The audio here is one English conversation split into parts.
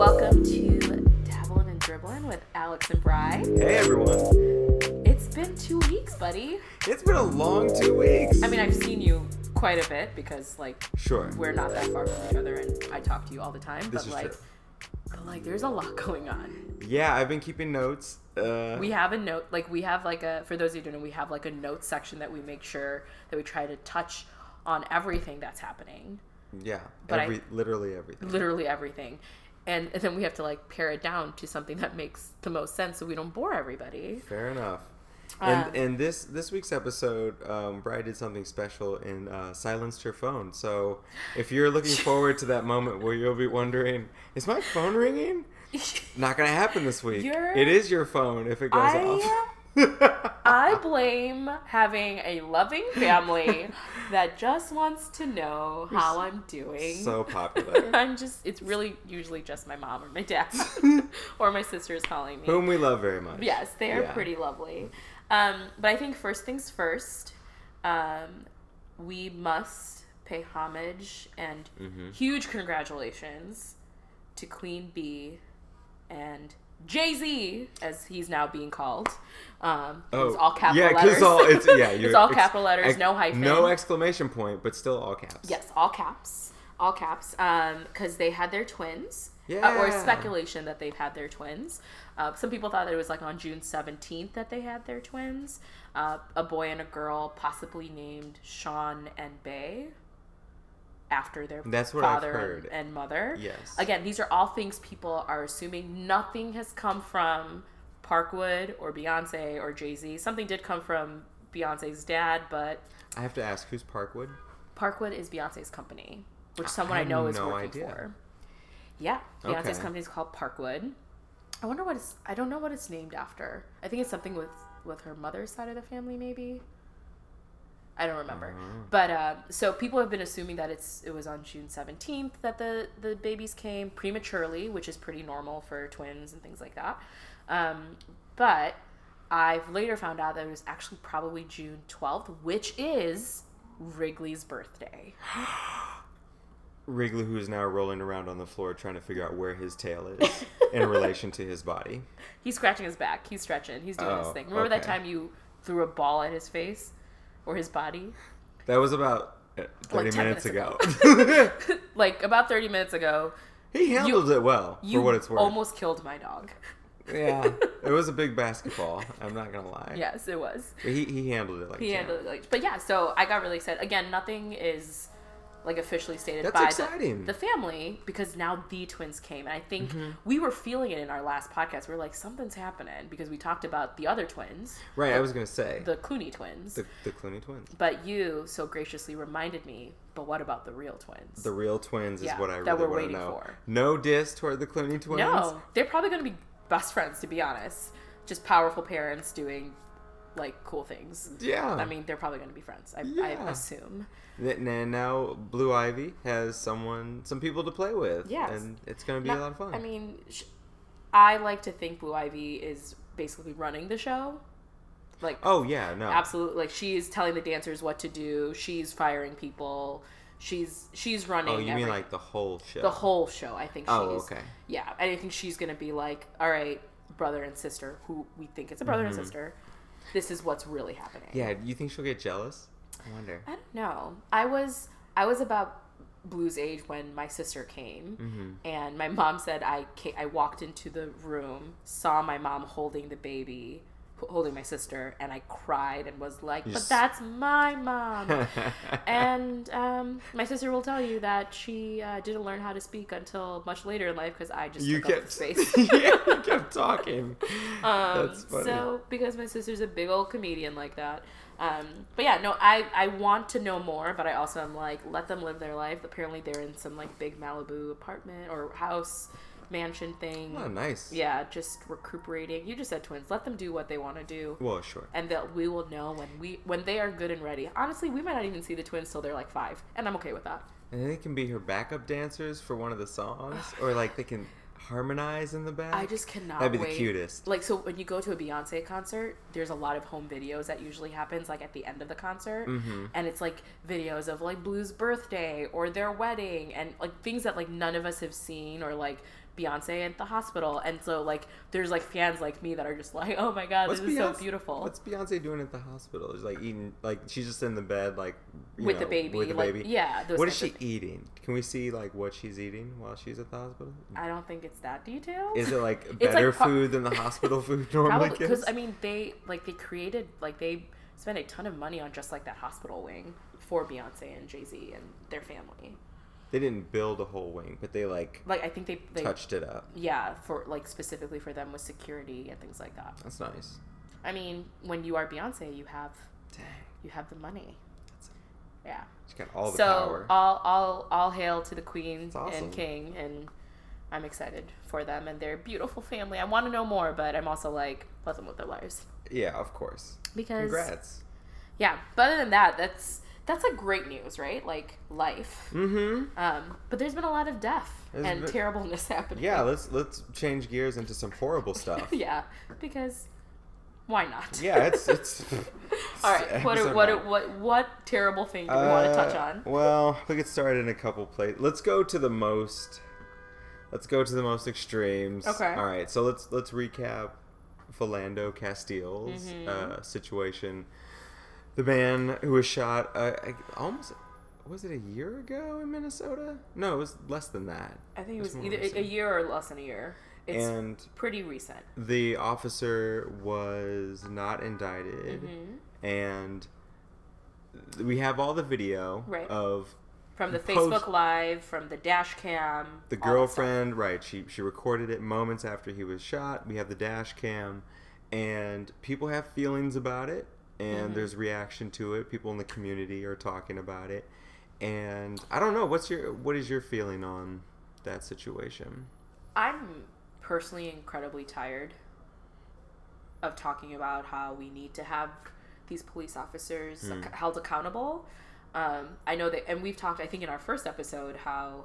Welcome to Dabbling and Dribbling with Alex and Bry. Hey everyone. It's been two weeks, buddy. It's been a long two weeks. I mean, I've seen you quite a bit because, like, sure. we're not that far from each other and I talk to you all the time. This but, is like, true. but, like, there's a lot going on. Yeah, I've been keeping notes. Uh, We have a note, like, we have, like, a, for those of you who don't know, we have, like, a note section that we make sure that we try to touch on everything that's happening. yeah, but I- literally everything. literally everything. And, and then we have to like pare it down to something that makes the most sense so we don't bore everybody. Fair enough. Um, And and this this week's episode, um, Bri did something special and uh, silenced her phone. So if you're looking forward to that moment where you'll be wondering, is my phone ringing? Not gonna happen this week. You're- It is your phone if it goes I- off. I blame having a loving family that just wants to know how I'm doing. so popular. I'm just, it's really usually just my mom or my dad or my sister's calling me. Whom we love very much. Yes, they are Yeah. pretty lovely. Um, but I think first things first, um, we must pay homage and Mhm. huge congratulations to Queen Bee and Jay Z, as he's now being called. Um, it's all capital Oh, yeah, letters. all it's yeah, it's all capital letters, ex- no hyphen. no exclamation point, but still all caps. Yes, all caps, all caps. Um, because they had their twins. Uh, or speculation that they've had their twins. Uh, some people thought that it was like on June seventeenth that they had their twins. Uh, a boy and a girl, possibly named Sean and Bay, after their That's what I've father heard. And, and mother. Yes. Again, these are all things people are assuming. Nothing has come from Parkwood or Beyonce or Jay Z. Something did come from Beyonce's dad, but I have to ask, who's Parkwood? Parkwood is Beyonce's company, which someone I, had know is no working idea. for. Yeah, Beyonce's Okay. company is called Parkwood. I wonder what it's. I don't know what it's named after. I think it's something with with her mother's side of the family, maybe. I don't remember, Oh. but uh, so people have been assuming that it's it was on June seventeenth that the the babies came prematurely, which is pretty normal for twins and things like that. Um, but I've later found out that it was actually probably June twelfth, which is Wrigley's birthday. Wrigley, who is now rolling around on the floor trying to figure out where his tail is in relation to his body. He's scratching his back. He's stretching. He's doing his Oh, thing. Remember that time you threw a ball at his face or his body? That was about uh, 30 10 minutes, minutes ago. like about 30 minutes ago, he handled it well, you for what it's worth. almost killed my dog. yeah, it was a big basketball. I'm not gonna lie. Yes, it was. But he, he handled it like He handled it like, but yeah. So I got really excited. Again, nothing is like officially stated That's by exciting. The, the family because now the twins came, and I think Mm-hmm. we were feeling it in our last podcast. We are like, something's happening because we talked about the other twins, Right, I was gonna say the Clooney twins. the, the Clooney twins. But you so graciously reminded me. But what about the real twins? The real twins is Yeah, what I that really we're want to waiting know. for. No diss toward the Clooney twins. no, they're probably going to be best friends. To be honest, just powerful parents doing like cool things. Yeah. I mean, they're probably going to be friends. I, I assume. And now Blue Ivy has someone, some people to play with. Yes. And it's going to be Not- a lot of fun. I mean, sh- I like to think Blue Ivy is basically running the show. Like, oh, yeah, no. absolutely. Like, she's telling the dancers what to do. She's firing people. She's she's running. Oh, you mean like the whole show? the whole show? I think. Oh, she's, okay. Yeah, I think she's gonna be like, all right, brother and sister, who we think it's a brother and sister. This is what's really happening. Mm-hmm. Yeah, you think she'll get jealous? I wonder. I don't know. I was I was about Blue's age when my sister came, Mm-hmm. and my mom said I ca I walked into the room, saw my mom holding the baby, holding my sister, and I cried and was like, "But that's my mom." and um, my sister will tell you that she uh, didn't learn how to speak until much later in life because I just you took up kept the space. yeah, you kept talking. Um, That's funny. So because my sister's a big old comedian like that. Um, but yeah, no, I I want to know more, but I also am like, let them live their life. Apparently, they're in some like big Malibu apartment or house mansion thing. oh, nice. Yeah, just recuperating. You just said twins. Let them do what they want to do. Well, sure. And that we will know when we when they are good and ready. Honestly, we might not even see the twins till they're like five, and I'm okay with that. And they can be her backup dancers for one of the songs, or like they can harmonize in the back. I just cannot. That'd be wait. the cutest. Like so, when you go to a Beyonce concert, there's a lot of home videos that usually happens like at the end of the concert, Mhm. and it's like videos of like Blue's birthday or their wedding and like things that like none of us have seen or like Beyonce at the hospital, and so like there's like fans like me that are just like, oh my god, What's this is so Beyonce- beautiful. What's Beyonce doing at the hospital? Is like eating, like she's just in the bed, like you with the baby, With the like baby. yeah. Those What is she eating? Can we see like what she's eating while she's at the hospital? I don't think it's that detailed. Is it like It's, like, better food than the hospital food normally because? I mean they like they created like they spent a ton of money on just like that hospital wing for Beyonce and Jay Z and their family. They didn't build a whole wing, but they like Like I think they they touched it up. yeah for like specifically for them with security and things like that. That's nice. I mean when you are Beyonce you have Dang, you have the money. That's- Yeah. she got all the so power. all all all hail to the queen awesome. and king and I'm excited for them and their beautiful family. I want to know more, but I'm also like let them live their lives yeah, of course. because Congrats. yeah. But other than that, that's that's like great news, right? Like life. Mm-hmm. Um, but there's been a lot of death There's and been- terribleness happening. Yeah, let's let's change gears into some horrible stuff. yeah, because why not? yeah, it's it's. All right. What episode what nine. what what terrible thing do we want to touch Uh, on? Well, we could start in a couple places. Let's go to the most. Let's go to the most extremes. Okay. All right. So let's let's recap Philando Castile's Mhm. uh, situation. The man who was shot uh, I- almost was it a year ago in Minnesota? No, it was less than that. I think it was either a- a year or less than a year. It's and pretty recent. the officer was not indicted, hmm and we have all the video Right. of From the Post- Facebook Live, from the dash cam. The all that stuff. girlfriend, right? She she recorded it moments after he was shot. We have the dash cam, and people have feelings about it, and Mhm. there's reaction to it. People in the community are talking about it, and I don't know. What's your what is your feeling on that situation? I'm personally incredibly tired of talking about how we need to have these police officers Hmm. ac- held accountable. Um, I know that, and we've talked, I think, in our first episode, how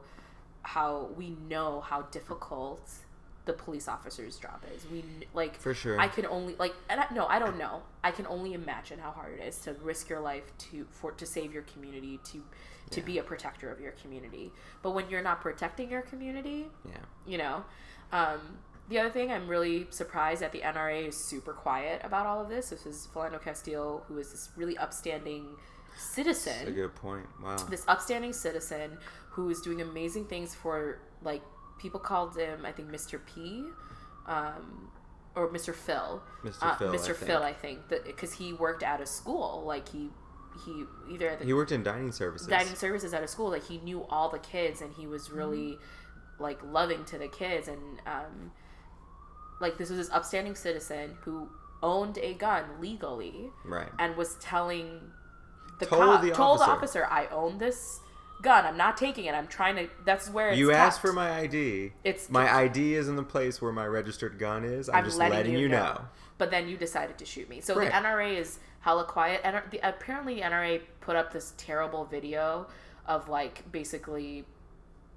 how we know how difficult the police officer's job is. We like For sure. I can only like, and I, no, I don't know. I can only imagine how hard it is to risk your life to for to save your community to to Yeah. be a protector of your community. But when you're not protecting your community, yeah. you know um, the other thing i'm really surprised that the nra is super quiet about all of this this is Philando Castile who is this really upstanding citizen. That's a good point. Wow. this upstanding citizen who is doing amazing things for like people called him i think mr p um, or mr phil Mr. uh, Phil. mr I phil think. i think because he worked at a school like he he either at the He worked in dining services. dining services at a school like he knew all the kids and he was really like loving to the kids and um like this was this upstanding citizen who owned a gun legally Right. and was telling the Told cop the told the officer. officer i own this gun i'm not taking it i'm trying to that's where it's You asked for my ID. It's- my ID is in the place where my registered gun is. I'm, I'm just letting letting, you you know. know. but then you decided to shoot me. So Right. the NRA is hella quiet. And the, apparently, the NRA put up this terrible video of like basically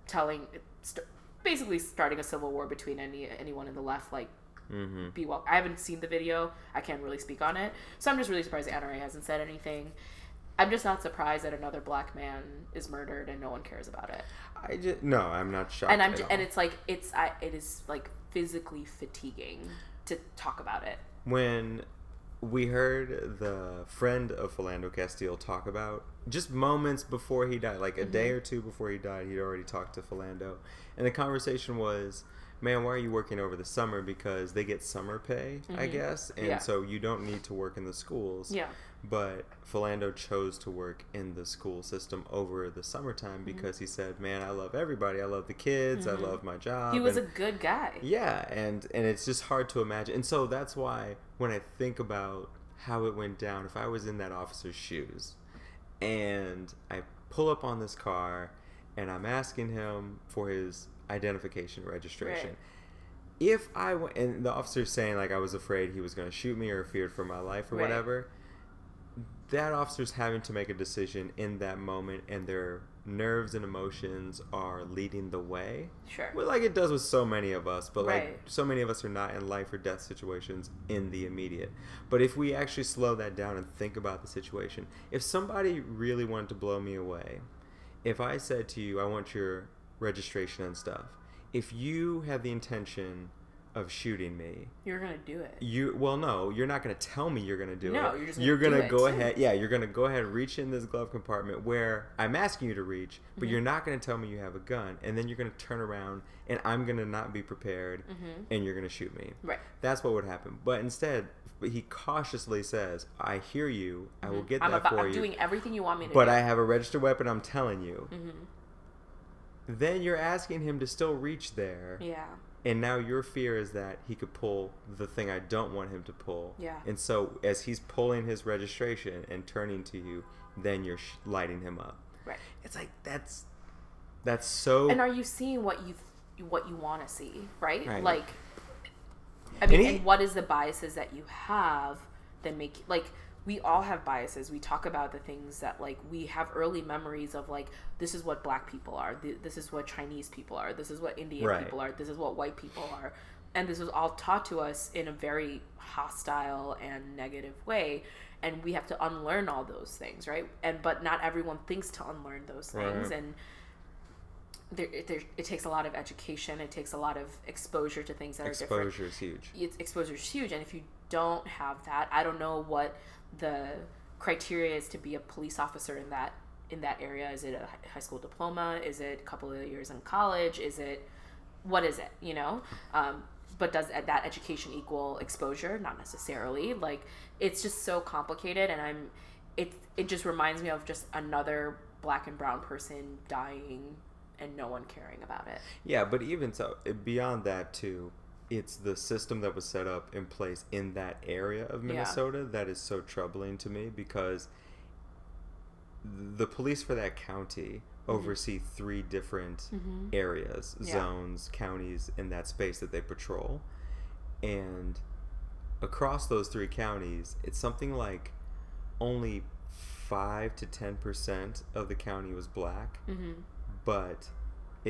telling, st- basically starting a civil war between any anyone in the left. Like, Mm-hmm. be well. I haven't seen the video. I can't really speak on it. So I'm just really surprised the NRA hasn't said anything. I'm just not surprised that another black man is murdered and no one cares about it. I just no, I'm not shocked. And I'm at ju- all. and it's like it's I, it is like physically fatiguing to talk about it. when we heard the friend of Philando Castile talk about just moments before he died, like a Mm-hmm. day or two before he died, he'd already talked to Philando, and the conversation was, "Man, why are you working over the summer? Because they get summer pay, I guess, and Mm-hmm. Yeah. so you don't need to work in the schools." Yeah. But Philando chose to work in the school system over the summertime Mm-hmm. because he said, "Man, I love everybody. I love the kids. I love my job." He was a good guy. yeah, and and it's just hard to imagine. And so that's why when I think about how it went down, if I was in that officer's shoes and I pull up on this car and I'm asking him for his identification registration. Right. If I went and the officer's saying like I was afraid he was going to shoot me or feared for my life or Right. whatever, that officer's having to make a decision in that moment and their nerves and emotions are leading the way. Sure. Well, like it does with so many of us, but Right. like so many of us are not in life or death situations in the immediate. But if we actually slow that down and think about the situation, if somebody really wanted to blow me away, if I said to you, I want your registration and stuff, if you have the intention of shooting me, You're gonna do it. you well no, you're not to tell me you're to do No, it. you're just gonna you're gonna it. go ahead. Yeah, you're to go ahead and reach in this glove compartment where I'm asking you to reach, but Mm-hmm. you're not to tell me you have a gun, and then you're to turn around and I'm to not be prepared, and you're to shoot me. Mm-hmm. Right. That's what would happen. But instead, he cautiously says, "I hear you. I will get Mm-hmm. I'm that about. for I'm you." doing everything you want me to but do. I have a registered weapon. I'm telling you. Mm-hmm. Then you're asking him to still reach there, yeah. And now your fear is that he could pull the thing I don't want him to pull. Yeah. And so as he's pulling his registration and turning to you, then you're sh- lighting him up. Right. It's like that's that's so. And are you seeing what you what you want to see? Right. Right. Like. I mean, And and, what is the biases that you have that make like we all have biases. We talk about the things that like we have early memories of like this is what black people are. th- This is what Chinese people are. This is what Indian Right. people are. This is what white people are. And this was all taught to us in a very hostile and negative way and we have to unlearn all those things, right? And but not everyone thinks to unlearn those things Right. and there, it- there, it takes a lot of education. It takes a lot of exposure to things that are different exposure is huge. it's exposure is huge and if you don't have that i don't know what the criteria is to be a police officer in that in that area. Is it a high school diploma? Is it a couple of years in college? Is it what is it you know? Um, but does that education equal exposure? Not necessarily. Like it's just so complicated and i'm it it just reminds me of just another black and brown person dying and no one caring about it. Yeah, but even so, beyond that too, it's the system that was set up in place in that area of Yeah. Minnesota that is so troubling to me because the police for that county oversee three different areas, Mm-hmm. Yeah. zones, counties in that space that they patrol. And across those three counties, it's something like only 5 to 10% of the county was black mm-hmm. but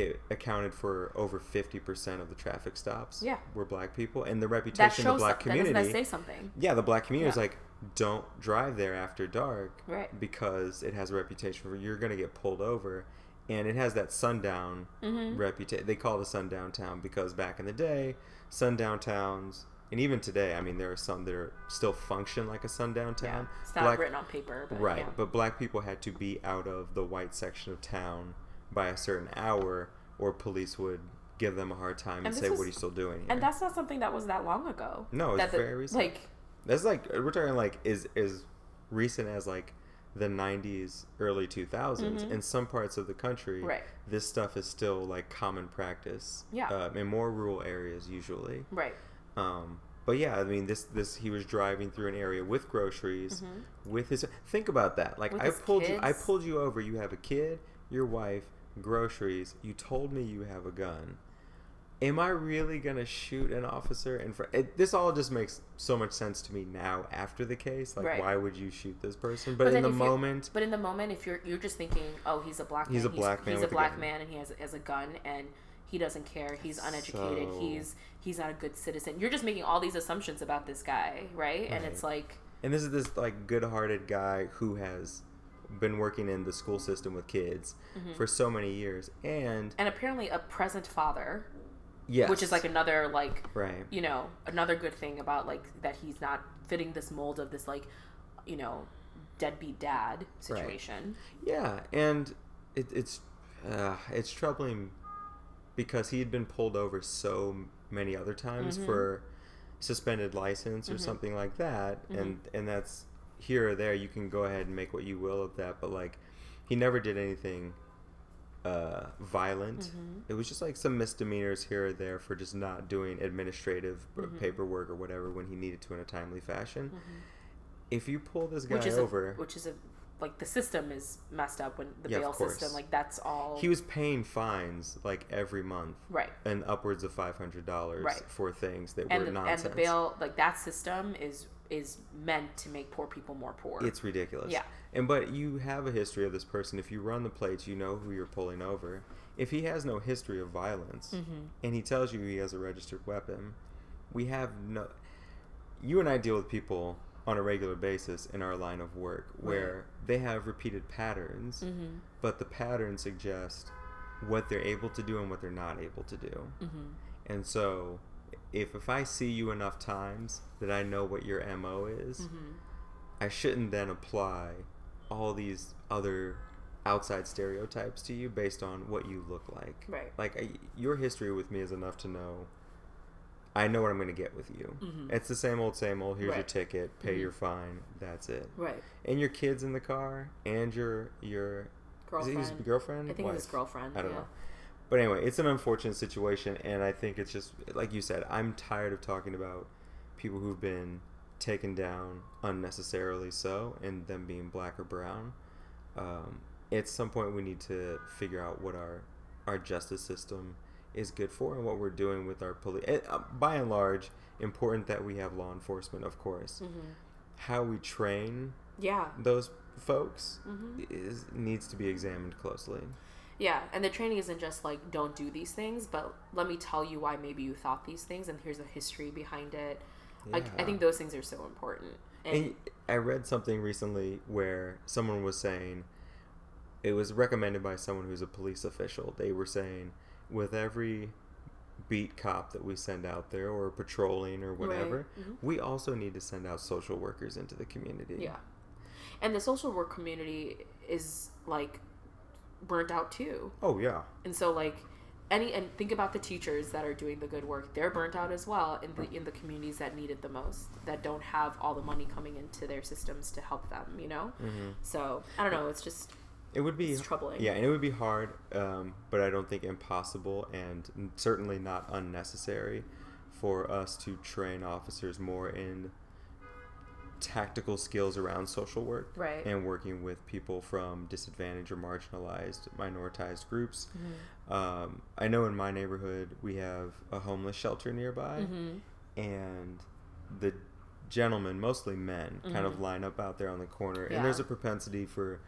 it accounted for over 50% of the traffic stops Yeah. were black people and the reputation of the black community that say something yeah the black community is like don't drive there after dark Right. because it has a reputation for you're going to get pulled over and it has that sundown Mhm. reputation they call it a sundown town because back in the day sundown towns and even today i mean there are some that are still function like a sundown Yeah, town it's not Black- written on paper, but right yeah. but black people had to be out of the white section of town by a certain hour or police would give them a hard time and, And say was- what are you still doing here? and that's not something that was that long ago. No, it's that the- very recent. Like, that's like we're talking like is as recent as like the 90s early 2000s Mhm. in some parts of the country Right. this stuff is still like common practice Yeah. uh, in more rural areas usually right. um, but yeah, I mean, this this he was driving through an area with groceries, Mhm. with his. Think about that. Like With I pulled you, I pulled you over. You have a kid, your wife, groceries. You told me you have a gun. Am I really gonna shoot an officer in front? This all just makes so much sense to me now after the case. Like, Right. why would you shoot this person? But, But in the moment, But in the moment, if you're you're just thinking, oh, he's a black He's man. a black man He's, a a black gun. man, and he has has a gun, and he doesn't care. He's uneducated. So- He's he's not a good citizen. You're just making all these assumptions about this guy, right? And it's like, and this is this like good-hearted guy who has been working in the school system with kids Mm-hmm. for so many years, and and apparently a present father, yes, which is like another like right. you know another good thing about like that he's not fitting this mold of this like you know deadbeat dad situation Yeah, and it, it's uh, it's troubling because he had been pulled over so many other times Mhm. for suspended license or Mhm. something like that, and and that's here or there. You can go ahead and make what you will of that, but like he never did anything uh, violent. Mhm. It was just like some misdemeanors here or there for just not doing administrative Mhm. paperwork or whatever when he needed to in a timely fashion. If you pull this guy which over, a, which is a like the system is messed up when the Yeah, bail system like that's all he was paying fines like every month right and upwards of five hundred dollars Right. for things that and were the, nonsense. and the bail like that system is is meant to make poor people more poor It's ridiculous. Yeah. And but you have a history of this person. If you run the plates, you know who you're pulling over. If he has no history of violence Mhm. and he tells you he has a registered weapon, we have no. You and I deal with people on a regular basis in our line of work where they have repeated patterns, Mhm. but the patterns suggest what they're able to do and what they're not able to do. Mm-hmm. And so, if if I see you enough times that I know what your mo is, Mm-hmm. I shouldn't then apply all these other outside stereotypes to you based on what you look like. Right. Like I, your history with me is enough to know. I know what I'm going to get with you. Mhm. It's the same old, same old. Here's your ticket. Pay Mhm. your fine. That's it. Right. And your kids in the car, and your your is it his Girlfriend. girlfriend. I think it was girlfriend. I don't yeah. know. But anyway, it's an unfortunate situation, and I think it's just like you said. I'm tired of talking about people who've been taken down unnecessarily so, and them being black or brown. Um, at some point, we need to figure out what our our justice system is good for, and what we're doing with our police. Uh, by and large, important that we have law enforcement, of course. Mm-hmm. How we train Yeah. those folks Mm-hmm. is needs to be examined closely. Yeah, and the training isn't just like don't do these things, but let me tell you why maybe you thought these things, and here's a history behind it. Like I think those things are so important. And, And I read something recently where someone was saying it was recommended by someone who's a police official. They were saying with every beat cop that we send out there or patrolling or whatever, Mhm. we also need to send out social workers into the community. yeah, and the social work community is like burnt out too, Oh yeah. and so like any and think about the teachers that are doing the good work. They're burnt out as well in the in the communities that need it the most, that don't have all the money coming into their systems to help them. You know, hmm so I don't know. It's just It would be It's troubling. Yeah, and it would be hard, um, but I don't think impossible, and certainly not unnecessary, for us to train officers more in tactical skills around social work Right. and working with people from disadvantaged or marginalized, minoritized groups. Um, I know in my neighborhood we have a homeless shelter nearby, Mhm. and the gentlemen, mostly men, kind of Mhm. line up out there on the corner, Yeah. and there's a propensity for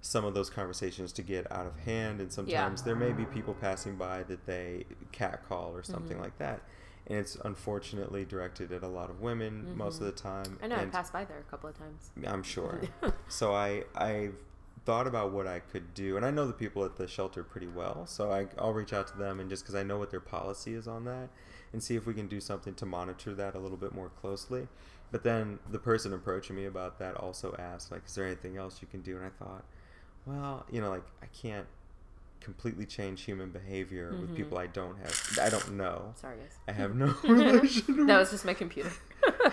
some of those conversations to get out of hand, and sometimes there may be people passing by that they catcall or something Mhm. like that, and it's unfortunately directed at a lot of women most of the time. Mm-hmm. I know I and passed by there a couple of times. I'm sure. so I I've thought about what I could do, and I know the people at the shelter pretty well. So I I'll reach out to them and just because I know what their policy is on that, and see if we can do something to monitor that a little bit more closely. But then the person approaching me about that also asked, like, is there anything else you can do? And I thought, well, you know, like I can't completely change human behavior with Mhm. people I don't have, I don't know. Sorry, guys. I have no relation. that with. was just my computer.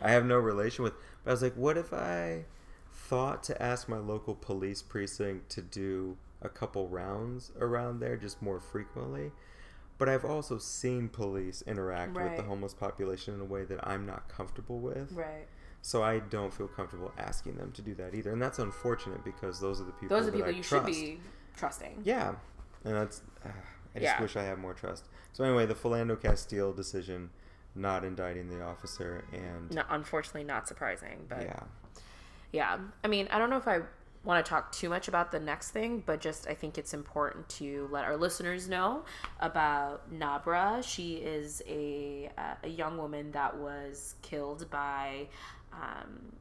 I have no relation with. But I was like, what if I thought to ask my local police precinct to do a couple rounds around there just more frequently? But I've also seen police interact with the homeless population in a way that I'm not comfortable with. right. So I don't feel comfortable asking them to do that either. And that's unfortunate because those are the people Those are that people I you trust. should be trusting. Yeah. And that's uh, I just Yeah. wish I had more trust. So anyway, the Philando Castile decision not indicting the officer and No, unfortunately, not surprising, but yeah. yeah. I mean, I don't know if I want to talk too much about the next thing, but just I think it's important to let our listeners know about Nabra. She is a uh, a young woman that was killed by um,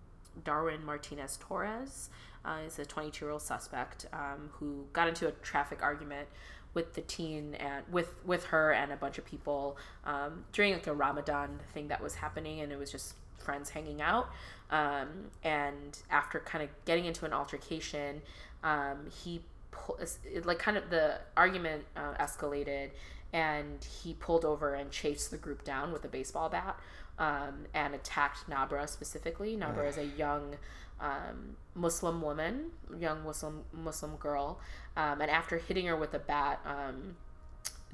Darwin Martinez Torres. Uh, is a 22 year old suspect um, who got into a traffic argument with the teen and with with her and a bunch of people um, during like a Ramadan thing that was happening, and it was just friends hanging out. Um, and after kind of getting into an altercation, um, he pu- it- like kind of the argument uh, escalated, and he pulled over and chased the group down with a baseball bat um, and attacked Nabra specifically. Nabra is a young um, Muslim woman, young Muslim Muslim girl, um, and after hitting her with a bat, um,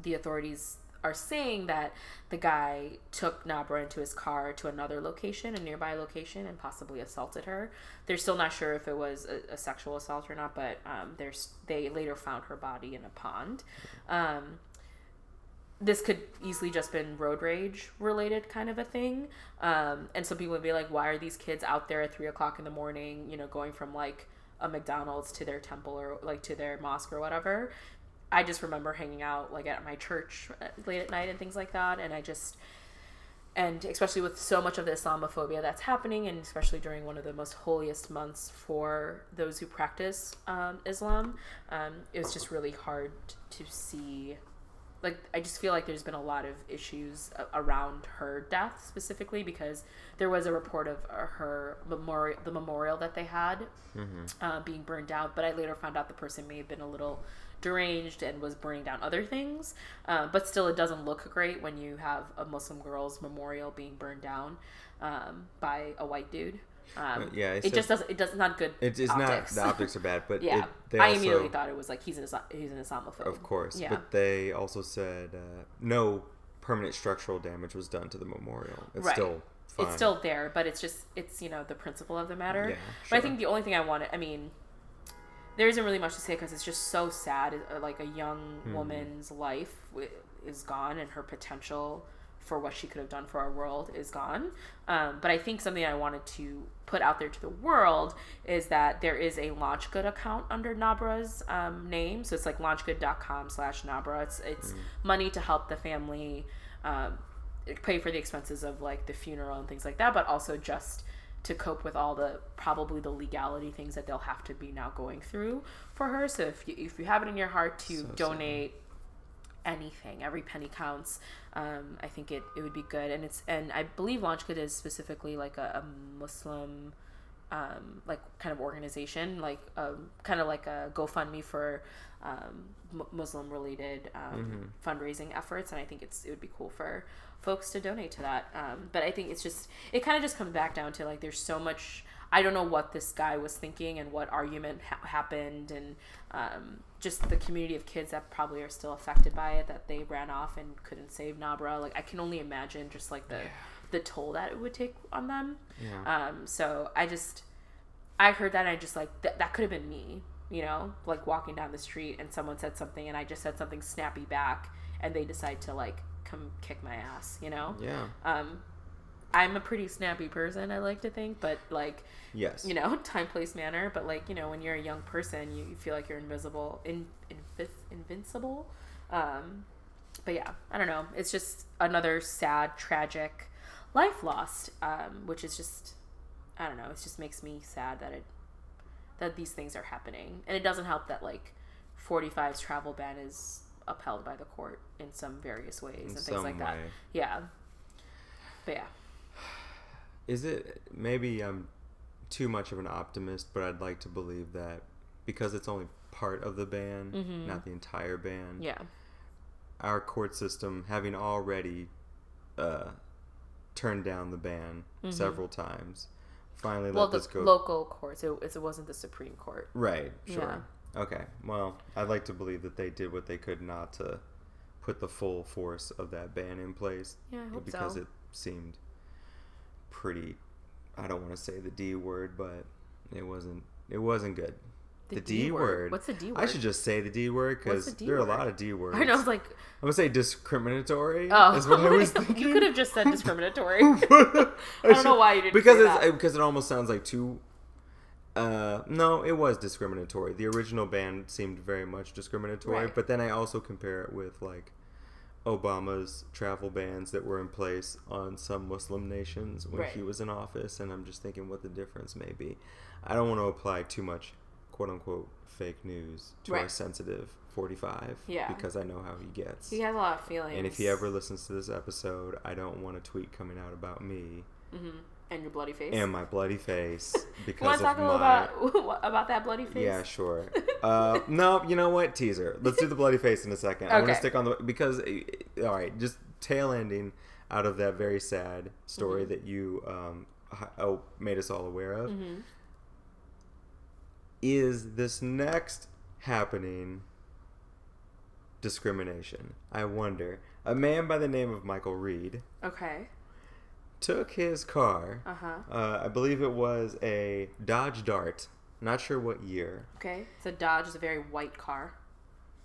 the authorities are saying that the guy took Nabra into his car to another location, a nearby location, and possibly assaulted her. They're still not sure if it was a, a sexual assault or not, but um, they later found her body in a pond. Um, this could easily just been road rage related kind of a thing. Um, and some people would be like, why are these kids out there at three o'clock in the morning, you know, going from like a McDonald's to their temple or like to their mosque or whatever? I just remember hanging out like at my church uh, late at night and things like that. And I just, and especially with so much of the Islamophobia that's happening, and especially during one of the most holiest months for those who practice um, Islam, um, it was just really hard to see. Like, I just feel like there's been a lot of issues around her death specifically because there was a report of uh, her memorial, the memorial that they had uh, being burned down. But I later found out the person may have been a little deranged and was burning down other things. Uh, but still, it doesn't look great when you have a Muslim girl's memorial being burned down um, by a white dude. Um, yeah, it just doesn't. It does not good. It is optics. not the optics are bad, but yeah, it, they I also, immediately thought it was like he's an he's an Islamophobe. of course, Yeah. but they also said uh, no permanent structural damage was done to the memorial. It's Right. still fine. It's still there, but it's just it's you know the principle of the matter. Yeah, sure. But I think the only thing I wanted, I mean, there isn't really much to say because it's just so sad. uh, Like a young Hmm. woman's life is gone, and her potential for what she could have done for our world is gone. Um, but I think something I wanted to put out there to the world is that there is a LaunchGood account under Nabra's um, name. So it's like launchgood.com slash Nabra. It's, it's money to help the family um, pay for the expenses of like the funeral and things like that, but also just to cope with all the probably the legality things that they'll have to be now going through for her. So if you, if you have it in your heart to So sad. donate anything, every penny counts. Um, I think it, it would be good, and it's and I believe LaunchGood is specifically like a, a Muslim. Um, like kind of organization, like um, kind of like a GoFundMe for um, M- Muslim related um, fundraising efforts, and I think it's it would be cool for folks to donate to that. Um, but I think it's just it kind of just comes back down to like there's so much. I don't know what this guy was thinking and what argument ha- happened, and um, just the community of kids that probably are still affected by it that they ran off and couldn't save Nabra. Like I can only imagine just like the the toll that it would take on them. Yeah. Um, so I just, I heard that and I just like, th- that could have been me, you know, like walking down the street and someone said something and I just said something snappy back and they decide to like come kick my ass, you know? yeah. Um, I'm a pretty snappy person, I like to think, but like, Yes. you know, time, place, manner. But like, you know, when you're a young person, you, you feel like you're invisible, in, invis, invincible. Um, but yeah, I don't know. It's just another sad, tragic life lost, um, which is just, I don't know. It just makes me sad that it that these things are happening, and it doesn't help that like 45's travel ban is upheld by the court in some various ways In and things like that. Yeah. But yeah. Is it maybe I'm too much of an optimist, but I'd like to believe that because it's only part of the ban, Mhm. not the entire ban. Yeah. Our court system, having already uh, turned down the ban several times, finally Mm-hmm. Well, let this go. local courts. It, it wasn't the Supreme Court. right. Sure. Okay. Well, I'd like to believe that they did what they could not to put the full force of that ban in place. Yeah, I hope because so. it seemed pretty I don't want to say the D word, but it wasn't it wasn't good. The, D, word. What's the D word? I should just say the D word because the D there are a lot of D words. I know. I was like, I'm gonna say discriminatory. oh, is what I was thinking. you could have just said discriminatory. I don't know why you didn't because it's, that. because it almost sounds like too. Uh, no, it was discriminatory. The original band seemed very much discriminatory, Right. but then I also compare it with like Obama's travel bans that were in place on some Muslim nations when he was in office, and I'm just thinking what the difference may be. I don't want to apply too much quote unquote fake news to our sensitive 45 Yeah. because I know how he gets. he has a lot of feelings. And if he ever listens to this episode, I don't want a tweet coming out about me hmm and your bloody face. and my bloody face you want because to talk a little my. about about that bloody face? Yeah, sure. Uh, no, you know what? Teaser. Let's do the bloody face in a second. I want to stick on the because eh, all right, just tail ending out of that very sad story Mm-hmm. that you um, oh, made us all aware of. hmm Is this next happening discrimination? I wonder. A man by the name of Michael Reed Okay. Took his car. Uh huh. Uh, I believe it was a Dodge Dart. Not sure what year. Okay. So Dodge is a very white car.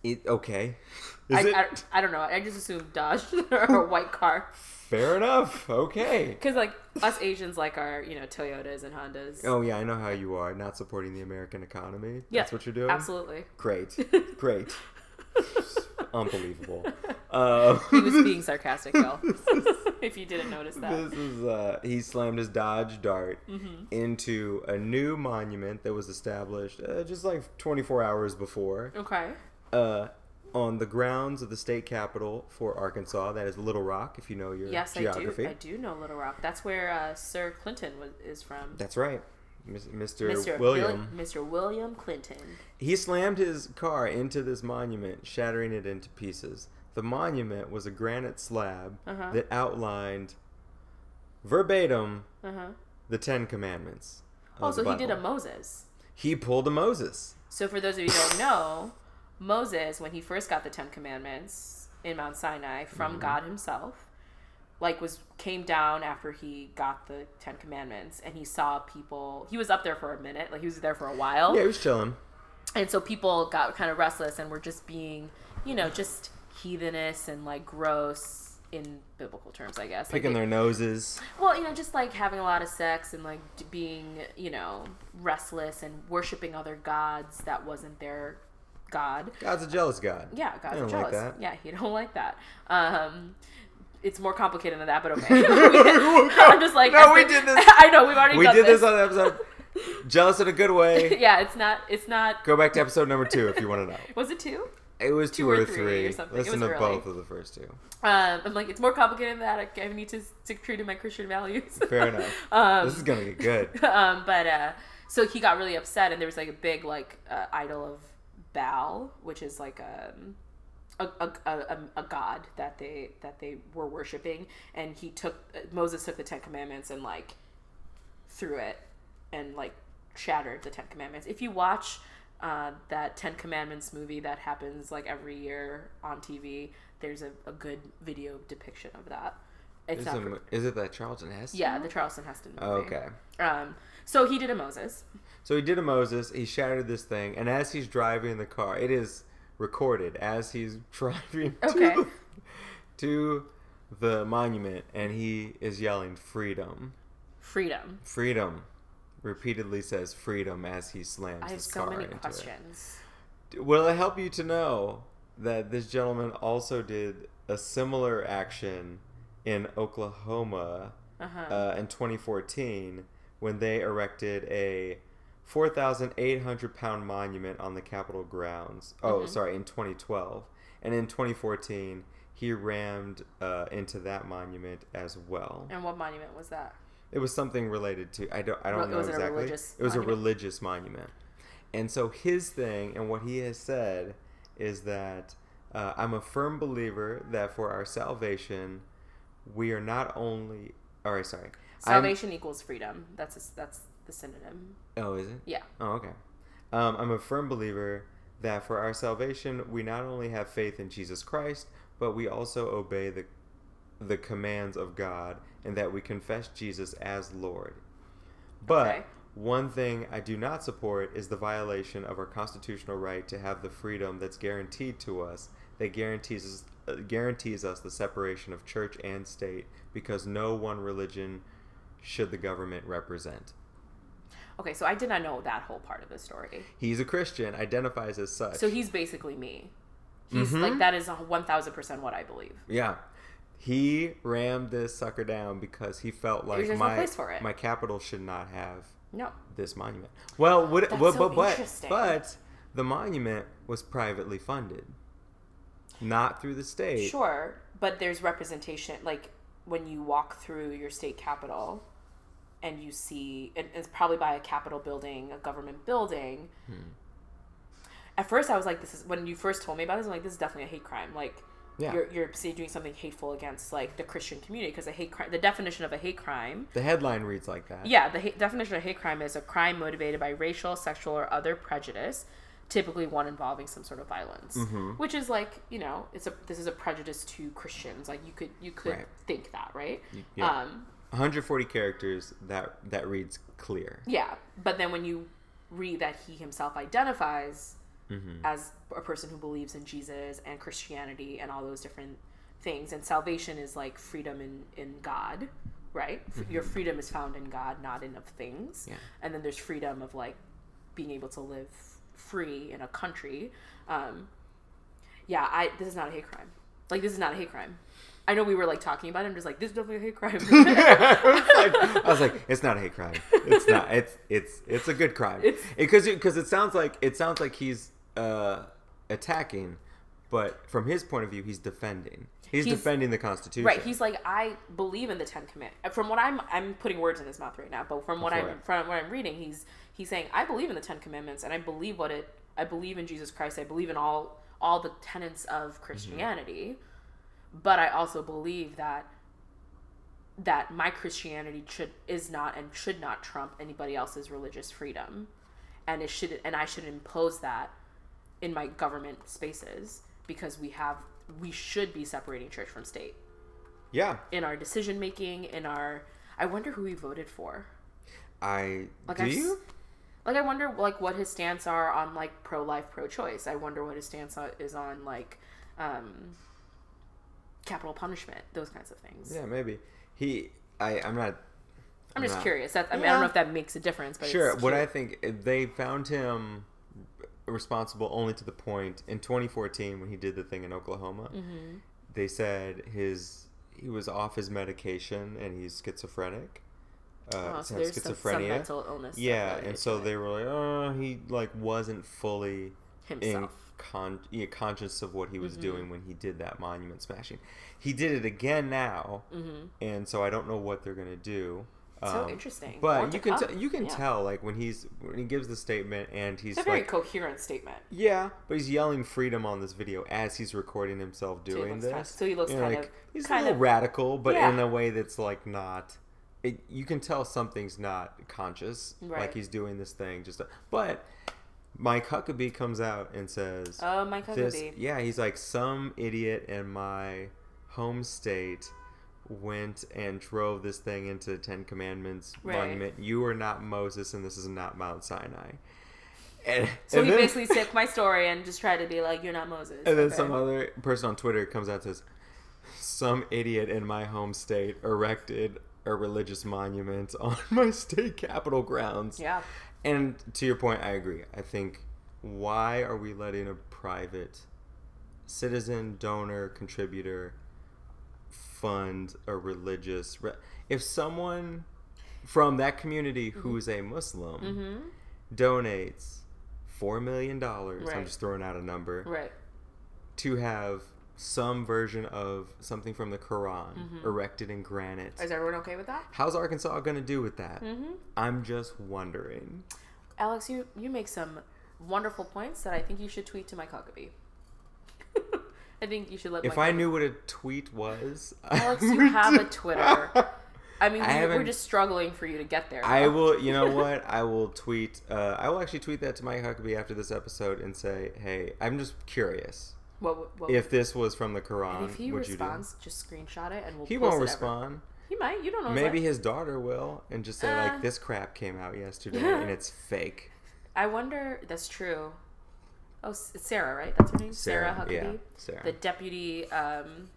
It okay. Is I, it I, I don't know. I just assumed Dodge are a white car. fair enough? Okay. Because like us Asians like our you know Toyotas and Hondas. Oh yeah, I know how you are. Not supporting the American economy. Yeah, That's what you're doing. Absolutely. Great. Great. Unbelievable. Uh, He was being sarcastic, y'all. if you didn't notice that. This is uh, he slammed his Dodge Dart Mm-hmm. into a new monument that was established uh, just like 24 hours before Okay. uh, on the grounds of the state capitol for Arkansas. That is Little Rock, if you know your Yes, geography. I do. I do know Little Rock. That's where uh, Sir Clinton was, is from. That's right, Mis- Mr. Mr. William. Bill- Mr. William Clinton. He slammed his car into this monument, shattering it into pieces. The monument was a granite slab Uh-huh. that outlined verbatim Uh huh. the Ten Commandments. Oh, so he did a Moses. He pulled a Moses. So for those of you who don't know, Moses, when he first got the Ten Commandments in Mount Sinai from Mm-hmm. God Himself, like was came down after he got the Ten Commandments, and he saw people. He was up there for a minute, like he was there for a while, Yeah, he was chilling. and so people got kind of restless and were just being, you know, just heathenish and like gross in biblical terms, I guess. Picking it- their noses. well, you know, just like having a lot of sex and like being, you know, restless and worshiping other gods that wasn't their god. God's a jealous God. Yeah, God's jealous. like that. Yeah, he don't like that. Um, it's more complicated than that, but okay. I'm just like, No, we did this. I know we've already We did this on the episode. Jealous in a good way. yeah, it's not. It's not. Go back to episode number two if you want to know. Was it two? It was two, Two or or three three. or something. Listen to early. both of the first two. Um, I'm like, it's more complicated than that. I, I need to stick true to my Christian values. Fair enough. Um, this is gonna get good. um, but uh, so he got really upset, and there was like a big like uh, idol of Baal, which is like um, a, a, a, a, a god that they that they were worshiping, and he took Moses took the Ten Commandments and like threw it and like shattered the Ten Commandments. If you watch uh, that Ten Commandments movie that happens like every year on TV, there's a, a good video depiction of that. It's Is not. it, is it that Charlton Heston? yeah, the Charleston Heston movie. Oh, okay. Um, so he did a Moses. So he did a Moses. He shattered this thing, and as he's driving the car, it is recorded as he's driving Okay. to, to the monument, and he is yelling "freedom, Freedom. freedom." Repeatedly says "freedom" as he slams I have his so car many into questions. it. Will it help you to know that this gentleman also did a similar action in Oklahoma Uh-huh. uh, in 2014 when they erected a 4,800 pound monument on the Capitol grounds. Oh, Mhm. sorry, in 2012. And in 2014, he rammed uh, into that monument as well. and what monument was that? It was something related to I don't I don't know it exactly. religious it was monument? a religious monument. And so his thing and what he has said is that uh, I'm a firm believer that for our salvation, we are not only. All right, sorry. I'm- Salvation equals freedom. That's a, that's the synonym. oh, is it? Yeah. Oh, okay. Um, I'm a firm believer that for our salvation, we not only have faith in Jesus Christ, but we also obey the the commands of God, and that we confess Jesus as Lord. But Okay. one thing I do not support is the violation of our constitutional right to have the freedom that's guaranteed to us, that guarantees us, uh, guarantees us the separation of church and state, because no one religion should the government represent. Okay, so I did not know that whole part of the story. He's a Christian, identifies as such. So he's basically me. He's Mhm. like that is one thousand percent what I believe. yeah. He rammed this sucker down because he felt like There's no my place for it. my capital should not have No. this monument. Well, what, That's but, so but, but, but the monument was privately funded, not through the state. Sure, but there's representation. Like when you walk through your state capital, and you see, and it's probably by a capitol building, a government building. Hmm. At first, I was like, "This is." When you first told me about this, I'm like, "This is definitely a hate crime." Like, Yeah. you're you're doing something hateful against like the Christian community because a hate crime. The definition of a hate crime The headline reads like that. Yeah, the definition of a hate crime is a crime motivated by racial, sexual, or other prejudice, typically one involving some sort of violence. Mhm. Which is like, you know, it's a this is a prejudice to Christians. Like you could you could Right. think that, right? Yeah. Um, 140 characters. That that reads clear. yeah, but then when you read that he himself identifies hmm as a person who believes in Jesus and Christianity and all those different things, and salvation is like freedom in in God, right? F- Your freedom is found in God, not in of things. Yeah. and then there's freedom of like being able to live free in a country um yeah i this is not a hate crime like this is not a hate crime I know we were like talking about it. I'm just like, this is definitely a hate crime. I, was like, I was like, it's not a hate crime. It's not. It's it's it's a good crime. Because because it, sounds like it sounds like he's uh, attacking, but from his point of view, he's defending. He's, He's- defending the Constitution. right. He's like, I believe in the Ten Commandments. From what I'm, I'm putting words in his mouth right now. But from what Go I'm, it. from what I'm reading, he's he's saying, I believe in the Ten Commandments, and I believe what it. I believe in Jesus Christ. I believe in all all the tenets of Christianity. But I also believe that that my Christianity should is not and should not trump anybody else's religious freedom, and it should and I should impose that in my government spaces because we have we should be separating church from state yeah. in our decision making in our I wonder who he voted for. I Like do I've you? Like I wonder like what his stance are on like pro life, pro choice. I wonder what his stance is on like um capital punishment, those kinds of things. Yeah, maybe he. I I'm not. I'm just not- curious. That, I mean, I don't know if that makes a difference, but Sure. What. I think eh, they found him responsible only to the point in 2014 when he did the thing in Oklahoma. Mm-hmm. They said his he was off his medication and he's schizophrenic. Uh, Oh, so there's some, some mental illness. yeah, and so they were like, oh, he like wasn't fully in con- yeah, conscious of what he was Mhm. doing when he did that monument smashing. He did it again now, Mm-hmm. and so I don't know what they're gonna do. So Um, interesting. But you can t- you can Yeah. tell like when he's when he gives the statement and he's It's a very like coherent statement. yeah, but he's yelling freedom on this video as he's recording himself doing looks this. kind- so he looks You know, kind like, of he's kind a little of- radical, but Yeah. in a way that's like not. It, you can tell something's not conscious, Right. like he's doing this thing just. To, but Mike Huckabee comes out and says, Oh, Mike this, Huckabee. yeah, he's like some idiot in my home state went and drove this thing into the Ten Commandments Right. monument. You are not Moses, and this is not Mount Sinai. And, So and he then- basically took my story and just tried to be like, "You're not Moses." and then Okay. some other person on Twitter comes out and says, "Some idiot in my home state erected a religious monument on my state capitol grounds." Yeah. And to your point, I agree. I think why are we letting a private citizen, donor, contributor fund a religious? Re- if someone from that community who's a Muslim Mm-hmm. donates four million dollars, I'm just throwing out a number, Right. to have some version of something from the Quran Mm-hmm. erected in granite. Is everyone okay with that? How's Arkansas going to do with that? Mm-hmm. I'm just wondering. Alex, you you make some wonderful points that I think you should tweet to Mike Huckabee. I think you should let. If Mike I Huckabee- knew what a tweet was, Alex, you have a Twitter. I mean, I we, we're just struggling for you to get there. I will. You know what? I will tweet. Uh, I will actually tweet that to Mike Huckabee after this episode and say, "Hey, I'm just curious What, what, if this was from the Quran. and if he would you responds, just screenshot it and we'll. He post won't it ever. respond. He might. You don't know. Maybe his daughter will, and just say Uh. like, "This crap came out yesterday and it's fake." I wonder. That's true. Oh, it's Sarah, right? That's her name. Sarah, Huckabee, yeah, Sarah. the deputy. Um,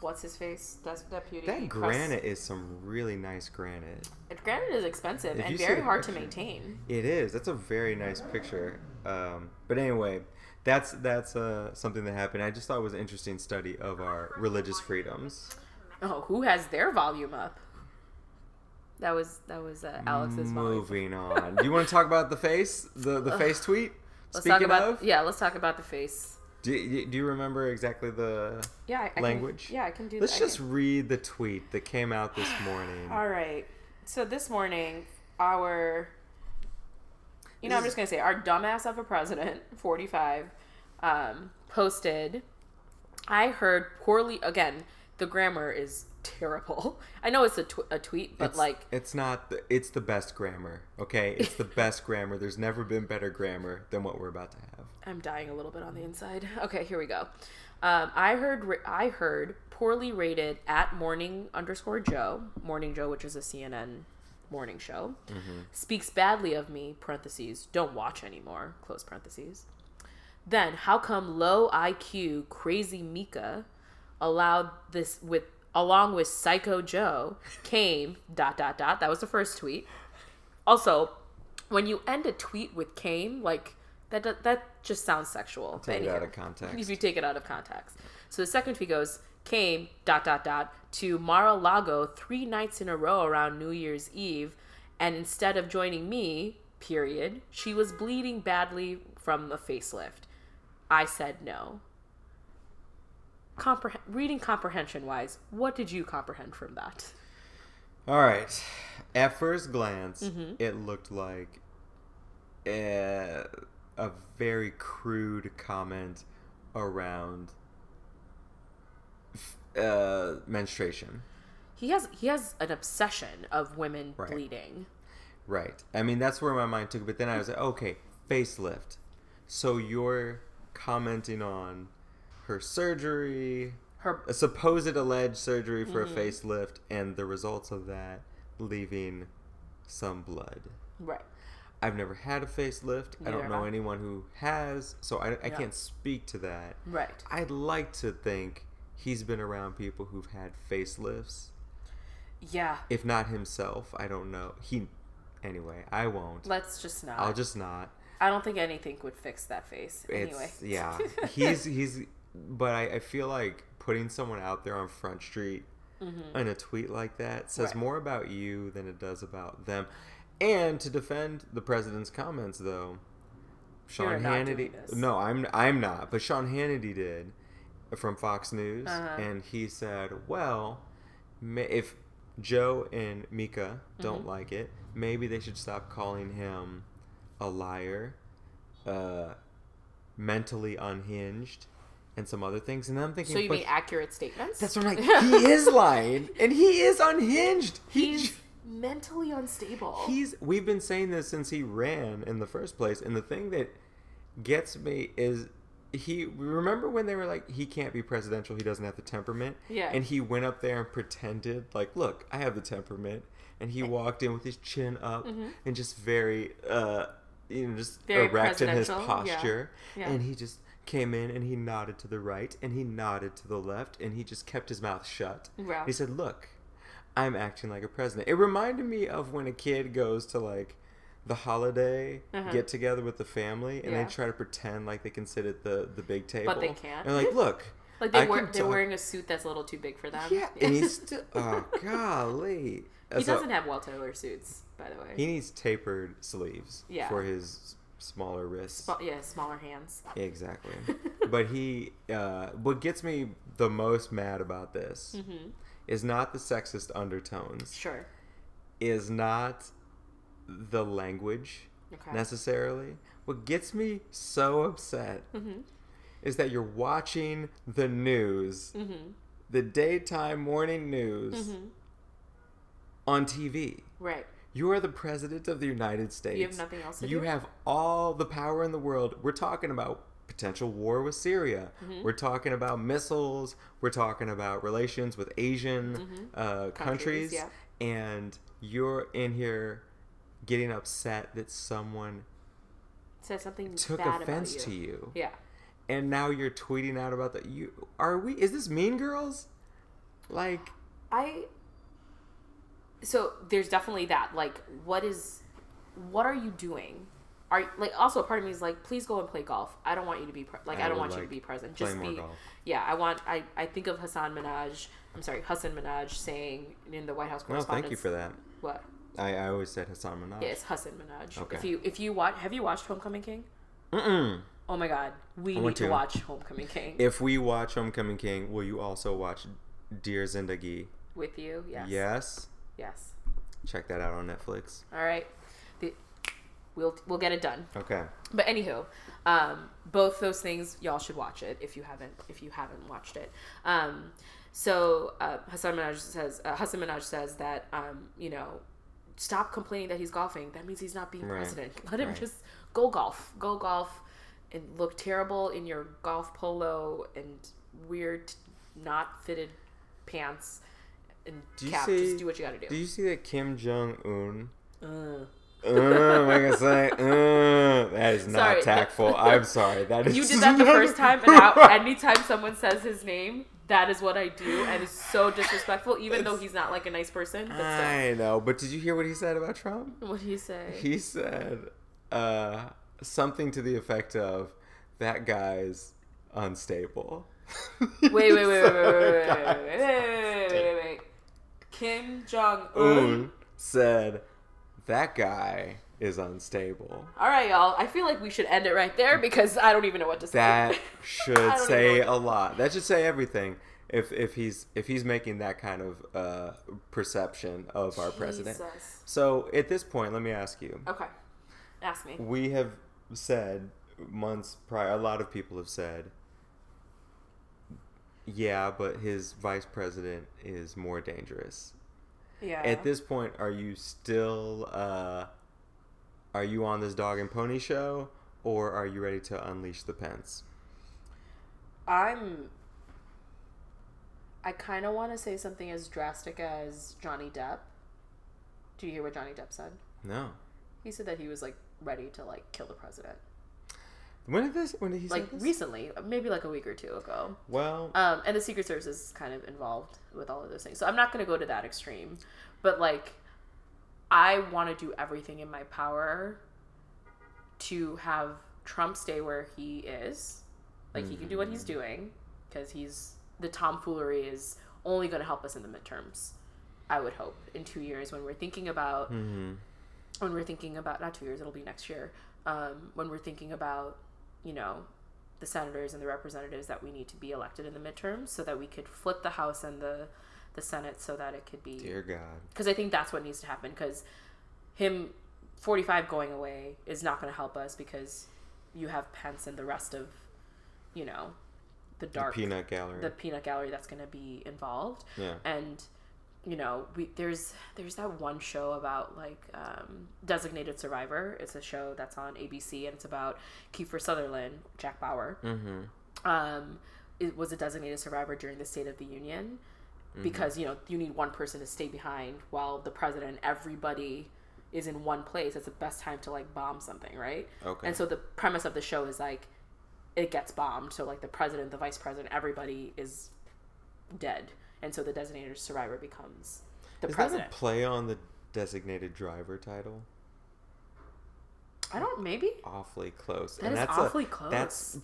what's his face? That's deputy. that granite is some really nice granite. Granite is expensive If and very hard to maintain. It is. That's a very nice picture. Um, but anyway, that's that's uh, something that happened. I just thought it was an interesting study of our religious freedoms. Oh, who has their volume up? That was that was uh, Alex's volume. Moving on. Do you want to talk about the face, the the face tweet? Let's Speaking talk about of, yeah. Let's talk about the face. do, you- do you remember exactly the? Yeah, I, I Language? Can, yeah, I can do. That. Let's that. Just read the tweet that came out this morning. All right. So this morning, our, you know, I'm just gonna say our dumbass of a president, 45, um, posted. I heard poorly again. The grammar is terrible. I know it's a, tw- a tweet, but It's- like it's not. The, it's the best grammar. Okay, it's the best grammar. There's never been better grammar than what we're about to have. I'm dying a little bit on the inside. Okay, here we go. Um, I heard I heard poorly rated at morning underscore Joe Morning Joe, which is a CNN morning show, mm-hmm. speaks badly of me. Parentheses don't watch anymore. Close parentheses. Then how come low IQ crazy Mika allowed this with along with Psycho Joe came dot dot dot. That was the first tweet. Also, when you end a tweet with came, like that that, that just sounds sexual. Take it out of context. If you take it out of context. So the second tweet goes, came dot dot dot to Mar-a-Lago three nights in a row around New Year's Eve, and instead of joining me, period, she was bleeding badly from a facelift. I said no. Compreh- reading comprehension wise, what did you comprehend from that? All right. At first glance, Mm-hmm. it looked like a, a very crude comment around uh, menstruation. He has he has an obsession of women Right. bleeding. Right. I mean, that's where my mind took it. But then I was like, okay, facelift. So you're commenting on her surgery, Her a supposed alleged surgery for Mm-hmm. a facelift, and the results of that leaving some blood. right. I've never had a facelift. I don't know anyone who has, so I, I Yeah. can't speak to that. Right. I'd like to think he's been around people who've had facelifts. Yeah. If not himself, I don't know. He, anyway, I won't. Let's just not. I'll just not. I don't think anything would fix that face. Anyway. It's yeah. He's he's, but I, I feel like putting someone out there on Front Street in a tweet like that says Mm-hmm. Right. more about you than it does about them. And to defend the president's comments, though, Sean Hannity. No, I'm I'm not. But Sean Hannity did from Fox News, Uh-huh. and he said, "Well, if Joe and Mika don't Mm-hmm. like it, maybe they should stop calling him a liar, uh, mentally unhinged, and some other things." And I'm thinking, so you mean accurate statements? that's what I'm like. he is lying, and he is unhinged. He He's mentally unstable. He's we've been saying this since he ran in the first place, and the thing that gets me is he remember when they were like he can't be presidential, he doesn't have the temperament. Yeah. And he went up there and pretended like, look, I have the temperament, and he walked in with his chin up and just very uh you know just Mm-hmm. Very erect in his presidential, yeah. posture, Yeah. and he just came in and he nodded to the right and he nodded to the left and he just kept his mouth shut. Wow. He said, "Look, I'm acting like a president." It reminded me of when a kid goes to like the holiday Uh-huh. get together with the family and Yeah. they try to pretend like they can sit at the the big table. But they can't. And like, look, like they can they're talk- wearing a suit that's a little too big for them. Yeah, and he's still oh golly. he doesn't have well tailored suits, by the way. He needs tapered sleeves Yeah. for his smaller wrists. Sma- yeah, smaller hands. Exactly. but he, uh, what gets me the most mad about this Mm-hmm. is not the sexist undertones, Sure. is not the language Okay. necessarily. What gets me so upset Mm-hmm. is that you're watching the news, Mm-hmm. the daytime morning news Mm-hmm. on TV. Right. You are the president of the United States. You have nothing else to You do? have all the power in the world. We're talking about potential war with Syria. Mm-hmm. We're talking about missiles. We're talking about relations with Asian uh, countries. Mm-hmm. Countries, yeah. And you're in here getting upset that someone Said something took offense about to you. you. Yeah. And now you're tweeting out about that. You are we? Is this Mean Girls? Like I so there's definitely that. Like, what is what are you doing? Are like also a part of me is like, please go and play golf. I don't want you to be pre- like I, I don't want you to be present. Just be golf. yeah. I want I I think of Hasan Minhaj. I'm sorry, Hasan Minhaj saying in the White House no, thank you for that. What? I, I always said Hasan Minhaj. Yeah, it's Hasan Minhaj. Okay. If you if you watch, have you watched Homecoming King? Mm-mm. Oh my God, we I need to to. watch Homecoming King If we watch Homecoming King, will you also watch Dear Zindagi? with you. Yes. Yes. Yes. Check that out on Netflix. All right. The, we'll we'll get it done. Okay. But anywho, um, both those things y'all should watch it if you haven't if you haven't watched it. Um, so uh, Hasan Minhaj says uh, Hasan Minhaj says that um, you know stop complaining that he's golfing. That means he's not being Right. president. Let him Right. just go golf. Go golf and look terrible in your golf polo and weird not fitted pants and Do cap. see- just do what you got to Do do. you see that Kim Jong Un? Uh. Uh, am I say? Uh, that is not Sorry. tactful. I'm sorry. That is. You did that the first time, and now anytime someone says his name, that is what I do, and it's so disrespectful. Even though he's not like a nice person. I know, but did you hear what he said about Trump? What you say? He said uh, something to the effect of, "That guy's unstable." Wait, wait, wait, wait, wait, wait, wait, wait, wait, wait, wait, wait, wait. Kim Jong. Un said that guy is unstable. All right, y'all. I feel like we should end it right there because I don't even know what to say. That should say a lot. That should say everything. If if he's if he's making that kind of uh, perception of our president. So at this point, let me ask you. Okay. Ask me. We have said months prior. A lot of people have said. Yeah, but his vice president is more dangerous. Yeah. At this point, are you still uh, are you on this dog and pony show, or are you ready to unleash the Pence? I'm. I kind of want to say something as drastic as Johnny Depp. Do you hear what Johnny Depp said? No. He said that he was like ready to like kill the president. When did this? When did he like say this? Like recently, maybe like a week or two ago. well, Um, and the Secret Service is kind of involved with all of those things. So I'm not going to go to that extreme. But like, I want to do everything in my power to have Trump stay where he is. Like, he can do what he's doing because he's the tomfoolery is only going to help us in the midterms. I would hope in two years when we're thinking about mhm. when we're thinking about not two years it'll be next year um, when we're thinking about you know the senators and the representatives that we need to be elected in the midterms so that we could flip the house and the the senate so that it could be dear God. because i think that's what needs to happen because him 45 going away is not going to help us because you have pence and the rest of you know the The dark peanut gallery. the peanut gallery that's going to be involved yeah. and you know we there's there's that one show about like um, designated survivor it's a show that's on abc and it's about kiefer sutherland jack bauer Mm-hmm. um, it was a designated survivor during the state of the union because mm-hmm. you know you need one person to stay behind while the president everybody is in one place it's the best time to like bomb something right Okay. and so the premise of the show is like it gets bombed so like the president the vice president everybody is dead and so the designated survivor becomes the Is president that a play on the designated driver title? i don't maybe Awfully close. That is that's awfully a, close. That's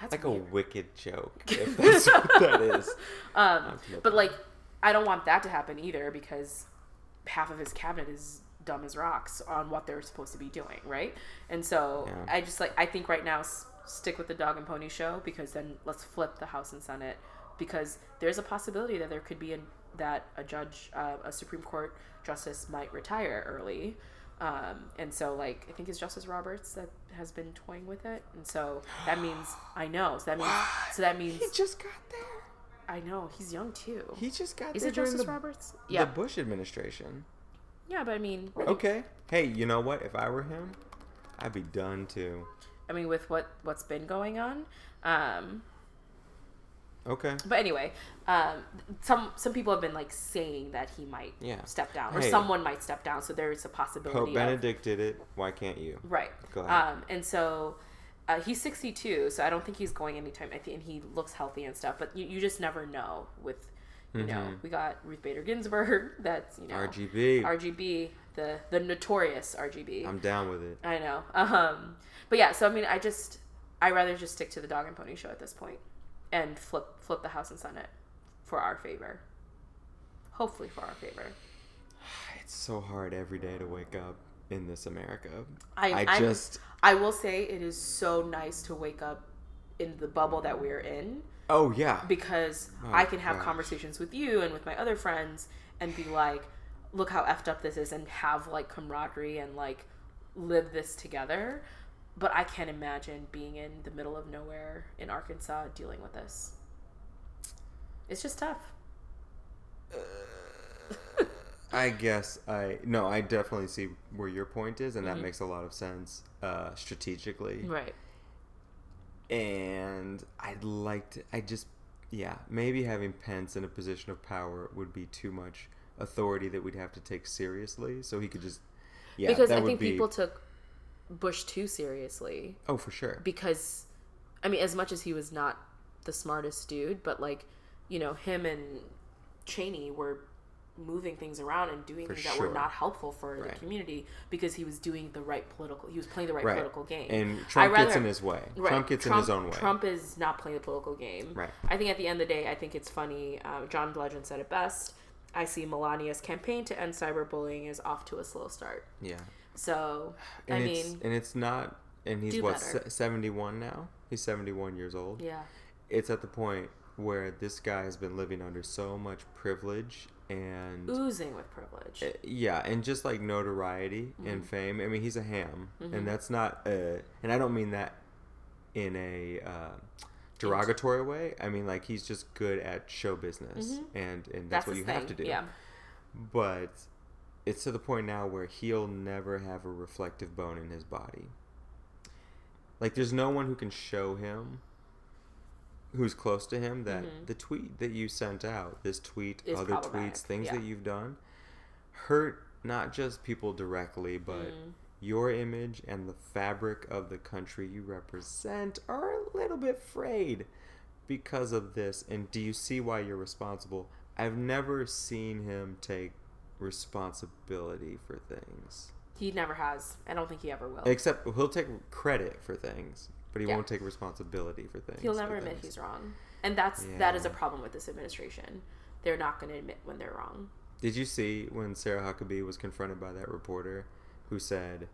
that's like weird. a wicked joke. If that's what that is. um but like i don't want that to happen either because half of his cabinet is dumb as rocks on what they're supposed to be doing right and so Yeah. i just like i think right now s- stick with the dog and pony show because then let's flip the house and senate because there's a possibility that there could be a, that a judge uh, a supreme court justice might retire early um, and so like i think it's justice roberts that has been toying with it and so that means i know so that means so that means He just got there. i know he's young too He just got is there it Justice the, Roberts? Yeah, the Bush administration. yeah, but I mean, Okay. Hey, you know what? If I were him, I'd be done too. I mean, with what what's been going on, um, Okay. but anyway, um, some some people have been like saying that he might Yeah. step down or Hey. someone might step down, so there is a possibility. Pope of, Benedict did it. Why can't you? right? Go ahead. Um, and so. Uh, he's 62, so I don't think he's going anytime. I think, and he looks healthy and stuff. But you, you just never know. With, you know, Mhm. we got Ruth Bader Ginsburg. That's you know RGB. RGB, the the notorious RGB. I'm down with it. I know. Um, but yeah, so I mean, I just I rather just stick to the dog and pony show at this point, and flip flip the House and Senate for our favor. Hopefully, for our favor. It's so hard every day to wake up in this America. I, I just- I will say it is so nice to wake up in the bubble that we're in Oh yeah. because Oh, I can have gosh. conversations with you and with my other friends and be like, look how effed up this is and have like camaraderie and like live this together. But I can't imagine being in the middle of nowhere in Arkansas dealing with this. It's just tough. I guess I no, I definitely see where your point is, and Mm-hmm. that makes a lot of sense uh, strategically. Right. And I'd like to. I just yeah, maybe having Pence in a position of power would be too much authority that we'd have to take seriously. So he could just yeah, because that I would think be people took Bush too seriously. oh for sure. because I mean, as much as he was not the smartest dude, but like, you know, him and Cheney were moving things around and doing For things that were not helpful for Right. the community because he was doing the right political. He was playing the right Right. political game. And Trump gets in his way. Right. Trump gets in his own way. Trump is not playing the political game. Right. I think at the end of the day, I think it's funny. Um, John Legend said it best. I see Melania's campaign to end cyberbullying is off to a slow start. yeah. So, And I it's mean, and it's not and he's what se- 71 now? He's 71 years old. yeah. It's at the point where this guy has been living under so much privilege and Oozing with privilege. Uh, yeah, and just like notoriety and fame. I mean, he's a ham, and that's not. A, and I don't mean that in a uh, derogatory way. I mean like he's just good at show business, and and that's, what his you have to do. Yeah. But it's to the point now where he'll never have a reflective bone in his body. Like there's no one who can show him who's close to him that the tweet that you sent out, this tweet, Is other tweets, things yeah. that you've done hurt not just people directly, but Mm. your image and the fabric of the country you represent are a little bit frayed because of this. And do you see why you're responsible? I've never seen him take responsibility for things. He never has. I don't think he ever will. Except he'll take credit for things, but he Yeah. won't take responsibility for things. He'll never admit things. he's wrong. And that's that is a problem with this administration. They're not going to admit when they're wrong. Did you see when Sarah Huckabee was confronted by that reporter who said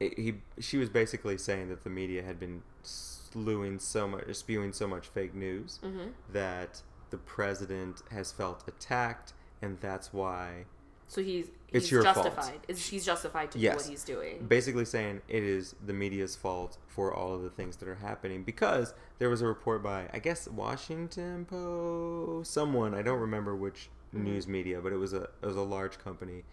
it, he she was basically saying that the media had been slewing so much spewing so much fake news Mm-hmm. that the president has felt attacked and that's why So he's It's he's your fault. justified. Is he's justified to do Yes. what he's doing. basically saying it is the media's fault for all of the things that are happening because there was a report by I guess Washington Post someone I don't remember which Mm-hmm. news media but it was a it was a large company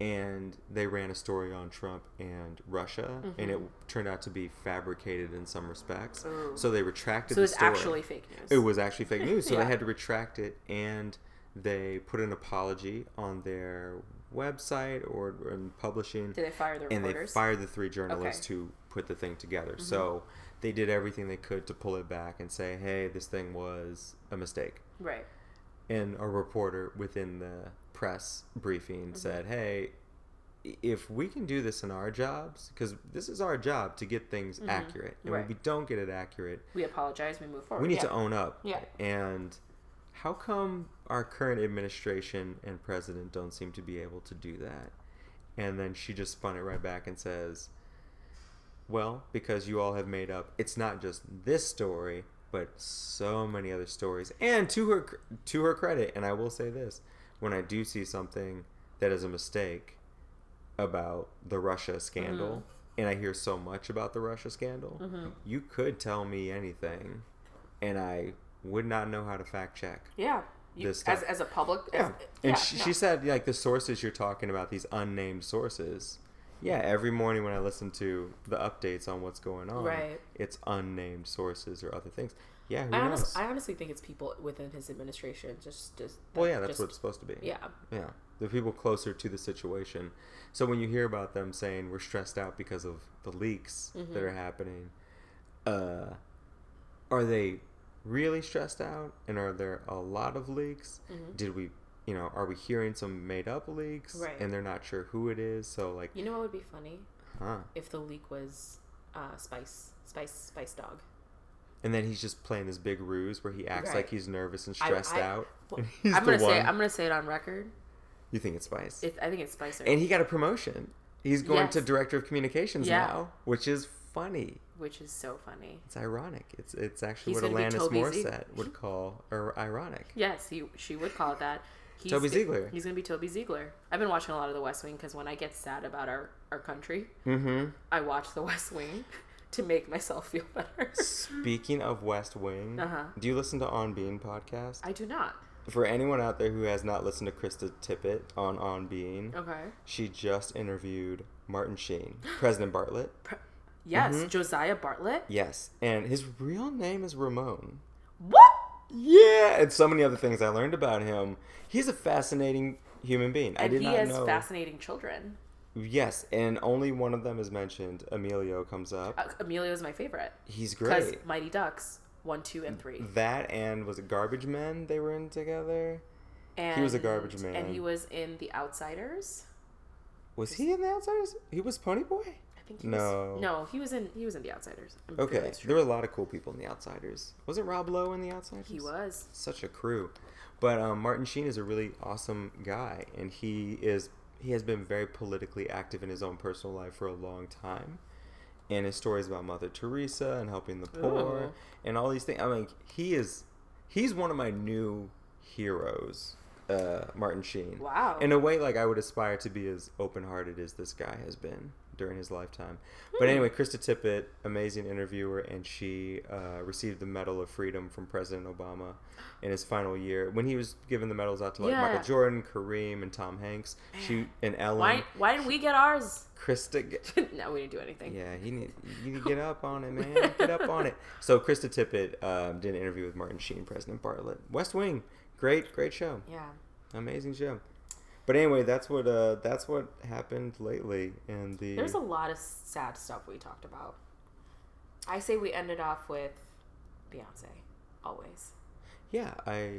and they ran a story on Trump and Russia and it turned out to be fabricated in some respects Mm-hmm. Ooh. so they retracted So the it's story actually fake news. it was actually fake news so Yeah. they had to retract it and they put an apology on their website or in publishing Did they fire the and they fired the three journalists Okay. who put the thing together. Mm-hmm. So they did everything they could to pull it back and say, "Hey, this thing was a mistake." right. And a reporter within the press briefing mm-hmm. said, "Hey, if we can do this in our jobs, because this is our job to get things mm-hmm. accurate, and Right. when we don't get it accurate, We apologize. We move forward. we need yeah. to own up." Yeah. And how come our current administration and president don't seem to be able to do that? And then she just spun it right back and says, Well, because you all have made up, it's not just this story, but so many other stories. And to her to her credit, and I will say this, when I do see something that is a mistake about the Russia scandal, mm-hmm. and I hear so much about the Russia scandal, mm-hmm. you could tell me anything, and I would not know how to fact check. Yeah. You, this as, stuff. as a public. Yeah. As, And yeah, she, no. she said, like, the sources you're talking about, these unnamed sources. Yeah, every morning when I listen to the updates on what's going on, Right. it's unnamed sources or other things. Yeah, I, honest, I honestly think it's people within his administration. Just, just. well, yeah, that's just, what it's supposed to be. Yeah. Yeah, the people closer to the situation. So when you hear about them saying we're stressed out because of the leaks Mm-hmm. that are happening, uh, are they really stressed out? And are there a lot of leaks? Did we, you know, are we hearing some made up leaks? Mm-hmm. Right. And they're not sure who it is. So like, You know what would be funny huh? if the leak was uh, Spice, Spice, Spice Dog. And then he's just playing this big ruse where he acts Right. like he's nervous and stressed I- out. Well, and he's I'm gonna say. I'm gonna say it on record. You think it's Spice? It, I think it's Spicer. and he got a promotion. He's going to director of communications Yeah. now, which is funny. Which is so funny. It's ironic. It's it's actually He's what Alanis Morissette would call or ironic. Yes, he she would call it that. He's Toby Ziegler. He's gonna be Toby Ziegler. I've been watching a lot of The West Wing because when I get sad about our our country, Mm-hmm. I watch The West Wing to make myself feel better. Speaking of West Wing, Uh-huh. do you listen to On Being podcast? I do not. For anyone out there who has not listened to Krista Tippett on On Being, Okay. she just interviewed Martin Sheen, President Bartlet. Yes, Mm-hmm. Josiah Bartlet. Yes, and his real name is Ramon. What? Yeah, and so many other things I learned about him. He's a fascinating human being. I And did he not has know. fascinating children. Yes, and only one of them is mentioned. Emilio comes up. Uh, Emilio is my favorite He's because great. Mighty Ducks one, two, and three. That and was it Garbage Men they were in together? And, He was a garbage man. And he was in The Outsiders. Was he in the Outsiders? He was Pony Boy. Think he No. Was, no, he was in he was in The Outsiders. I'm Okay, sure. there were a lot of cool people in the Outsiders. Was it Rob Lowe in the Outsiders? He was. such a crew. But um, Martin Sheen is a really awesome guy, and he is he has been very politically active in his own personal life for a long time. And his stories about Mother Teresa and helping the poor Ooh. and all these things. I mean, he is he's one of my new heroes, uh, Martin Sheen. Wow. In a way, like I would aspire to be as open-hearted as this guy has been during his lifetime. But anyway, Krista Tippett, amazing interviewer, and she uh, received the Medal of Freedom from President Obama in his final year when he was giving the medals out to like Yeah. Michael Jordan, Kareem, and Tom Hanks. She and Ellen. Why why didn't we get ours? Krista. no, we didn't do anything. Yeah, he need you need to get up on it, man. Get up on it. So Krista Tippett um, did an interview with Martin Sheen, President Bartlet, West Wing. Great, great show. Yeah. Amazing show. But anyway, that's what uh that's what happened lately in the There's a lot of sad stuff we talked about. I say we ended off with Beyonce, always. Yeah, I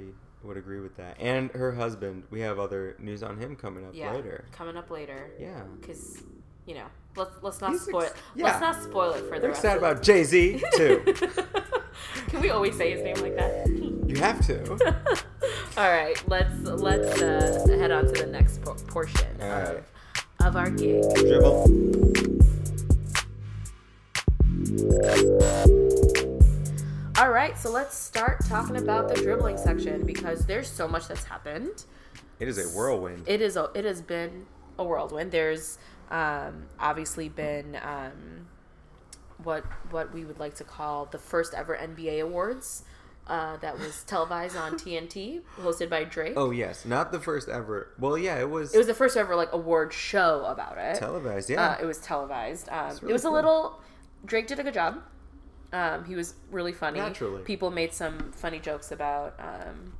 would agree with that. And her husband, we have other news on him coming up Yeah, later. coming up later. Yeah. because you know, let's let's not He's spoil. ex- Let's not spoil it for the We're rest. of about Jay Z too. Can we always say his name like that? you have to. All right, let's let's uh, head on to the next por- portion All of, right. of our gig. Dribble. All right, so let's start talking about the dribbling section because there's so much that's happened. It is a whirlwind. It is a, it has been a whirlwind. There's um, obviously been um, what what we would like to call the first ever NBA awards uh, that was televised on TNT, hosted by Drake. oh yes, not the first ever. Well, yeah, it was, It was the first ever like award show about it. televised. Yeah. Uh, it was televised. Um, really it was cool. a little. Drake did a good job. Um, he was really funny. Naturally. people made some funny jokes about. Um,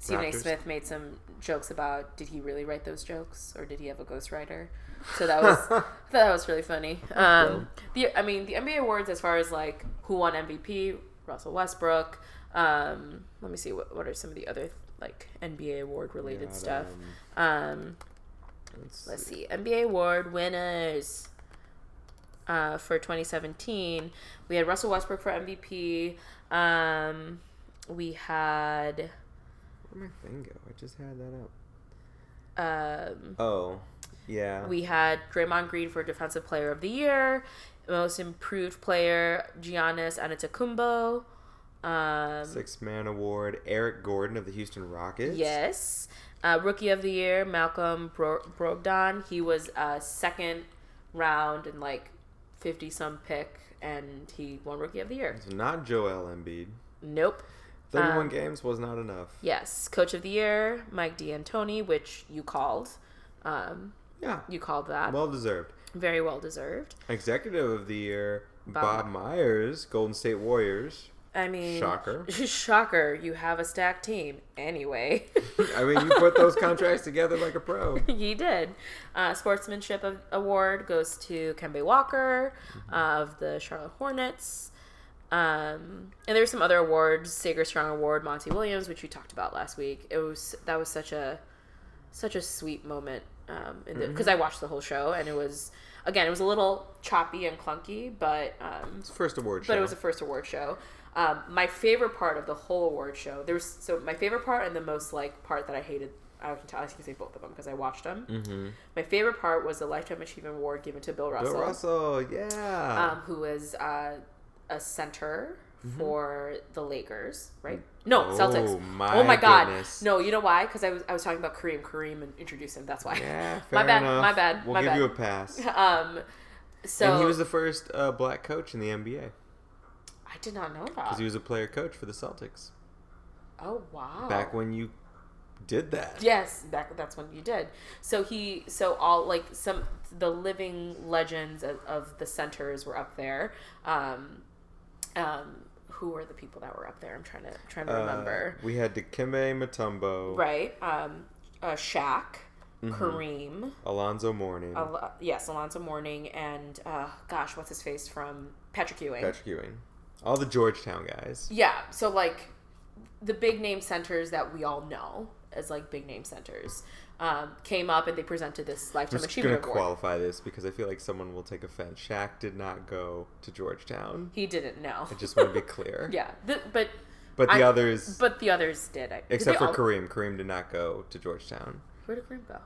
Stephen A. Smith made some jokes about did he really write those jokes or did he have a ghostwriter? So that was I thought that was really funny. Um, the I mean the NBA awards as far as like who won MVP, Russell Westbrook. Um, let me see what what are some of the other like NBA award related Got, stuff. um, Um, let's see NBA award winners uh, for 2017. We had Russell Westbrook for MVP. Um, we had Where'd my thing go? I just had that up. um, Oh, yeah. we had Draymond Green for Defensive Player of the Year. Most Improved Player Giannis Antetokounmpo. Um, Six Man Award. Eric Gordon of the Houston Rockets. Yes. Uh, Rookie of the Year, Malcolm Bro- Brogdon. He was uh, second round and like 50 some pick, and he won Rookie of the Year. So not Joel Embiid. Nope. 31 Um, games was not enough. Yes. Coach of the Year, Mike D'Antoni, which you called. Um, Yeah. you called that. Well deserved. Very well deserved. Executive of the Year, Bob- Bob, Myers, Golden State Warriors. I mean, Shocker. shocker. You have a stacked team. Anyway. I mean, you put those contracts together like a pro. he did. Uh, Sportsmanship of- Award goes to Kemba Walker of the Charlotte Hornets. Um, and there's some other awards, Sager Strong Award, Monty Williams, which we talked about last week. It was that was such a such a sweet moment um, because I watched the whole show and it was again it was a little choppy and clunky, but um, It's first award show. but it was a first award show. Um, my favorite part of the whole award show, there was so my favorite part and the most like part that I hated. I can tell I can say both of them because I watched them. mm-hmm. My favorite part was the Lifetime Achievement Award given to Bill Russell, Bill Russell, yeah. Um, who was uh, a center for the Lakers, right? No, Oh, Celtics. my oh my god, goodness. no! You know why? Because I was I was talking about Kareem, Kareem, and introduced him. That's why. yeah, my bad, enough. my bad, We'll my give bad. you a pass. Um, so and he was the first uh, black coach in the NBA I did not know that. because he was a player coach for the Celtics oh wow! back when you did that. Yes, that, that's when you did. So he, so all like some the living legends of, of the centers were up there. Um, um, who were the people that were up there? I'm trying to trying to Uh, remember. we had Dikembe Mutombo, right, um, uh, Shaq, Mm-hmm. Kareem. Alonzo Mourning, Al- yes, Alonzo Mourning, and uh, gosh, what's his face from Patrick Ewing. Patrick Ewing, all the Georgetown guys. Yeah, so like the big name centers that we all know. as like big name centers um, came up and they presented this I'm lifetime just achievement gonna award. qualify this because I feel like someone will take offense. Shaq did not go to Georgetown. He didn't know. I just want to be clear. yeah, the, but But the I- others, but the others did. I- except for all- Kareem, Kareem did not go to Georgetown. Where did Kareem go?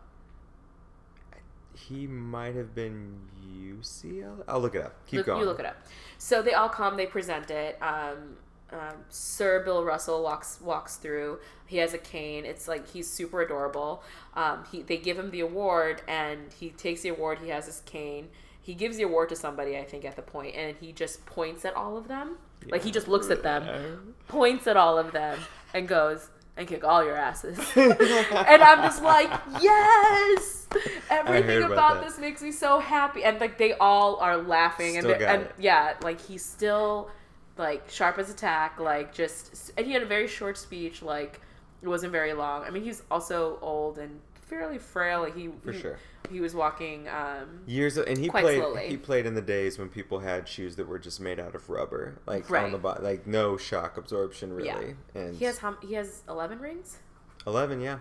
He might have been UCLA. I'll look it up. Keep Look- going. You look it up. So they all come. They present it. Um, um, Sir Bill Russell walks walks through. He has a cane. It's like he's super adorable. Um, he they give him the award, and he takes the award. He has his cane. He gives the award to somebody, I think, at the point, and he just points at all of them. Like he just looks at them, points at all of them, and goes and kick all your asses. and I'm just like, yes! Everything about, about this makes me so happy. And like they all are laughing and Still got and yeah, like he's still like sharp as a tack, like just and he had a very short speech, like it wasn't very long. I mean he's also old and fairly frail. Like he For he, sure. he was walking um Years of, and he played. slowly. He played in the days when people had shoes that were just made out of rubber, like Right. on the bottom, like no shock absorption really. Yeah. And he has how he has 11 rings? eleven, yeah,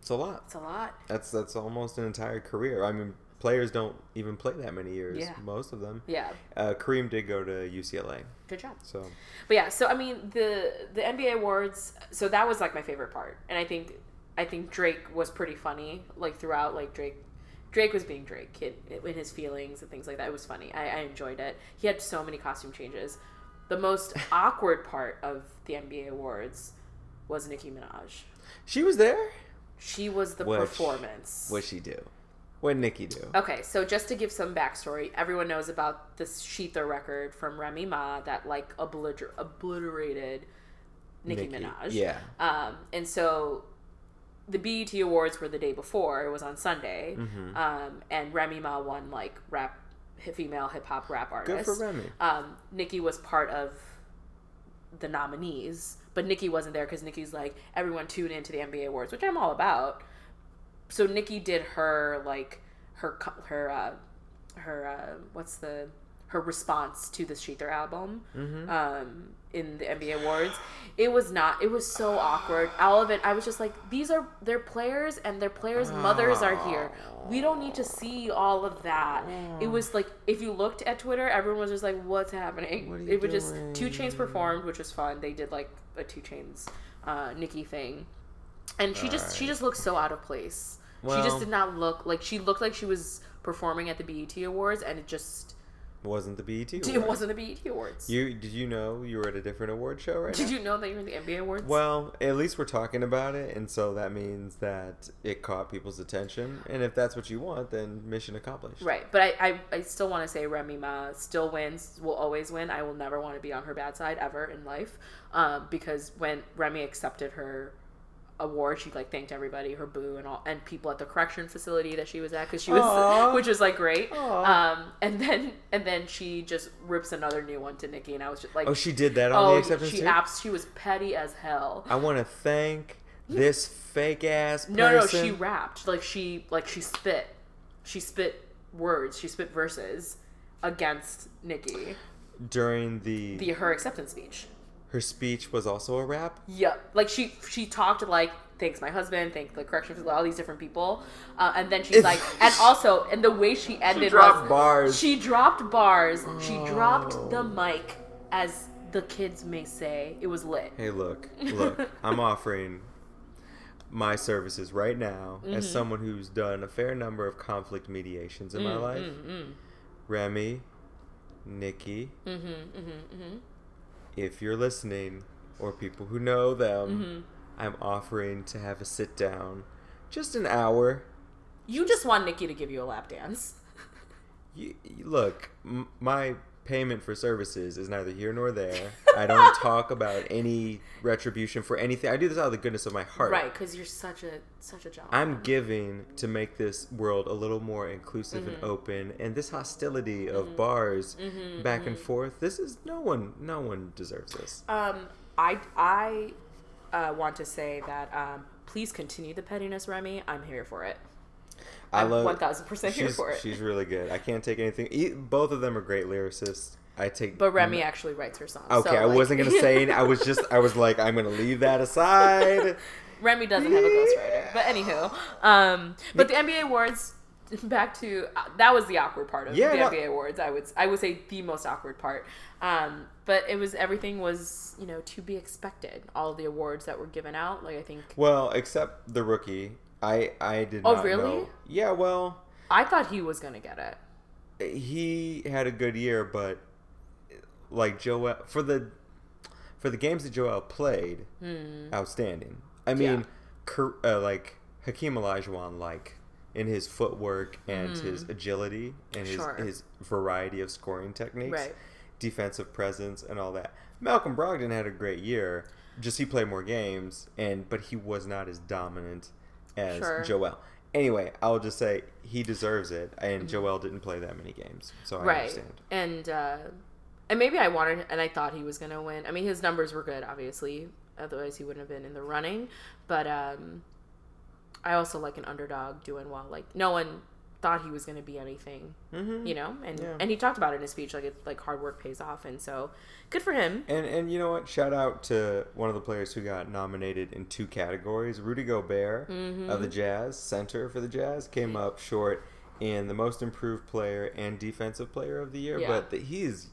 it's a lot. It's a lot. That's that's almost an entire career. I mean, players don't even play that many years. Yeah. Most of them. Yeah. Uh, Kareem did go to UCLA, Good job. so But yeah, so I mean the the NBA awards. So that was like my favorite part, and I think I think Drake was pretty funny like throughout. Like Drake, Drake was being Drake in, in his feelings and things like that. It was funny. I, I enjoyed it. He had so many costume changes. The most awkward part of the NBA awards was Nicki Minaj. she was there. She was the performance. What'd she do? What did Nicki do? Okay, so just to give some backstory, everyone knows about this shETHER record from Remy Ma that like obliter- obliterated Nicki, Nicki, Minaj. yeah. Um, and so the BET Awards were the day before. It was on Sunday. Mm-hmm. Um, and Remy Ma won like rap, female hip hop rap artist. Good for Remy. Um, Nicki was part of the nominees, but Nicki wasn't there because Nicki's like everyone tune into the NBA awards, which I'm all about. So Nicki did her like her her uh, her uh, what's the her response to the shETHER album Mm-hmm. um, in the NBA awards. It was not. It was so awkward. All of it. I was just like, these are their players, and their players' mothers are here. We don't need to see all of that. It was like if you looked at Twitter, everyone was just like, "What's happening?" What it was just? 2 Chainz performed, which was fun. They did like a 2 Chainz uh, Nicki thing, and she just she just looked so out of place. she just did not look like she looked like she was performing at the BET Awards, and it just Wasn't the BET? Awards. it wasn't the BET Awards. You did you know you were at a different award show right Did now? you know that you were in the NBA awards? Well, at least we're talking about it, and so that means that it caught people's attention. And if that's what you want, then mission accomplished. right. But I, I, I still want to say Remy Ma still wins, will always win. I will never want to be on her bad side ever in life. Um, because when Remy accepted her award, she like thanked everybody, her boo and all, and people at the correction facility that she was at because she was, which was like great. Aw. Um, and then and then she just rips another new one to Nicki, and I was just like, Oh, she did that on the acceptance she abs- she was petty as hell. I want to thank this fake ass person. No, no, she rapped. Like she like she spit. She spit words. She spit verses against Nicki. during the, The her acceptance speech. Her speech was also a rap. Yep. Like she she talked like thanks my husband, thank the correction facility, all these different people, uh, and then she's like, and also, and the way she ended dropped was bars. She dropped bars. She dropped Oh. the mic, as the kids may say. It was lit. Hey, look, look, I'm offering my services right now Mm-hmm. as someone who's done a fair number of conflict mediations in Mm, my life. Remy, Nicki, Mm-hmm, mm-hmm, mm-hmm. If you're listening, or people who know them, Mm-hmm. I'm offering to have a sit down, just an hour. You just want Nicki to give you a lap dance. You, you- look, m- my payment for services is neither here nor there. I don't talk about any retribution for anything. I do this out of the goodness of my heart. Right, because you're such a such a gentleman. I'm giving to make this world a little more inclusive Mm-hmm. and open, and this hostility of bars Mm-hmm, back and forth. This is no one. No one deserves this. Um, I I uh, want to say that um, please continue the pettiness, Remy. I'm here for it. I I'm love 1000% here she's, for it. She's really good. I can't take anything. Both of them are great lyricists. I take. But Remy actually writes her songs. Okay, so, I like- wasn't gonna say. it. I was just. I was like, I'm gonna leave that aside. Remy doesn't have a ghostwriter. But anywho, um, but the NBA awards. Back to uh, that was the awkward part of Yeah, the no- NBA awards. I would I would say the most awkward part. Um, but it was everything was you know to be expected. All the awards that were given out, like I think Well, except the rookie. I I did not Oh, really? know. Yeah, well, I thought he was gonna get it. he had a good year, but like Joel for the for the games that Joel played, outstanding. I mean, Hmm. Yeah. Uh, like Hakeem Olajuwon, like in his footwork and his Hmm. agility and his, Sure. his variety of scoring techniques, Right. defensive presence, and all that. Malcolm Brogdon had a great year. Just he played more games, and but he was not as dominant as Sure. Joel. Anyway, I'll just say he deserves it, and Joel didn't play that many games, so I Mm-hmm. right understand. and uh and maybe i wanted and i thought he was gonna win i mean his numbers were good obviously otherwise he wouldn't have been in the running but um i also like an underdog doing well like no one thought he was gonna be anything Mm-hmm. you know and Yeah. and he talked about it in his speech like it's like hard work pays off and so good for him And and you know what? Shout out to one of the players who got nominated in two categories. Rudy Gobert Mm-hmm. of the Jazz, center for the Jazz, came up short in the most improved player and defensive player of the year. Yeah. But the, he is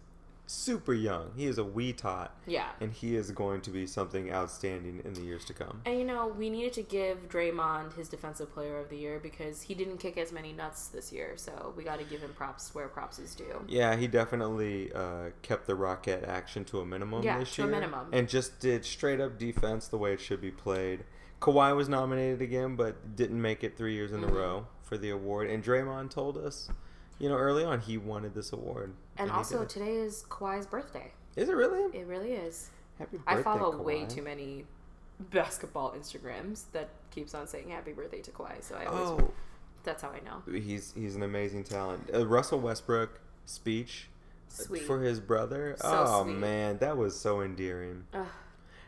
super young. He is a wee tot, yeah and he is going to be something outstanding in the years to come. and you know we needed to give Draymond his defensive player of the year because he didn't kick as many nuts this year so we got to give him props where props is due Yeah, he definitely uh, kept the Rocket action to a minimum Yeah, this to a minimum. And just did straight up defense the way it should be played. Kawhi was nominated again, but didn't make it three years in Mm-hmm. a row for the award. And Draymond told us, you know, early on he wanted this award. And also today is Kawhi's birthday is it really? It really is. Happy birthday, I follow way too many basketball Instagrams that keeps on saying happy birthday to Kawhi. So I always Oh, that's how I know. he's he's an amazing talent. Uh, Russell Westbrook speech Sweet. for his brother. So oh sweet. man, that was so endearing. Ugh.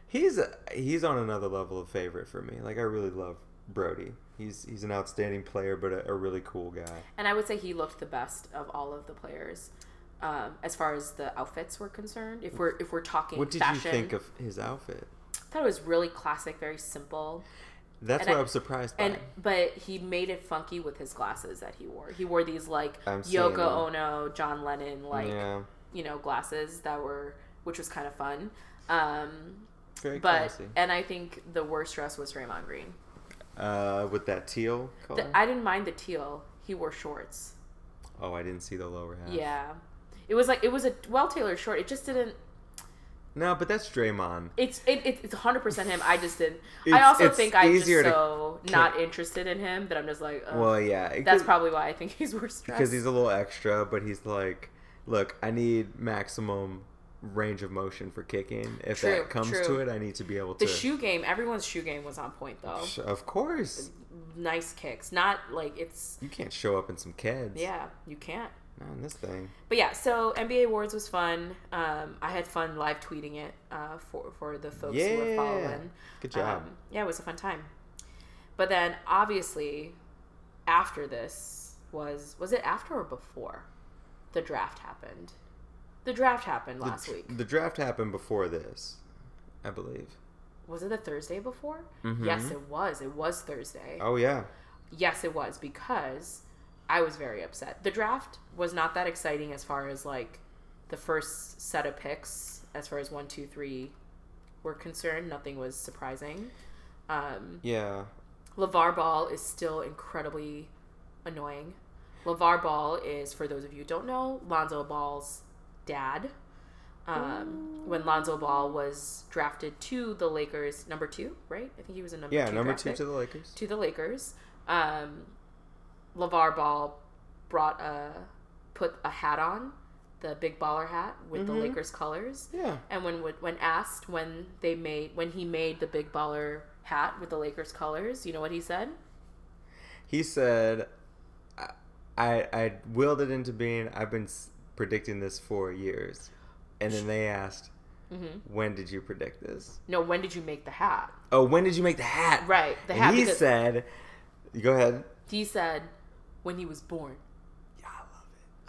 He's a, he's on another level of favorite for me. Like I really love Brody. He's he's an outstanding player, but a, a really cool guy. And I would say he looked the best of all of the players. Um, as far as the outfits were concerned, if we're if we're talking What did fashion, you think of his outfit? I thought it was really classic, very simple, That's And what I- was surprised by. and but he made it funky with his glasses that he wore. He wore these like I'm Yoko. Ono, John Lennon like yeah, you know glasses that were which was kind of fun. Um, very but classy. and I think the worst dress was Draymond Green. Uh, with that teal color. The, I didn't mind the teal. He wore shorts. oh, I didn't see the lower half. Yeah, it was like it was a well tailored short. It just didn't. No, but that's Draymond. It's it, it, it's 100 percent him. I just didn't. I also think I'm just easier to so not interested in him that I'm just like. Ugh. Well, yeah. that's probably why I think he's worse. dressed. because he's a little extra, but he's like, look, I need maximum range of motion for kicking. If True, that comes true. to it, I need to be able to. the shoe game. Everyone's shoe game was on point though. Of course, Nice kicks. Not like it's. you can't show up in some kids. Yeah, you can't. This thing. But yeah, so NBA awards was fun. Um, I had fun live tweeting it uh, for for the folks who were following. Good job. Um, yeah, it was a fun time. But then obviously, after this was was it after or before the draft happened? The draft happened last dr- week. The draft happened before this, I believe. Was it the Thursday before? Mhm. Yes, it was. It was Thursday. Oh yeah. Yes, it was because I was very upset. The draft was not that exciting as far as like the first set of picks, as far as one, two, three were concerned. Nothing was surprising. Um, Yeah. LaVar Ball is still incredibly annoying. LaVar Ball is, for those of you who don't know, Lonzo Ball's dad. Um, when Lonzo Ball was drafted to the Lakers, number two, right? I think he was a number Yeah, two. number draft two pick to the Lakers. to the Lakers. Um, LaVar Ball brought a put a hat on, the big baller hat with the Mhm. Lakers colors. Yeah. And when when asked when they made when he made the big baller hat with the Lakers colors, you know what he said? He said, I, I, I willed it into being, I've been predicting this for years. And then they asked, hmm when did you predict this? No, when did you make the hat? Oh, when did you make the hat? Right, the and hat. he because said, go ahead. he said when he was born. Yeah,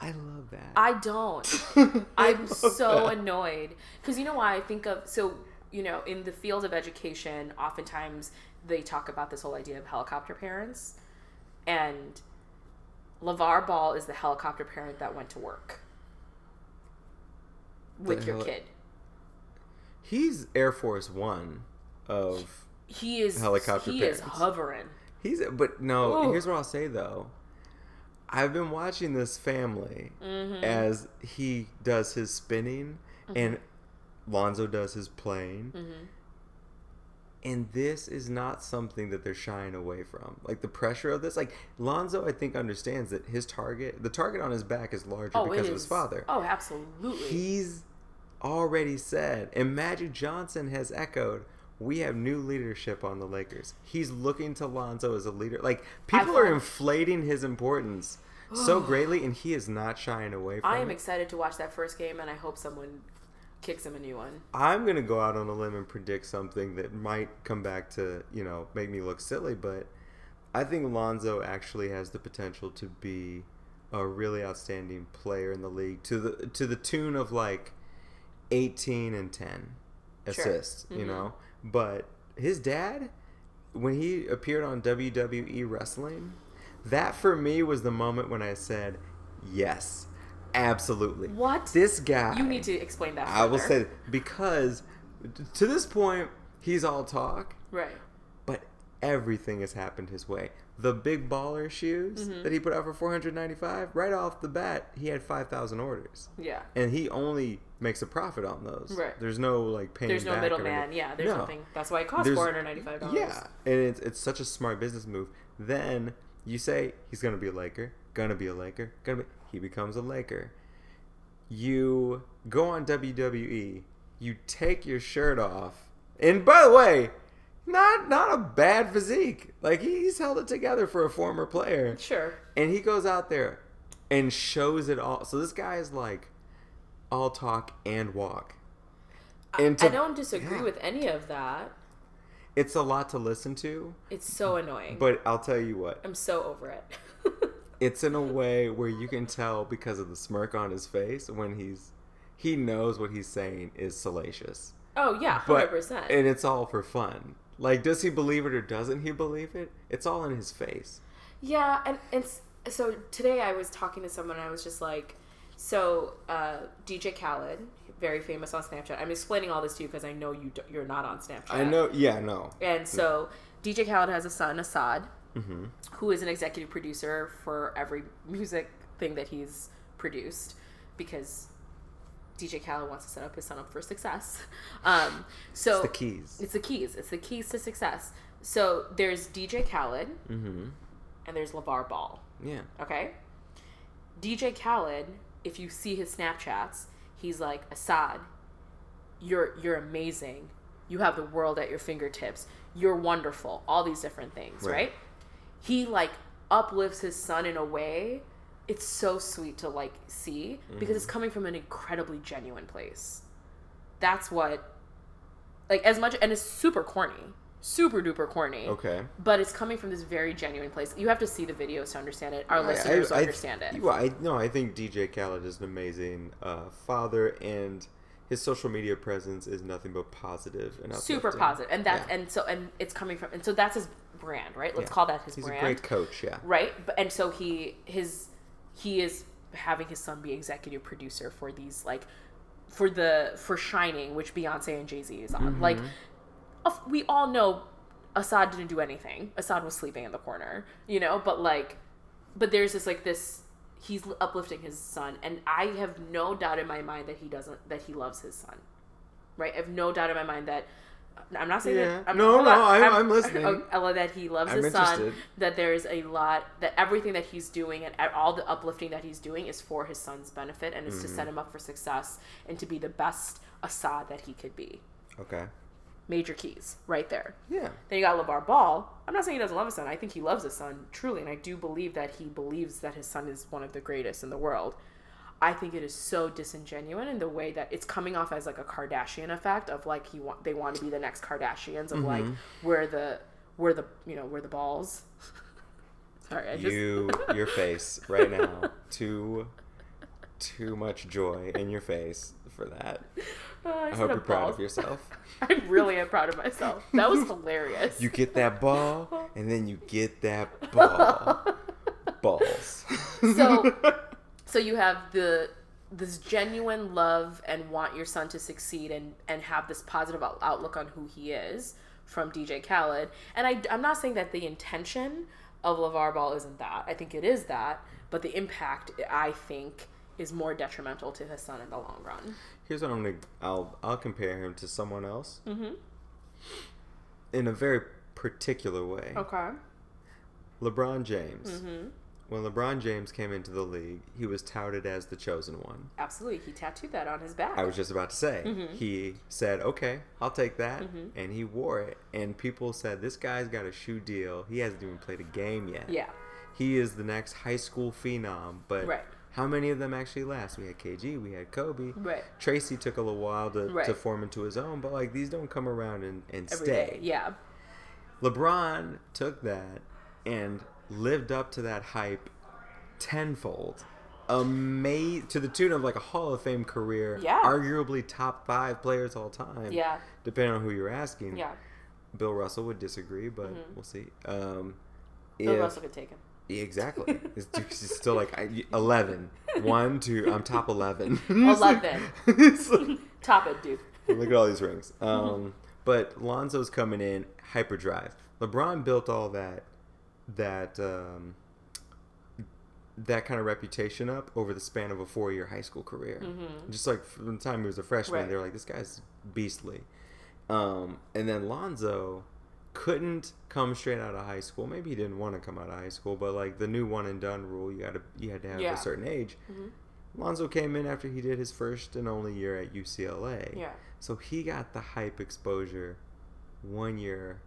I love it. I love that. I don't. I'm so that. annoyed because you know why I think of so you know in the field of education, oftentimes they talk about this whole idea of helicopter parents, and LaVar Ball is the helicopter parent that went to work with The your heli- kid. He's Air Force One of He is Helicopter He is hovering. He's but no. Ooh. Here's what I'll say though. I've been watching this family Mm-hmm. as he does his spinning and Lonzo does his playing. Mm-hmm. And this is not something that they're shying away from. Like the pressure of this, like Lonzo, I think understands that his target, the target on his back, is larger Oh, because of his father. Oh, absolutely. He's already said, and Magic Johnson has echoed, we have new leadership on the Lakers. He's looking to Lonzo as a leader. Like people are inflating his importance so greatly, and he is not shying away from I am it. excited to watch that first game, and I hope someone kicks him a new one. I'm gonna go out on a limb and predict something that might come back to you know make me look silly, but I think Lonzo actually has the potential to be a really outstanding player in the league to the to the tune of like 18 and 10 assists, you Mhm. know. But his dad, when he appeared on WWE wrestling, that for me was the moment when I said, "Yes, absolutely." What? This guy. You need to explain that. I will say because to this point he's all talk, right. but everything has happened his way. The big baller shoes Mm-hmm. that he put out for 495, right off the bat, he had 5,000 orders. Yeah. And he only makes a profit on those. Right. There's no like paying There's no middleman. Yeah. There's No. nothing. That's why it costs four hundred ninety five dollars. Yeah, and it's it's such a smart business move. Then you say he's gonna be a Laker, gonna be a Laker, gonna be. He becomes a Laker. You go on WWE. You take your shirt off, and by the way, not not a bad physique. Like he's held it together for a former player, Sure. and he goes out there and shows it all. So this guy is like all talk and walk. And I don't disagree yeah. with any of that. It's a lot to listen to, It's so annoying. but I'll tell you what. I'm so over it. it's in a way where you can tell because of the smirk on his face when he's he knows what he's saying is salacious oh yeah, hundred but percent. and it's all for fun like does he believe it or doesn't he believe it it's all in his face Yeah, and it's so today I was talking to someone. and I was just like, so uh, DJ Khaled, very famous on Snapchat. I'm explaining all this to you because I know you do, you're not on Snapchat. i know yeah no And so DJ Khaled has a son, Asahd, hmm who is an executive producer for every music thing that he's produced because DJ Khaled wants to set up his son up for success. Um, so it's the keys It's the keys. It's the keys to success. So there's DJ Khaled mm-hmm and there's LaVar Ball. yeah Okay? DJ Khaled, if you see his Snapchats, he's like, Asahd, you're you're amazing. You have the world at your fingertips. You're wonderful. All these different things, Right. right? He like uplifts his son in a way it's so sweet to like see because it's mm-hmm. coming from an incredibly genuine place. That's what like as much and it's super corny. Super duper corny okay but it's coming from this very genuine place. You have to see the videos to understand it. Our I- listeners I- I- understand it. well, I no, I think DJ Khaled is an amazing uh, father, and his social media presence is nothing but positive and Super uplifting. positive, and that's Yeah. and so and it's coming from and so that's his brand, right? Let's Yeah. call that his He's brand, He's a great coach, yeah. right? But and so he his he is having his son be executive producer for these like for the for Shining, which Beyonce and Jay Z is on. Mm-hmm. Like we all know Asahd didn't do anything. Asahd was sleeping in the corner, you know, but like but there's this like this he's uplifting his son and I have no doubt in my mind that he doesn't that he loves his son. Right? I have no doubt in my mind that I'm not saying Yeah. that I'm, No, no, on. I'm- I'm listening. Ella, that he loves I'm his son. That there's a lot that everything that he's doing and all the uplifting that he's doing is for his son's benefit and is to Mm-hmm. set him up for success and to be the best Asahd that he could be. Okay. Major keys right there. Yeah. Then you got LaVar Ball. I'm not saying he doesn't love his son. I think he loves his son truly, and I do believe that he believes that his son is one of the greatest in the world. I think it is so disingenuous in the way that it's coming off as like a Kardashian effect of like he want they want to be the next Kardashians of like mm-hmm. where the where the you know where the balls. Sorry, I just You, your face right now, too, too much joy in your face for that. Uh, I, I hope you're proud of yourself. I really am proud of myself. That was hilarious. You get that ball, and then you get that ball. Balls. So- so you have the this genuine love and want your son to succeed and and have this positive outlook on who he is from DJ Khaled. And I I'm not saying that the intention of LaVar Ball isn't that. I think it is that, but the impact I think is more detrimental to his son in the long run. Here's what I'm gonna. I'll I'll compare him to someone else Mm-hmm. in a very particular way. Okay. LeBron James. Mm-hmm. When LeBron James came into the league, he was touted as the chosen one. Absolutely. He tattooed that on his back. I was just about to say. Mm-hmm. He said, "Okay, I'll take that," Mhm. and he wore it. And people said, "This guy's got a shoe deal. He hasn't even played a game yet. yeah. He is the next high school phenom." But Right. How many of them actually last? We had KG, we had Kobe. Right. Tracy took a little while to, to form into his own, but like these don't come around and, and Every stay. day. Yeah. LeBron took that and lived up to that hype tenfold. Ama- to the tune of like a Hall of Fame career. Yeah. Arguably top five players all time. Yeah. Depending on who you're asking. Yeah. Bill Russell would disagree, but Mhm. we'll see. Um, Bill if- Russell could take him. Yeah, exactly. It's, it's still like I, 11. One, two, I'm top 11. 11. Like- Top it, dude. Look at all these rings. Um, but Lonzo's coming in hyperdrive. LeBron built all that that um, that kind of reputation up over the span of a four year high school career. Mhm. Just like from the time he was a freshman, Right. they were like, "This guy's beastly." Um, and then Lonzo couldn't come straight out of high school. Maybe he didn't want to come out of high school, but like the new one and done rule, you got to you had to have Yeah. a certain age. Mhm. Lonzo came in after he did his first and only year at UCLA. Yeah. So he got the hype exposure one year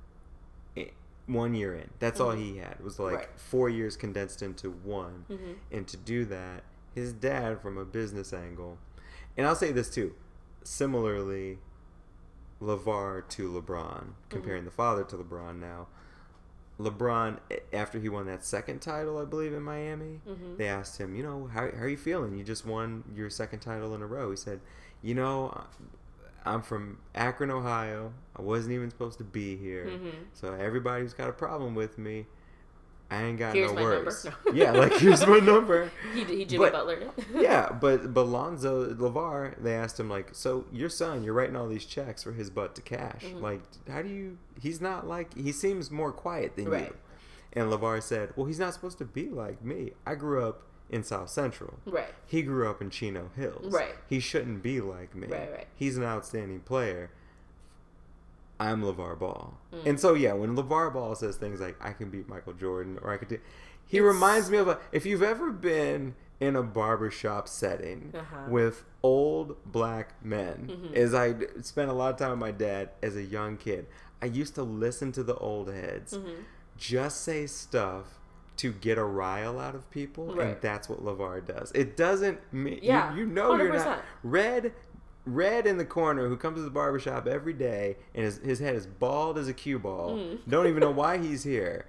i- one year in. That's all Mhm. he had. It was like Right. 4 years condensed into one. Mhm. And to do that, his dad from a business angle. And I'll say this too. Similarly, LaVar to LeBron, comparing the father to LeBron now. LeBron, after he won that second title, I believe, in Miami, Mhm. they asked him, you know, how, how are you feeling? You just won your second title in a row. He said, you know, I'm from Akron, Ohio. I wasn't even supposed to be here. Mhm. So everybody's got a problem with me. I ain't got Here's no worries. No. yeah, like here's my number. He, he Jimmy But- Butler it. yeah, but but Lonzo LaVar, they asked him like, so your son, you're writing all these checks for his butt to cash. Mhm. Like, how do you? He's not like he seems more quiet than Right. you. And LaVar said, well, he's not supposed to be like me. I grew up in South Central. Right. He grew up in Chino Hills. Right. He shouldn't be like me. Right, right. He's an outstanding player. I'm LaVar Ball. Mm. And so, yeah, when LaVar Ball says things like, I can beat Michael Jordan or I could do. He It's- reminds me of a. If you've ever been in a barbershop setting Uh-huh. with old black men, Mhm. as I spent a lot of time with my dad as a young kid, I used to listen to the old heads Mhm. just say stuff to get a rile out of people, and that's what LaVar does. It doesn't mean Yeah, you, you know you're not red. Red in the corner, who comes to the barbershop every day, and his, his head is bald as a cue ball. Mm. Don't even know why he's here.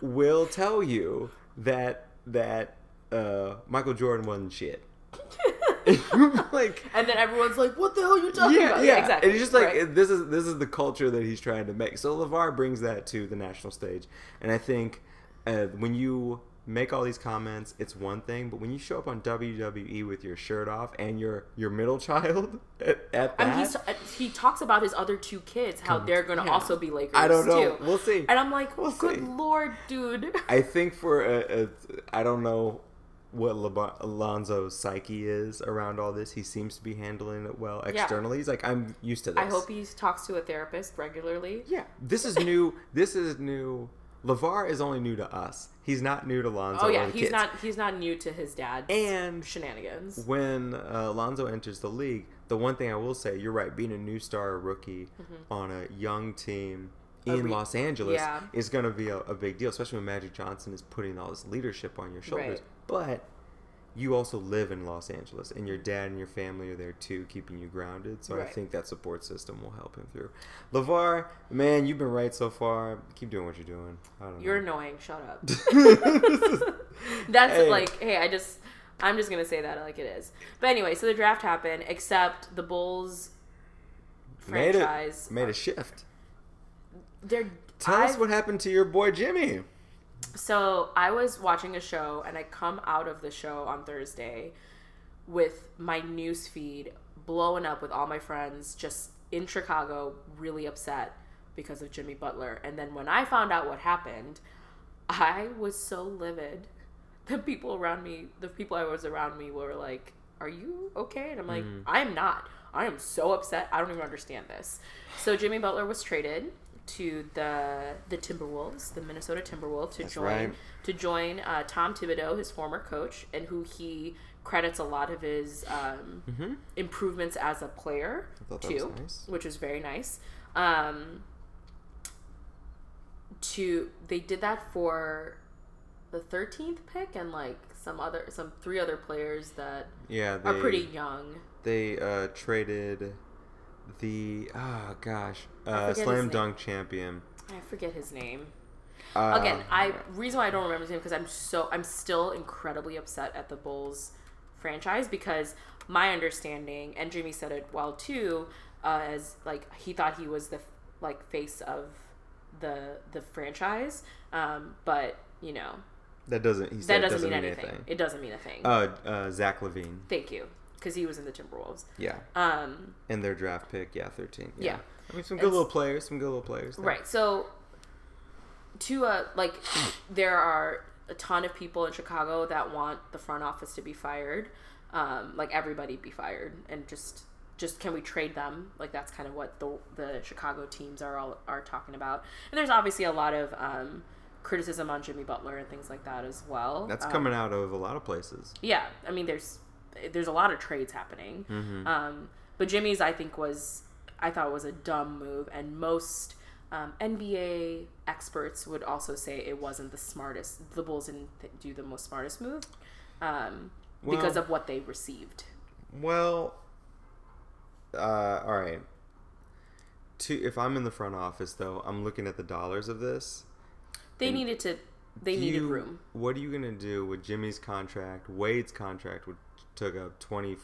Will tell you that that uh, Michael Jordan wasn't shit. like And then everyone's like, "What the hell are you talking yeah, about?" yeah, exactly. And it's just like Right. this is this is the culture that he's trying to make. So LaVar brings that to the national stage, and I think uh, when you make all these comments, it's one thing, but when you show up on WWE with your shirt off and your your middle child at, at I that, mean, he's, uh, he talks about his other two kids, how they're going to yeah. also be Lakers. I don't know. Too. We'll see. And I'm like, We'll good see. lord, dude. I think for a, a I don't know what Lebo- Alonzo's psyche is around all this. He seems to be handling it well Yeah. externally. He's like, I'm used to this. I hope he talks to a therapist regularly. Yeah, this is new. this is new. LaVar is only new to us. He's not new to Lonzo. Oh yeah, he's kids. not he's not new to his dad And shenanigans. when uh, Lonzo enters the league, the one thing I will say, you're right. Being a new star rookie on a young team Mm-hmm. A in re- Los Angeles yeah. is going to be a, a big deal, especially when Magic Johnson is putting all this leadership on your shoulders. Right. But you also live in Los Angeles, and your dad and your family are there too, keeping you grounded. So I think that support system will help him through. LaVar, man, you've been right so far. Keep doing what you're doing. I don't You're know. annoying. Shut up. That's Hey. like, hey, I just I'm just gonna say that like it is. But anyway, so the draft happened, except the Bulls Made franchise. Made a shift. They're Tell us I've- what happened to your boy Jimmy. So I was watching a show and I come out of the show on Thursday with my news feed blowing up with all my friends just in Chicago really upset because of Jimmy Butler. And then when I found out what happened, I was so livid. The people around me, the people I was around me were like, "Are you okay?" And I'm like, mm. "I'm not. I am so upset. I don't even understand this." So Jimmy Butler was traded to the the Timberwolves, the Minnesota Timberwolves, to That's join right. to join uh, Tom Thibodeau, his former coach, and who he credits a lot of his um, improvements as a player Mm-hmm. too, nice. which was very nice. Um, to they did that for the 13th pick and like some other some three other players that Yeah, they are pretty young. they uh, traded the oh gosh uh, slam dunk champion. I forget his name. Uh, Again, I reason why I don't remember his name because I'm so I'm still incredibly upset at the Bulls franchise because my understanding and Jimmy said it well too, uh, as like he thought he was the like face of the the franchise, um, but you know that doesn't he that said doesn't, mean, anything. It doesn't mean a thing. Uh, uh, Zach LaVine. Thank you, because he was in the Timberwolves. Yeah, Um, and their draft pick. Yeah, thirteen. Yeah. I mean, some good It's- little players. Some good little players. there. Right. So, to uh, like, there are a ton of people in Chicago that want the front office to be fired, um, like everybody be fired, and just just can we trade them? Like that's kind of what the the Chicago teams are all are talking about. And there's obviously a lot of um, criticism on Jimmy Butler and things like that as well. That's Um, coming out of a lot of places. yeah, I mean, there's there's a lot of trades happening. Mm-hmm. Um, but Jimmy's, I think, was I thought was a dumb move, and most um, NBA experts would also say it wasn't the smartest. The Bulls didn't th- do the most smartest move um, because of what they received. Well, uh, all right. To if I'm in the front office though, I'm looking at the dollars of this. They needed to. They needed you- room. What are you gonna do with Jimmy's contract? Wade's contract would took up twenty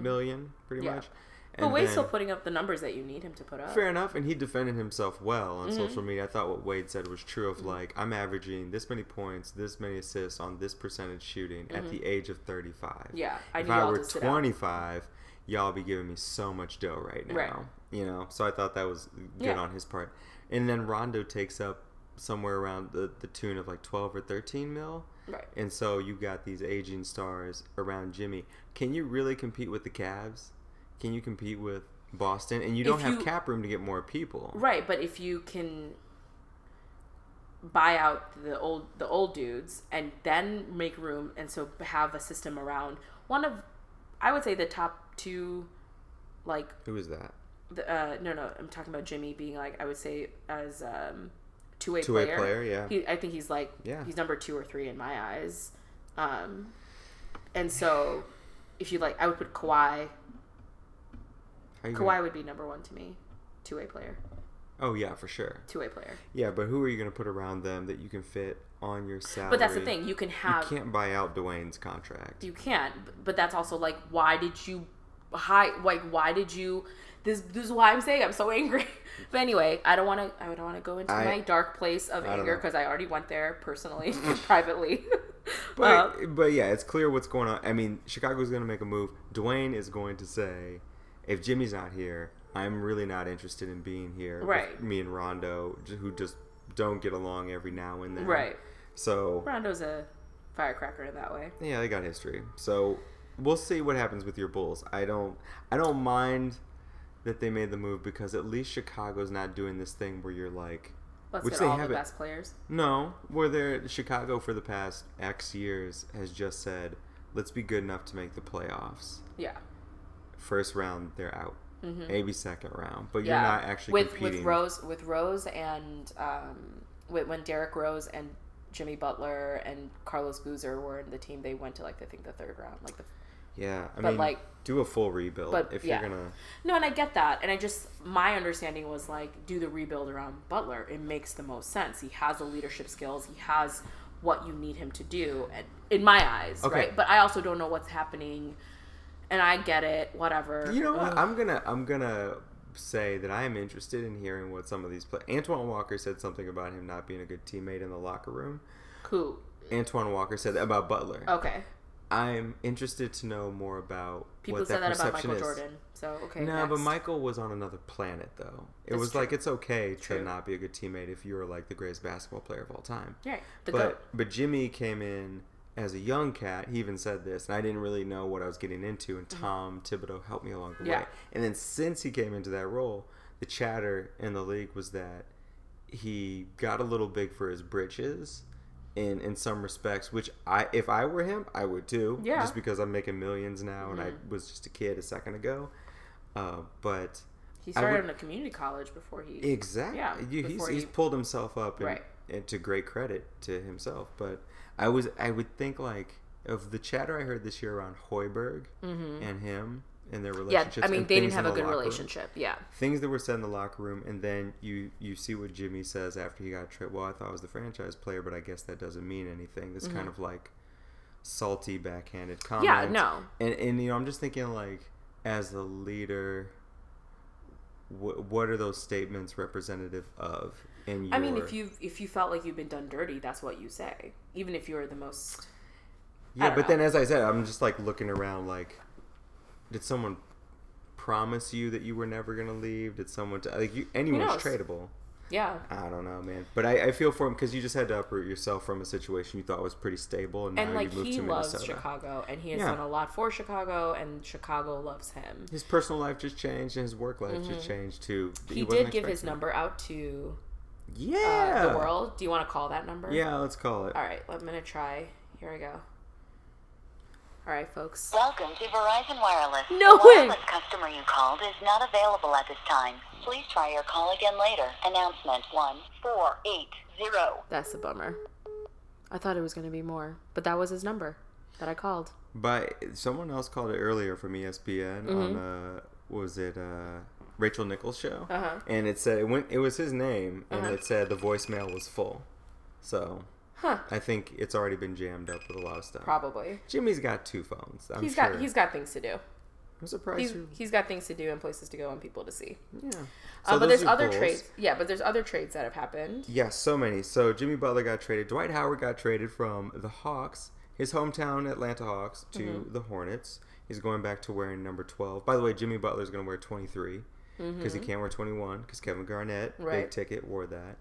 million, pretty Mm-hmm. Yeah. much. But And Wade's then- still putting up the numbers that you need him to put up. Fair enough, and he defended himself well on Mm-hmm. social media. I thought what Wade said was true of like I'm averaging this many points, this many assists on this percentage shooting at the age of 35. Mm-hmm. Yeah, I if I were to sit out. 25, y'all be giving me so much dough right now. Right. You know, so I thought that was good Yeah. on his part. And then Rondo takes up somewhere around the, the tune of like 12 or 13 mil. Right. And so you got these aging stars around Jimmy. Can you really compete with the Cavs? Can you compete with Boston? And you don't If have you- cap room to get more people. Right, but if you can buy out the old the old dudes and then make room and so have a system around one of I would say the top two like Who is that? the, uh no no I'm talking about Jimmy being like I would say as um two way player. player, yeah. He, I think he's like Yeah. he's number 2 or 3 in my eyes. Um and so if you like I would put Kawhi Kawhi gonna- would be number 1 to me. Two way player. Oh yeah, for sure. Two way player. Yeah, but who are you going to put around them that you can fit on your salary? But that's the thing. You can have. You can't buy out Dwyane's contract. You can't. but that's also like, why did you, hi, like, why did you? This, this is why I'm saying I'm so angry. but anyway, I don't want to. I don't want to go into I- my dark place of I anger because I already went there personally, privately. But Uh, but yeah, it's clear what's going on. I mean, Chicago's going to make a move. Dwyane is going to say, if Jimmy's not here, I'm really not interested in being here. Right. me and Rondo, who just don't get along every now and then. right. So Rondo's a firecracker in that way. yeah, they got history. So we'll see what happens with your Bulls. I don't I don't mind that they made the move because at least Chicago's not doing this thing where you're like Let's Which get they all the haven't- best players. no, where they're Chicago for the past X years has just said, let's be good enough to make the playoffs. Yeah. First round, they're out. Maybe second round, but Mm-hmm. Yeah. you're not actually with competing. with Rose with Rose and um with, when Derrick Rose and Jimmy Butler and Carlos Boozer were in the team, they went to like I think the third round, like the yeah, I but, mean, like- do a full rebuild but, if yeah. you're gonna. No, and I get that. And I just, my understanding was like, do the rebuild around Butler. It makes the most sense. He has the leadership skills. He has what you need him to do and, in my eyes Okay. right but i also don't know what's happening and i get it whatever You know what? Ugh. I'm gonna I'm gonna say that I am interested in hearing what some of these play. Antoine Walker said something about him not being a good teammate in the locker room. who Antoine Walker said that about Butler. okay I'm interested to know more about people what said that about perception michael is. jordan so okay no, but. Michael was on another planet though. It That's was true. like it's okay True. to not be a good teammate if you're like the greatest basketball player of all time. right the but goat but Jimmy came in as a young cat. He even said this, and I didn't really know what I was getting into. And Tom Thibodeau helped me along the Mm-hmm. Yeah. way. And then since he came into that role, the chatter in the league was that he got a little big for his britches. In, in some respects, which I if I were him, I would too. Yeah. Just because I'm making millions now, and I Mhm. was just a kid a second ago. Uh, but he started would- in a community college before he Exactly. Yeah, You- he's, before he's he- pulled himself up and, Right. and to great credit to himself. But I was I would think like of the chatter I heard this year around Hoiberg and him and their Mm-hmm. yeah i mean they didn't have a good locker room. relationship yeah Things that were said in the locker room, and then you you see what Jimmy says after he got traded. Well, I thought I was the franchise player, but I guess that doesn't mean anything. This kind of like salty backhanded comment. Mm-hmm. Yeah, no. And and you know, I'm just thinking like as a leader, wh- what are those statements representative of? In your, I mean, if you if you felt like you've been done dirty, that's what you say, even if you're the most. yeah, but know. then as I said, I'm just like looking around like, did someone promise you that you were never gonna leave? Did someone t- like you? Anyone's tradable. Yeah, I don't know, man. But I, I feel for him because you just had to uproot yourself from a situation you thought was pretty stable, and, and now like you moved he to loves Minnesota. Chicago, and he has Yeah. done a lot for Chicago, and Chicago loves him. His personal life just changed, and his work life just changed too. Mm-hmm. He, did give his number out to uh, Yeah. the world. Do you want to call that number? Yeah, let's call it. All right, I'm gonna try. Here we go. All right, folks. Welcome to Verizon Wireless. No the way. wireless customer you called is not available at this time. Please try your call again later. Announcement 1480. That's a bummer. I thought it was gonna be more, but that was his number that I called. But someone else called it earlier from ESPN on uh, was it uh, Rachel Nichols show, Mm-hmm. Uh-huh. and it said it went. It was his name, and Uh-huh. it said the voicemail was full. So Huh? I think it's already been jammed up with a lot of stuff. Probably. Jimmy's got two phones. I'm He's sure. got he's got things to do. I'm surprised. He's you- he's got things to do and places to go and people to see. yeah. Uh, but there's other Bulls. trades. Yeah, but there's other trades that have happened. Yes, so many. So Jimmy Butler got traded. Dwight Howard got traded from the Hawks, his hometown Atlanta Hawks, to Mm-hmm. the Hornets. He's going back to wearing number 12. By the way, Jimmy Butler's going to wear 23 because he can't wear 21 because Kevin Garnett, big Mm-hmm. Ticket, wore that.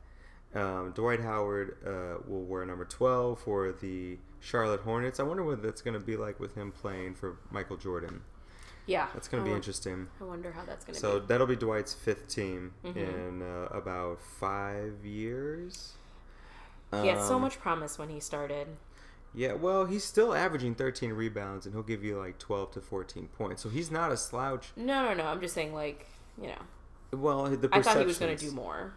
Um, Dwight Howard uh, will wear number 12 for the Charlotte Hornets. I wonder what that's going to be like with him playing for Michael Jordan. Yeah, That's going to be won- interesting. I wonder how that's gonna So be. So that'll be Dwight's fifth team Mm-hmm. in uh, about five years. He had so Um, much promise when he started. Yeah, well, he's still averaging 13 rebounds, and he'll give you like 12 to 14 points. So he's not a slouch. No, no, no. I'm just saying, like, you know, Well, the I thought he was gonna do more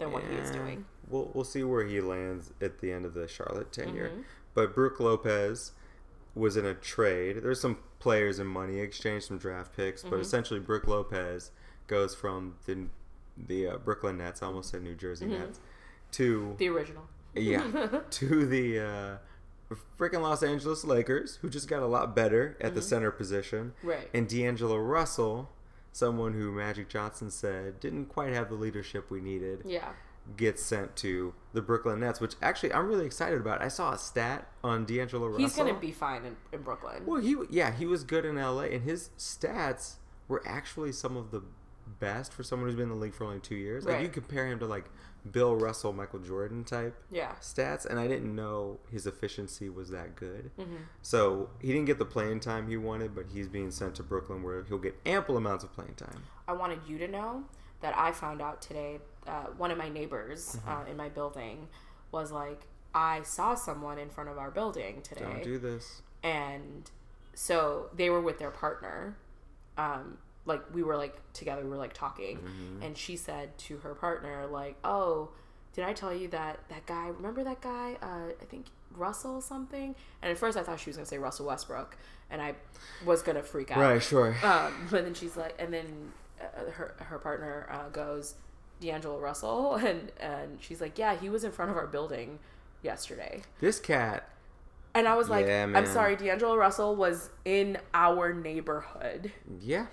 than what he was doing. We'll we'll see where he lands at the end of the Charlotte tenure. Mm-hmm. But Brook Lopez was in a trade. There's some players and money exchanged, some draft picks, Mm-hmm. but essentially Brook Lopez goes from the the uh, Brooklyn Nets, I almost said New Jersey Nets, to Mm-hmm. The original. yeah to the uh, freaking Los Angeles Lakers, who just got a lot better at the center position, Mm-hmm. Right. and D'Angelo Russell, someone who Magic Johnson said didn't quite have the leadership we needed Yeah. gets sent to the Brooklyn Nets, which actually I'm really excited about. I saw a stat on D'Angelo Russell. He's gonna be fine in, in Brooklyn. well. He yeah, he was good in LA, and his stats were actually some of the best for someone who's been in the league for only two years. Like Right. you compare him to like Bill Russell, Michael Jordan type Yeah. stats, and I didn't know his efficiency was that good. Mm-hmm. So he didn't get the playing time he wanted, but he's being sent to Brooklyn where he'll get ample amounts of playing time. I wanted you to know that I found out today. Uh, one of my neighbors Mm-hmm. uh, in my building was like, I saw someone in front of our building today. Don't do this. and so they were with their partner um like we were like together we were like talking Mm-hmm. and she said to her partner like oh did i tell you that that guy remember that guy uh i think russell something and at first i thought she was gonna say russell westbrook and i was gonna freak out Right, sure. um, but then she's like, and then uh, her her partner uh, goes, D'Angelo Russell, and and she's like, yeah, he was in front of our building yesterday. This cat. And I was like, Yeah, I'm sorry, D'Angelo Russell was in our neighborhood. Yeah.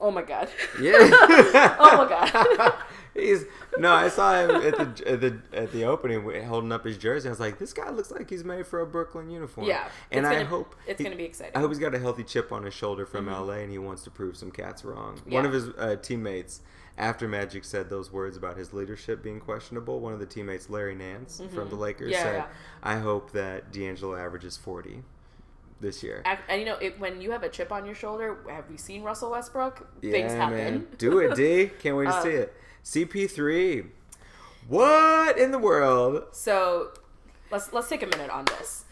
Oh my god. Yeah. oh my god. He's no. I saw him at the at the at the opening holding up his jersey. I was like, this guy looks like he's made for a Brooklyn uniform. Yeah, and I gonna- hope it's he- gonna be exciting. I hope he's got a healthy chip on his shoulder from LA, and he wants to prove some cats wrong. Yeah. One of his uh, teammates, after Magic said those words about his leadership being questionable, one of the teammates, Larry Nance from the Lakers, Mm-hmm. Yeah, said, yeah. "I hope that D'Angelo averages forty this year." And you know, it, when you have a chip on your shoulder, have we seen Russell Westbrook? Yeah, Things happen. man. Do it, D. Can't wait to Uh, see it. CP3. What in the world? So let's let's take a minute on this.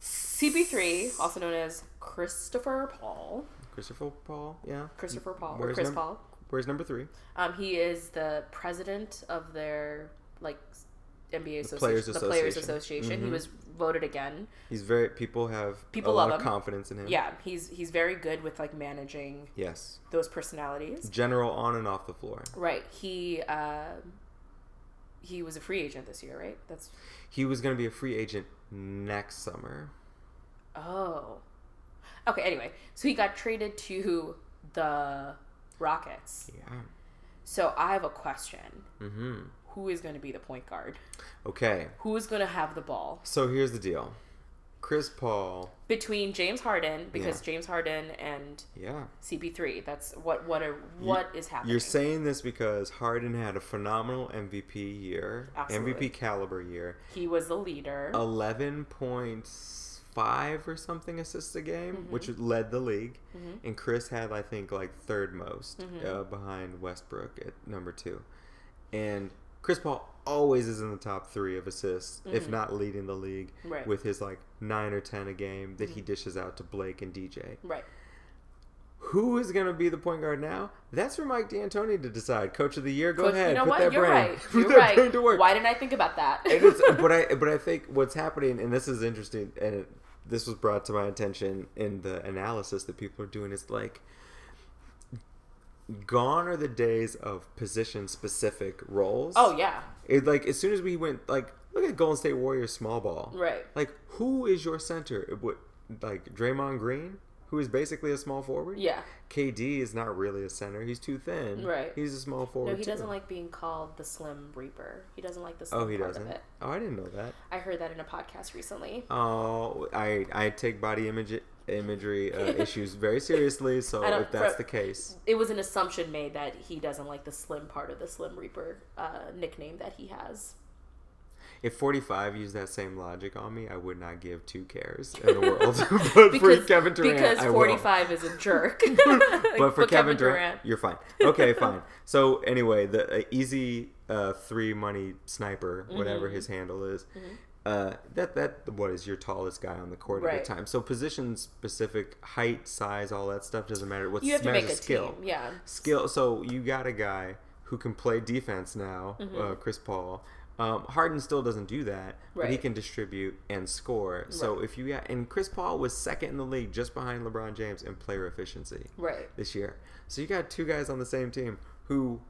CP3, also known as Christopher Paul, Christopher Paul, yeah. Christopher Paul, or Where's Chris num- Paul. Where's number three? Um, he is the president of their like NBA association, Players the Players Association. Association. He was voted again. He's very. People have People a love lot of him. confidence in him. Yeah, he's he's very good with like managing Yes. those personalities. General on and off the floor. Right. He uh, he was a free agent this year, right? That's He was going to be a free agent next summer. oh. Okay. Anyway, so he got traded to the Rockets. Yeah. So I have a question. Mm-hmm. Who is going to be the point guard? Okay. Who is going to have the ball So here's the deal. Chris Paul. between James Harden because James Harden and Yeah. CP3. That's what what are what is happening. You're saying this because Harden had a phenomenal MVP year, Absolutely. MVP caliber year. he was the leader. 11.5 or something assists a game, Mm-hmm. which led the league. And Chris had, I think, like third most Mm-hmm. uh, behind Westbrook at number two. And Chris Paul always is in the top three of assists, if not leading the league, Mm-hmm. Right. Mm-hmm. with his like nine or 10 a game that he dishes out to Blake and DJ. right. Who is going to be the point guard now? That's for Mike D'Antoni to decide. Coach of the year, go Coach, ahead. you know put what? that You're brain, right. put You're that right. brain to work. Why didn't I think about that? But I but I think what's happening, and this is interesting, and it, this was brought to my attention in the analysis that people are doing, is like gone are the days of position specific roles. oh yeah. it, like as soon as we went like look at Golden State Warriors small ball, Right. Like who is your center? It would like Draymond Green, who is basically a small forward. Yeah. KD is not really a center. He's too thin. Right. He's a small forward. No, he too. doesn't like being called the Slim Reaper. He doesn't like the oh, slim Oh, he part doesn't. of it. Oh, I didn't know that. I heard that in a podcast recently. Oh, I I take body image imagery uh, issues very seriously. So if that's for- the case, It was an assumption made that he doesn't like the slim part of the Slim Reaper uh, nickname that he has. if 45 used that same logic on me, I would not give two cares in the world. but Because, for Kevin Durant, because 45 is a jerk. But for Kevin, Durant, you're fine. Okay, fine. So anyway, the uh, easy uh, three money sniper, Mm-hmm. whatever his handle is. Uh, that that what is your tallest guy on the court at the time? So position specific, height, size, all that stuff doesn't matter. What you have to make a skill. team. Yeah. skill. So you got a guy who can play defense now, Mm-hmm. uh, Chris Paul. Um, Harden still doesn't do that, but he can distribute and score. So if you got and Chris Paul was second in the league just behind LeBron James in player efficiency Right. this year. So you got two guys on the same team who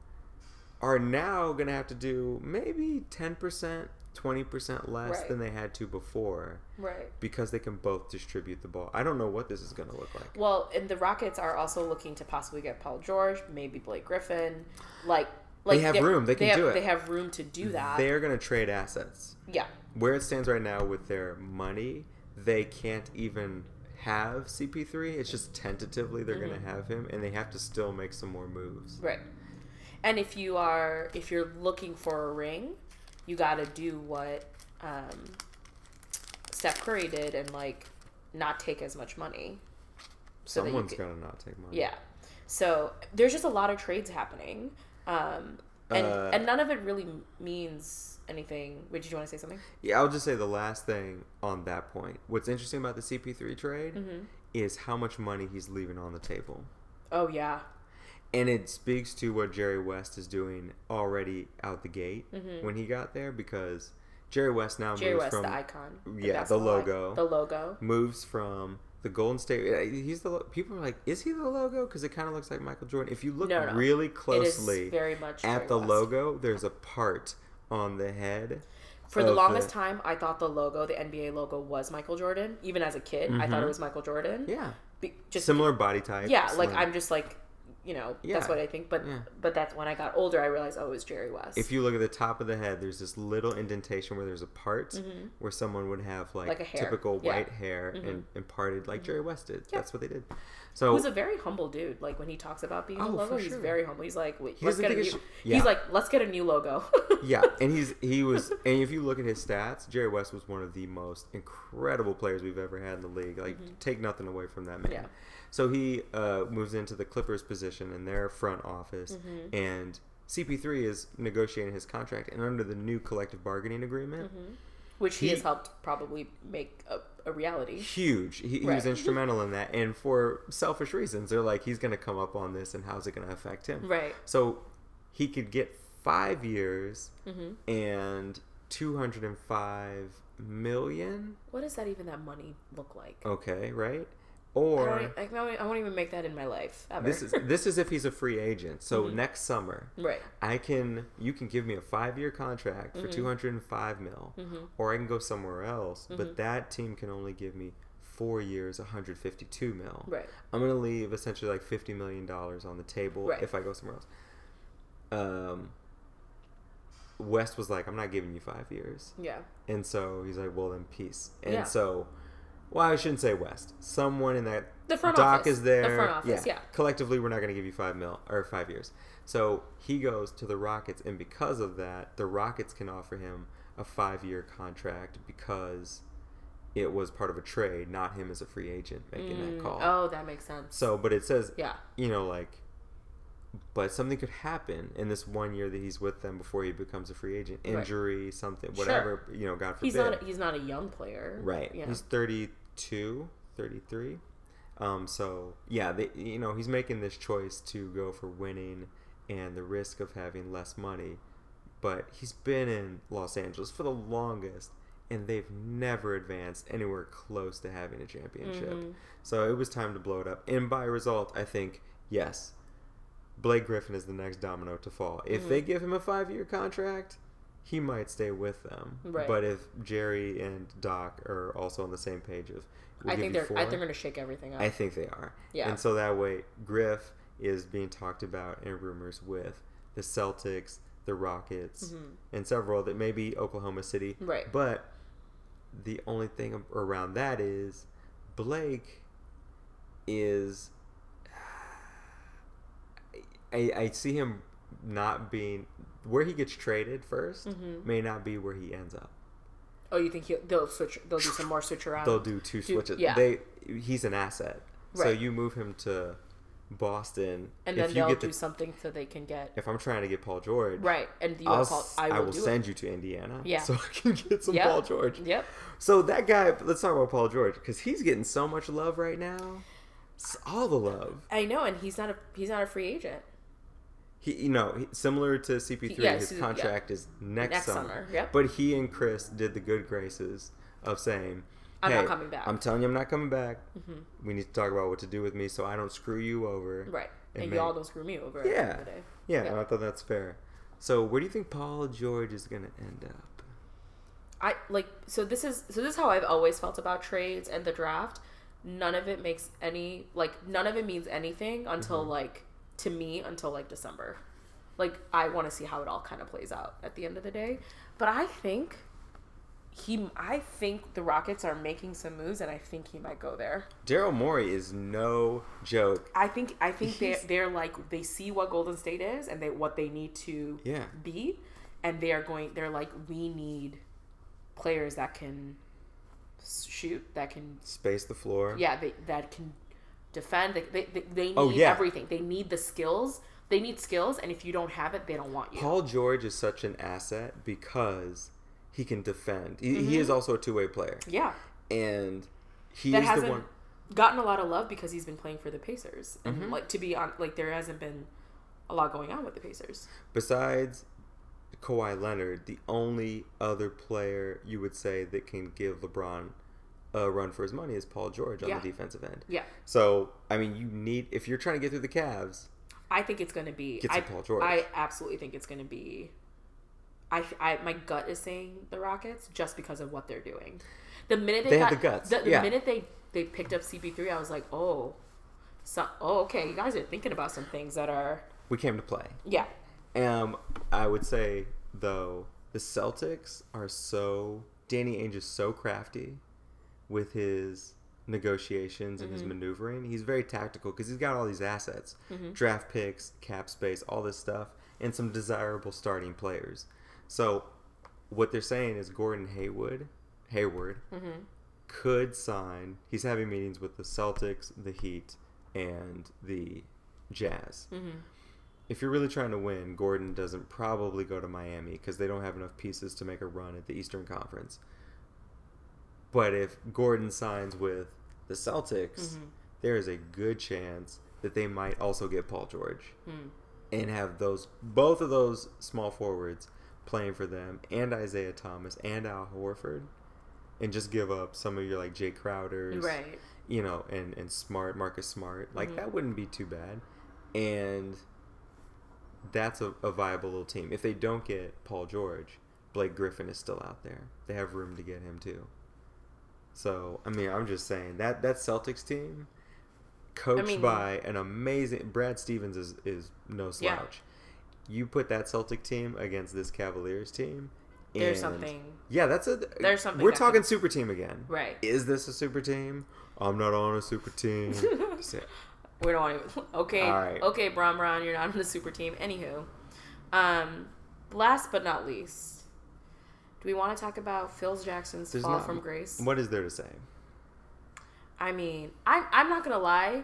are now going to have to do maybe 10%, 20% less Right. than they had to before Right. because they can both distribute the ball. I don't know what this is going to look like. Well, and the Rockets are also looking to possibly get Paul George, maybe Blake Griffin. Like, like have they're- room. They can have, do it. They have room to do that. They're going to trade assets. yeah. where it stands right now with their money, they can't even have CP3. It's just tentatively they're going to mm-hmm. have him, and they have to still make some more moves. Right. And if you are if you're looking for a ring, you got to do what um, Steph Curry did and like not take as much money. So Someone's to not take money. Yeah. So there's just a lot of trades happening, um, and Uh, and none of it really means anything. Wait, did you want to say something? Yeah, I'll just say the last thing on that point. What's interesting about the CP3 trade Mm-hmm. is how much money he's leaving on the table. Oh yeah. And it speaks to what Jerry West is doing already out the gate Mm-hmm. when he got there because Jerry West now Jerry moves West, from the icon. yeah, the basketball icon. logo. The logo. moves from the Golden State. He's the people are like, is he the logo? Because it kind of looks like Michael Jordan. If you look No, no. really closely very much at Jerry the West. logo, there's a part on the head For the longest time, I thought the logo, the NBA logo, was Michael Jordan. Even as a kid, I thought it was Michael Jordan. Mm-hmm. Yeah. Be- just Similar body type. yeah, like. I'm just like, you know, that's what I think. But Yeah. but that's when I got older, I realized, oh, it was Jerry West. If you look at the top of the head, there's this little indentation where there's a part where someone would have like, Mm-hmm. Like a hair. typical Yeah. Mm-hmm. white hair and, and parted like Jerry West did. That's what they did. So Who's a very humble dude. Like when he talks about being Oh, a logo, for he's sure. very humble. He's like, He let's get a new. yeah. He's like, let's get a new logo. yeah, and he's he was and if you look at his stats, Jerry West was one of the most incredible players we've ever had in the league. Like take nothing away from that man. Mm-hmm. Yeah. So he uh, moves into the Clippers position in their front office, Mm-hmm. and CP3 is negotiating his contract, and under the new collective bargaining agreement, Which he, He- has helped probably make a, a reality. huge. He, he was instrumental in that, and for selfish reasons, they're like he's going to come up on this, and how's it going to affect him? Right. So he could get five years Mm-hmm. and two hundred and five million. What does that even that money look like? Okay, right? I, Or I, don't, I won't even make that in my life ever. this is this is if he's a free agent. So Mm-hmm. next summer, right. I can you can give me a five year contract Mm-hmm. for two hundred and five mil, or I can go somewhere else. Mm-hmm. But that team can only give me four years, one hundred fifty two mil. Right. I'm gonna leave essentially like fifty million dollars on the table Right. if I go somewhere else. Um, West was like, I'm not giving you five years. Yeah. And so he's like, well, then peace. And Yeah. so, well, I shouldn't say West. Someone in that The front doc office. is there. The front office, yeah. Collectively, we're not going to give you five mil or five years. So he goes to the Rockets, and because of that, the Rockets can offer him a five-year contract because it was part of a trade, not him as a free agent making that mm. call. Oh, that makes sense. So, but it says, yeah. you know, like, but something could happen in this one year that he's with them before he becomes a free agent. Right. Injury, something, Sure. whatever, you know, God forbid. He's not. He's not a young player. right. Yeah. He's 32, 33. Um, so, yeah, they, you know, he's making this choice to go for winning and the risk of having less money. But he's been in Los Angeles for the longest, and they've never advanced anywhere close to having a championship. Mm-hmm. So it was time to blow it up. And by result, I think, yes, Blake Griffin is the next domino to fall. If Mm-hmm. they give him a five year contract, he might stay with them. Right. But if Jerry and Doc are also on the same page of, we'll I think they're. I think they're gonna shake everything up. I think they are. Yeah. And so that way, Griff is being talked about in rumors with the Celtics, the Rockets, and several that maybe Oklahoma City. Mm-hmm. Right. But the only thing around that is Blake is. I, I see him not being where he gets traded 1st Mm-hmm. may not be where he ends up. oh, you think he'll, they'll switch? They'll do some more switch around. They'll do two Do- switches. yeah. They he's an asset. So you move him to Boston. and if then you they'll do the, something so they can get if I'm trying to get Paul George, right. And you I'll, will call. will, I will do send you to Indiana. Yeah. So I can get some Yep. Paul George. Yep. So that guy, let's talk about Paul George because he's getting so much love right now. It's all the love. I know, and he's not a. He's not a free agent. He, you know, similar to CP3, Yeah, his so- yeah. contract is next, Next summer. summer, yep. But he and Chris did the good graces of saying, I'm not coming back." Mm-hmm. I'm telling you, I'm not coming back. We need to talk about what to do with me so I don't screw you over." Right. And And, make- y'all don't screw me over. At the end Yeah, of the day. yeah, Yeah. and I thought that's fair. So, where do you think Paul George is going to end up? I like so this is so this is how I've always felt about trades and the draft. None of it makes any like none of it means anything until Mm-hmm. like to me until like December. Like I want to see how it all kind of plays out at the end of the day. But I think he I think the Rockets are making some moves and I think he might go there. Daryl Morey is no joke. I think I think they're He's- they're like they see what Golden State is and they what they need to Yeah. be, and they are going. They're like we need players that can shoot, that can Space the floor. yeah, they, that can defend. They they, they, they need Oh, yeah. everything. They need the skills. They need skills, and if you don't have it, they don't want you. Paul George is such an asset because he can defend. He, he Mm-hmm. is also a two way player. yeah, And he that is the hasn't one. gotten a lot of love because he's been playing for the Pacers, and Mm-hmm. like to be on, like there hasn't been a lot going on with the Pacers. Besides Kawhi Leonard, the only other player you would say that can give LeBron a run for his money is Paul George on Yeah. the defensive end. Yeah, So, I mean, you need, if you're trying to get through the Cavs, I think it's going to be. Get I, Paul George. I absolutely think it's going to be I, I my gut is saying the Rockets just because of what they're doing. The minute they, They got have the guts, the, the yeah. minute they they picked up CP3, I was like, oh, so oh okay, you guys are thinking about some things that are We came to play. yeah. Um, I would say though the Celtics are so Danny Ainge is so crafty with his negotiations and his mm-hmm. maneuvering. He's very tactical because he's got all these assets, mm-hmm. draft picks, cap space, all this stuff, and some desirable starting players. So what they're saying is Gordon Haywood, Hayward, mm-hmm. could sign. He's having meetings with the Celtics, the Heat, and the Jazz if you're really trying to win, Gordon doesn't probably go to Miami because they don't have enough pieces to make a run at the Eastern Conference. But if Gordon signs with the Celtics, mm-hmm. there is a good chance that they might also get Paul George hmm. and have those both of those small forwards playing for them and Isaiah Thomas and Al Horford and just give up some of your like Jae Crowders Right. you know, and and smart Marcus Smart, like mm-hmm. that wouldn't be too bad, and that's a, a viable little team. If they don't get Paul George, Blake Griffin is still out there. They have room to get him too. So I mean, I'm just saying that that Celtics team, coached mean- by an amazing Brad Stevens is is no Yeah. slouch. You put that Celtic team against this Cavaliers team. There's something Yeah, that's a. There's something We're talking can- super team again. right. Is this a super team? I'm not on a super team. We don't want to. Okay, All right. okay, Bron Bron, you're not on the super team. Anywho, um, last but not least, do we want to talk about Phil Jackson's There's fall not- from grace? What is there to say? I mean, I'm I'm not gonna lie.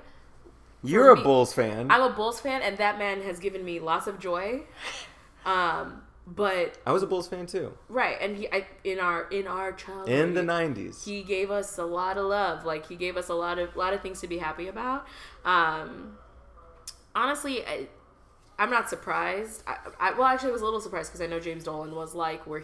You're a me- Bulls fan. I'm a Bulls fan, and that man has given me lots of joy. Um, but I was a Bulls fan too. right, and he I, in our in our childhood In the 90s. he gave us a lot of love. Like he gave us a lot of lot of things to be happy about. Um, honestly, I, I'm not surprised. I, I, well, actually, I was a little surprised because I know James Dolan was like, "We're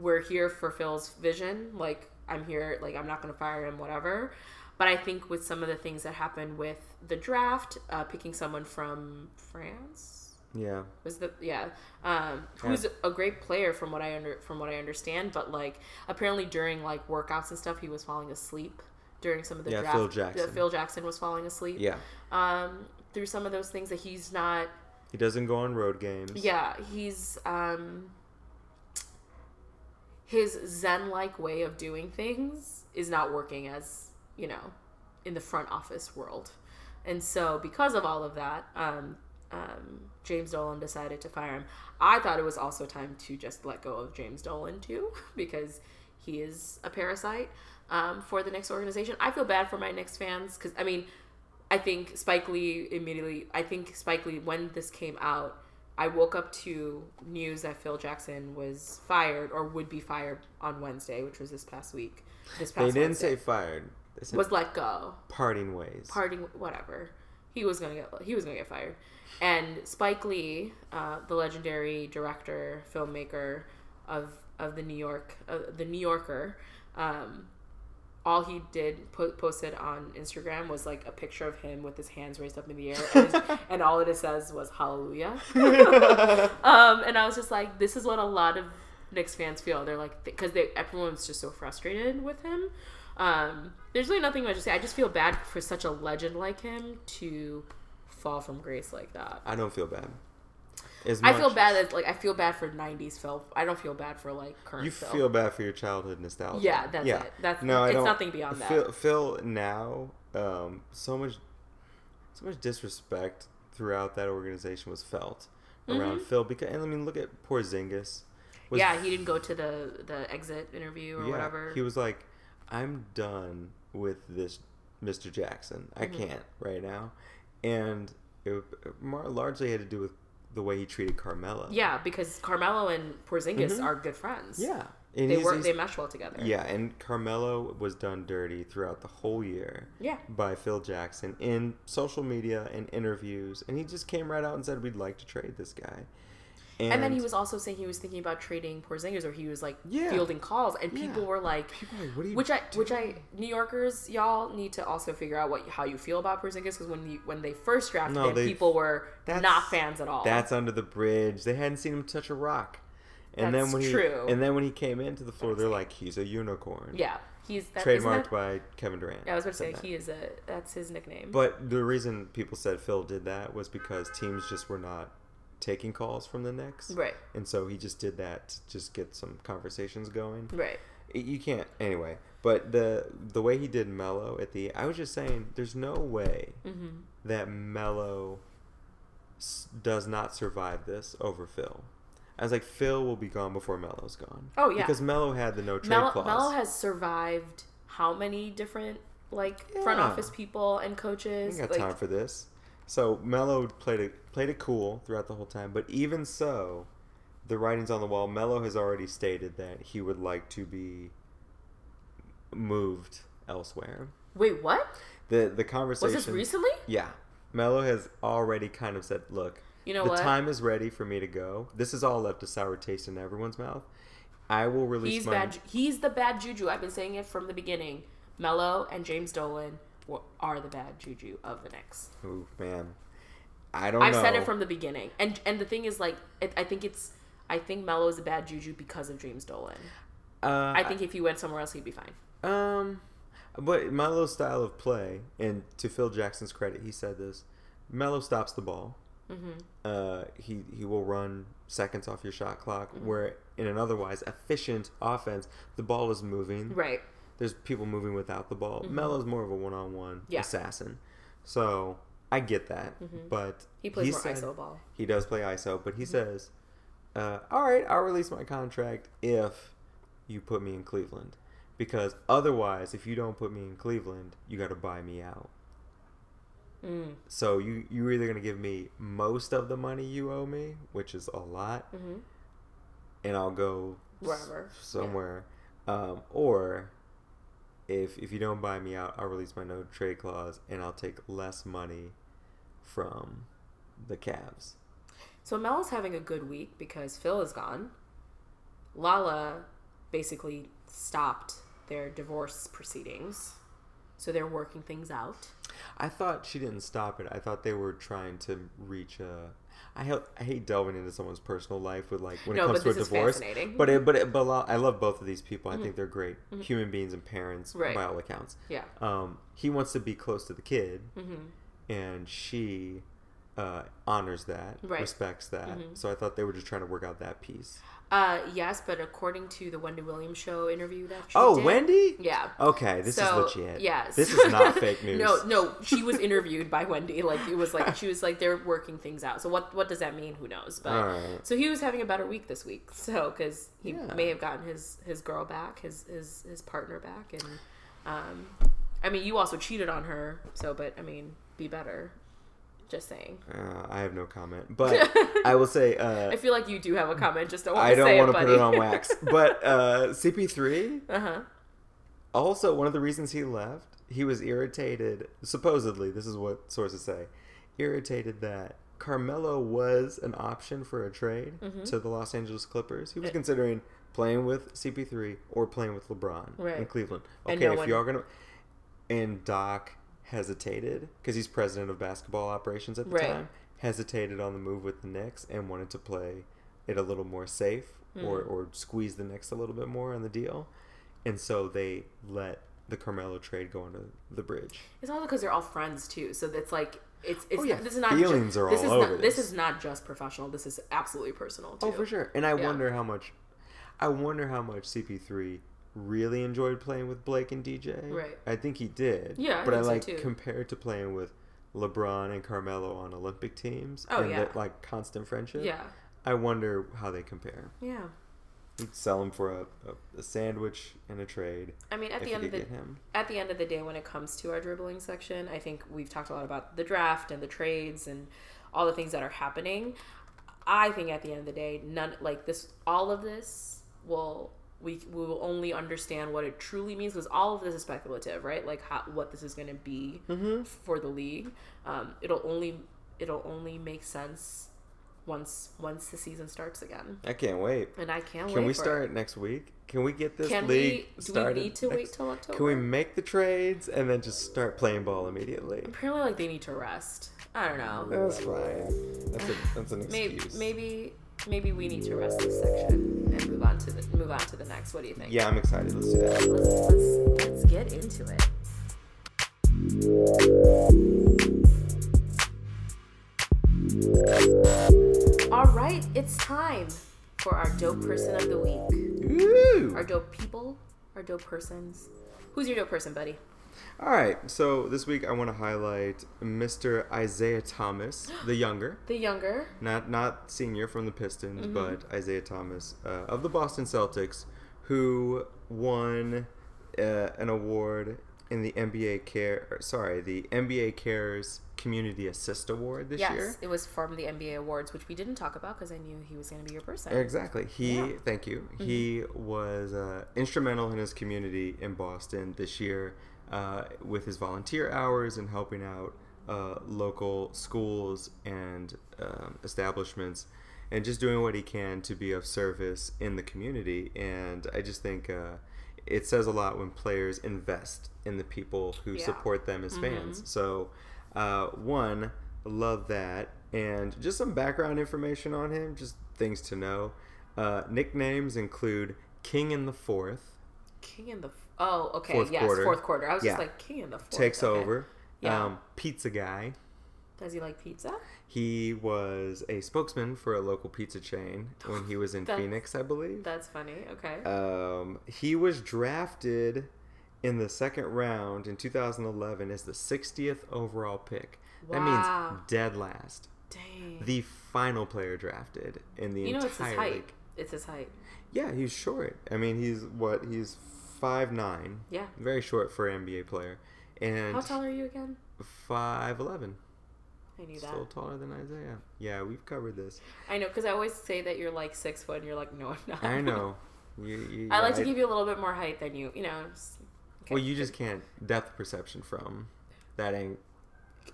we're here for Phil's vision. Like I'm here. Like I'm not going to fire him. Whatever." But I think with some of the things that happened with the draft, uh, picking someone from France yeah. was the yeah um who's a great player from what i under from what i understand but like apparently during like workouts and stuff he was falling asleep during some of the Yeah, draft Phil Jackson. that phil jackson was falling asleep Yeah. um through some of those things that he's not He doesn't go on road games. yeah he's um his zen like way of doing things is not working as you know in the front office world and so because of all of that um um, James Dolan decided to fire him. I thought it was also time to just let go of James Dolan too, because he is a parasite um, for the next organization. I feel bad for my Knicks fans because I mean, I think Spike Lee immediately. I think Spike Lee when this came out, I woke up to news that Phil Jackson was fired or would be fired on Wednesday, which was this past week. This past They didn't Wednesday. say fired. They said was let go parting ways. parting whatever he was gonna get he was gonna get fired and spike lee uh, the legendary director filmmaker of of the new york uh, the new yorker um, all he did po- posted on instagram was like a picture of him with his hands raised up in the air and, and all it says was hallelujah um, and i was just like this is what a lot of Knicks fans feel. They're like, because they everyone's just so frustrated with him. Um, there's really nothing much to say. I just feel bad for such a legend like him to fall from grace like that. I don't feel bad. As I feel bad that like I feel bad for '90s Phil. I don't feel bad for like current. You feel bad for your childhood nostalgia. Yeah, that's it. That's- no, it's nothing beyond that. Phil, Phil now, um, so much, so much disrespect throughout that organization was felt around Phil because, and I mean, look at poor Mm-hmm. yeah, he didn't go to the the exit interview or whatever. He was like, I'm done with this Mr. Jackson. I Mm-hmm. can't right now. And it largely had to do with the way he treated Carmelo. yeah, because Carmelo and Porzingis are good friends. Mm-hmm. Yeah. And they work. They mesh well together. Yeah, and Carmelo was done dirty throughout the whole year Yeah. by Phil Jackson in social media and interviews. And he just came right out and said, We'd like to trade this guy. And, then he was also saying he was thinking about trading Porzingis, or he was like Yeah. fielding calls, and Yeah. people were like, People were like, "What are you which I, which I, New Yorkers, y'all need to also figure out what how you feel about Porzingis because when you when they first drafted No, him, they- people were not fans at all. That's under the bridge. They hadn't seen him touch a rock. And That's then when he true. and then when he came into the floor, they're like, he's a unicorn. Yeah, he's that, Trademarked that- by Kevin Durant. Yeah, I was about to say that. he is a that's his nickname. But the reason people said Phil did that was because teams just were not taking calls from the Knicks. right, And so he just did that to just get some conversations going. right. You can't anyway. But the the way he did Melo at the I was just saying there's no way Mm-hmm. that Melo s- does not survive this over Phil. I was like Phil will be gone before Melo's gone. Oh, yeah. Because Melo had the no trade Melo, clause. Melo has survived how many different like front office people and coaches? ain't got like, time for this. So Melo played it played it cool throughout the whole time, but even so, the writing's on the wall. Melo has already stated that he would like to be moved elsewhere. Wait, what? The the conversation Was this recently? Yeah. Melo has already kind of said, "Look, You know the what? time is ready for me to go. This is all left a sour taste in everyone's mouth. I will release He's my bad. He's the bad juju. I've been saying it from the beginning. Melo and James Dolan were, are the bad juju of the Knicks. Ooh, man. I don't I've know. said it from the beginning, and and the thing is, like, it, I think it's, I think Melo is a bad juju because of James Dolan. uh, I think if he went somewhere else, he'd be fine. Um, but Melo's style of play, and to Phil Jackson's credit, he said this: Melo stops the ball. Mm-hmm. Uh, he he will run seconds off your shot clock. Mm-hmm. Where in an otherwise efficient offense, the ball is moving. Right. There's people moving without the ball. Melo's more of a one-on-one Mm-hmm. Assassin. So I get that, but Mm-hmm. He plays more said- ISO ball. Mm-hmm. He does play ISO, but he says, uh, "All right, I'll release my contract if you put me in Cleveland, because otherwise, if you don't put me in Cleveland, you got to buy me out. Mm. So you you're either gonna give me most of the money you owe me, which is a lot, Mm-hmm. and I'll go s- Wherever, yeah. somewhere, um, or." If, if you don't buy me out, I'll release my no trade clause and I'll take less money from the Cavs. So Melo's having a good week because Phil is gone. Lala basically stopped their divorce proceedings, so they're working things out. I thought she didn't stop it. I thought they were trying to reach a. I, hel- I hate delving into someone's personal life with like when No, it comes to a divorce. fascinating. But it, but it, but I love both of these people. I think they're great human beings and parents Mm-hmm. Right. by all accounts. Yeah. Um, he wants to be close to the kid, Mm-hmm. and she uh, honors that, Right. Mm-hmm. respects that. So I thought they were just trying to work out that piece. Uh, yes, but according to the Wendy Williams show interview that she Oh, did- Wendy. Yeah. Okay, this so, is legit. Yes. This is not fake news. no, no, she was interviewed by Wendy. Like it was like she was like they're working things out. So what what does that mean? Who knows? But so he was having a better week this week. So because he Yeah. may have gotten his his girl back, his his his partner back, and um, I mean you also cheated on her. So but I mean be better. Just saying. Uh, I have no comment, but I will say. Uh, I feel like you do have a comment. Just don't want I don't want to put it on wax. But uh, CP3, uh huh. also one of the reasons he left, he was irritated. Supposedly, this is what sources say, irritated that Carmelo was an option for a trade Mm-hmm. to the Los Angeles Clippers. He was Eh. considering playing with CP3 or playing with LeBron in Cleveland. Okay, no if one- you are gonna, and Doc hesitated because he's president of basketball operations at the Right. time. Hesitated on the move with the Knicks and wanted to play it a little more safe or, Hmm. or squeeze the Knicks a little bit more on the deal, and so they let the Carmelo trade go under the bridge. It's also because they're all friends too. So it's like it's it's Oh, yeah, this is not feelings ju- are this all is over not, this. this. is not just professional. This is absolutely personal too. Oh, for sure. And I Yeah. wonder how much, I wonder how much CP3 really enjoyed playing with Blake and DJ. Right. I think he did. Yeah, I but I so, like too. compared to playing with LeBron and Carmelo on Olympic teams. Oh, and yeah. that, like constant friendship. Yeah, I wonder how they compare. yeah. He'd sell him for a, a, a sandwich and a trade. I mean, at the end of the at the end of the day, when it comes to our dribbling section, I think we've talked a lot about the draft and the trades and all the things that are happening. I think at the end of the day, none like this. All of this will we we will only understand what it truly means because all of this is speculative, right? Like how what this is going to be for the league. Um, it'll only it'll only make sense once once the season starts again, I can't wait. and I can't wait. Can we start It. next week? Can we get this Can league we? Do started? we need to wait till October? Can we make the trades and then just start playing ball immediately? Apparently, like they need to rest. I don't know. That's fine. That's, a, that's an Maybe maybe maybe we need to rest this section and move on to the move on to the next. What do you think? Yeah, I'm excited. Let's do that. Let's let's, let's get into it. All right, it's time for our dope person of the week. Ooh. Our dope people, our dope persons. Who's your dope person, buddy? All right. So this week I want to highlight Mr. Isaiah Thomas, the younger, The younger. not not senior from the Pistons, Mm-hmm. but Isaiah Thomas uh, of the Boston Celtics, who won uh, an award in the NBA Care. Sorry, the NBA Cares Community Assist Award this yes, year. Yes, it was from the NBA awards, which we didn't talk about because I knew he was going to be your person. Exactly. He, Yeah. Mm-hmm. thank you. He was uh, instrumental in his community in Boston this year uh, with his volunteer hours and helping out uh, local schools and um, establishments and just doing what he can to be of service in the community. And I just think uh, it says a lot when players invest in the people who Yeah. Mm-hmm. support them as fans. So, uh, one, love that. And just some background information on him, just things to know. Uh, nicknames include King in the Fourth, King in the. F- oh, okay. Fourth yes, quarter. fourth quarter. I was Yeah. just like King in the fourth. takes okay. over. Yeah. Um, pizza Guy. Does he like pizza? He was a spokesman for a local pizza chain when he was in That's- Phoenix, I believe. That's funny. Okay. Um, he was drafted in the second round in 2011 as the 60th overall pick. That Wow. means dead last. Dang. The final player drafted in the you know, it's his entire height. league. It's his height. Yeah, he's short. I mean, he's what? He's five nine. Yeah. Very short for an NBA player. And How tall are you again? five eleven. I knew that. Still taller than Isaiah. Yeah, we've covered this. I know because I always say that you're like six foot, and you're like, no, I'm not. I know. You, you, I like to give you a little bit more height than you. You know. Just, okay. Well, you just can't depth perception from that ain't.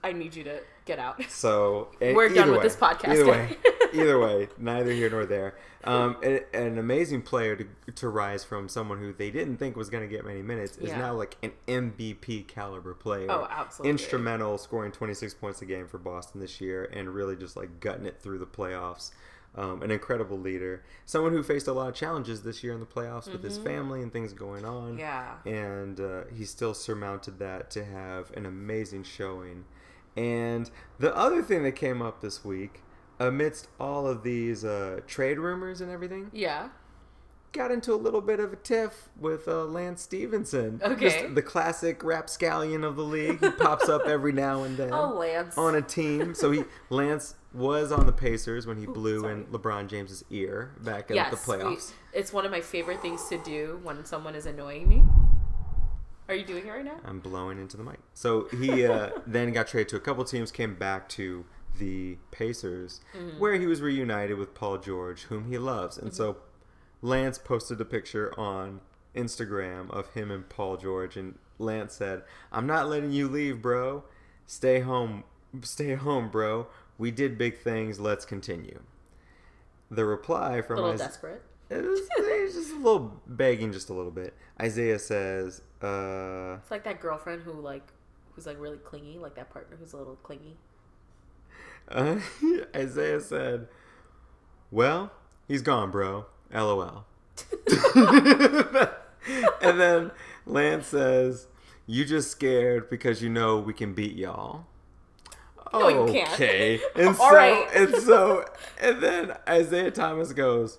I need you to get out. So eh, We're done either with this podcast. Either way, either way, neither here nor there. Um, a- an amazing player to, to rise from someone who they didn't think was going to get many minutes is Yeah. now like an MVP caliber player. Oh, absolutely. Instrumental, scoring 26 points a game for Boston this year, and really just like gutting it through the playoffs. Um, an incredible leader, someone who faced a lot of challenges this year in the playoffs with his family and things going on Mm-hmm. Yeah. and uh, he still surmounted that to have an amazing showing. And the other thing that came up this week, amidst all of these uh, trade rumors and everything, Yeah. got into a little bit of a tiff with uh, Lance Stephenson. Okay. Just the classic rapscallion of the league. He pops up every now and then Oh, Lance. on a team. So he Lance was on the Pacers when he blew sorry. in LeBron James's ear back at yes. the we- playoffs. it's one of my favorite things to do when someone is annoying me. Are you doing it right now? I'm blowing into the mic. So he uh, then got traded to a couple teams, came back to the Pacers, Mm-hmm. where he was reunited with Paul George, whom he loves. And so Lance posted a picture on Instagram of him and Paul George, and Lance said, "I'm not letting you leave, bro. Stay home, stay home, bro. We did big things. Let's continue." The reply from A little desperate. it was, it was just a little begging, just a little bit. Isaiah says, uh, It's like that girlfriend who like who's like really clingy, like that partner who's a little clingy. Uh Isaiah said, "Well, he's gone, bro. LOL." and then Lance says, "You just scared because you know we can beat y'all." No, you can't. Okay. And All so right. and so and then Isaiah Thomas goes,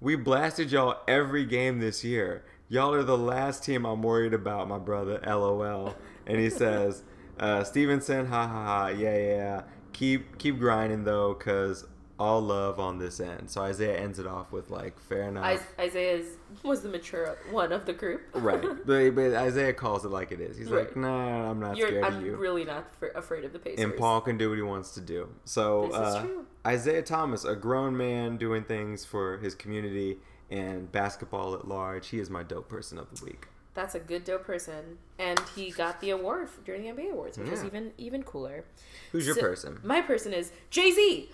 "We blasted y'all every game this year. Y'all are the last team I'm worried about, my brother. LOL." And he says, uh, "Stephenson, ha ha ha, yeah yeah. Keep keep grinding though, cause all love on this end." So Isaiah ends it off with like, "Fair enough." Is- Isaiah's was the mature one of the group. Right, but, but Isaiah calls it like it is. He's like, Right. "Nah, I'm not You're, scared I'm of you." really not f- afraid of the Pacers. and Paul can do what he wants to do. So This is uh, true. Isaiah Thomas, a grown man doing things for his community and basketball at large, he is my dope person of the week. That's a good dope person, and he got the award during the NBA awards, which is even even cooler. Who's your So- person? My person is Jay Z.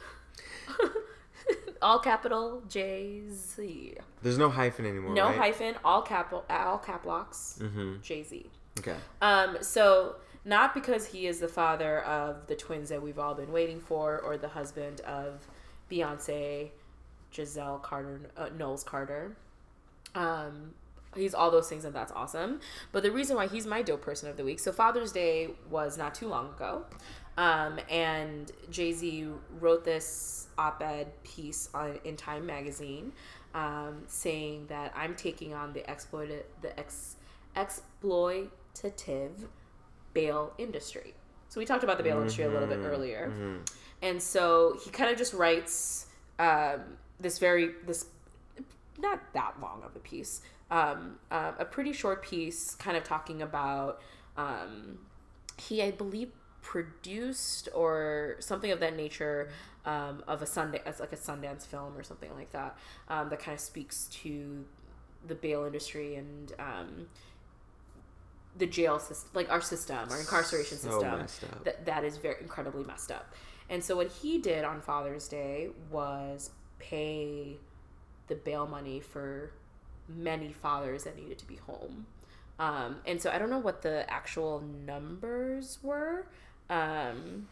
all capital Jay Z. There's no hyphen anymore. No right? hyphen. All capital. All cap locks. Mm-hmm. Jay Z. Okay. Um, so not because he is the father of the twins that we've all been waiting for, or the husband of Beyonce Giselle Carter, uh, Knowles Carter. Um, he's all those things, and that's awesome. But the reason why he's my dope person of the week, so Father's Day was not too long ago, um, and Jay Z wrote this op-ed piece on in Time magazine, um, saying that I'm taking on the exploited the ex exploitative bail industry. So we talked about the bail industry a little bit earlier, and so he kind of just writes um, this very this not that long of a piece, um, uh, a pretty short piece, kind of talking about um, he I believe produced or something of that nature um, of a Sundance like a Sundance film or something like that um, that kind of speaks to the bail industry and um, the jail system, like our system, our incarceration So system, that that is very incredibly messed up. And so what he did on Father's Day was pay the bail money for many fathers that needed to be home. Um, and so I don't know what the actual numbers were. Um,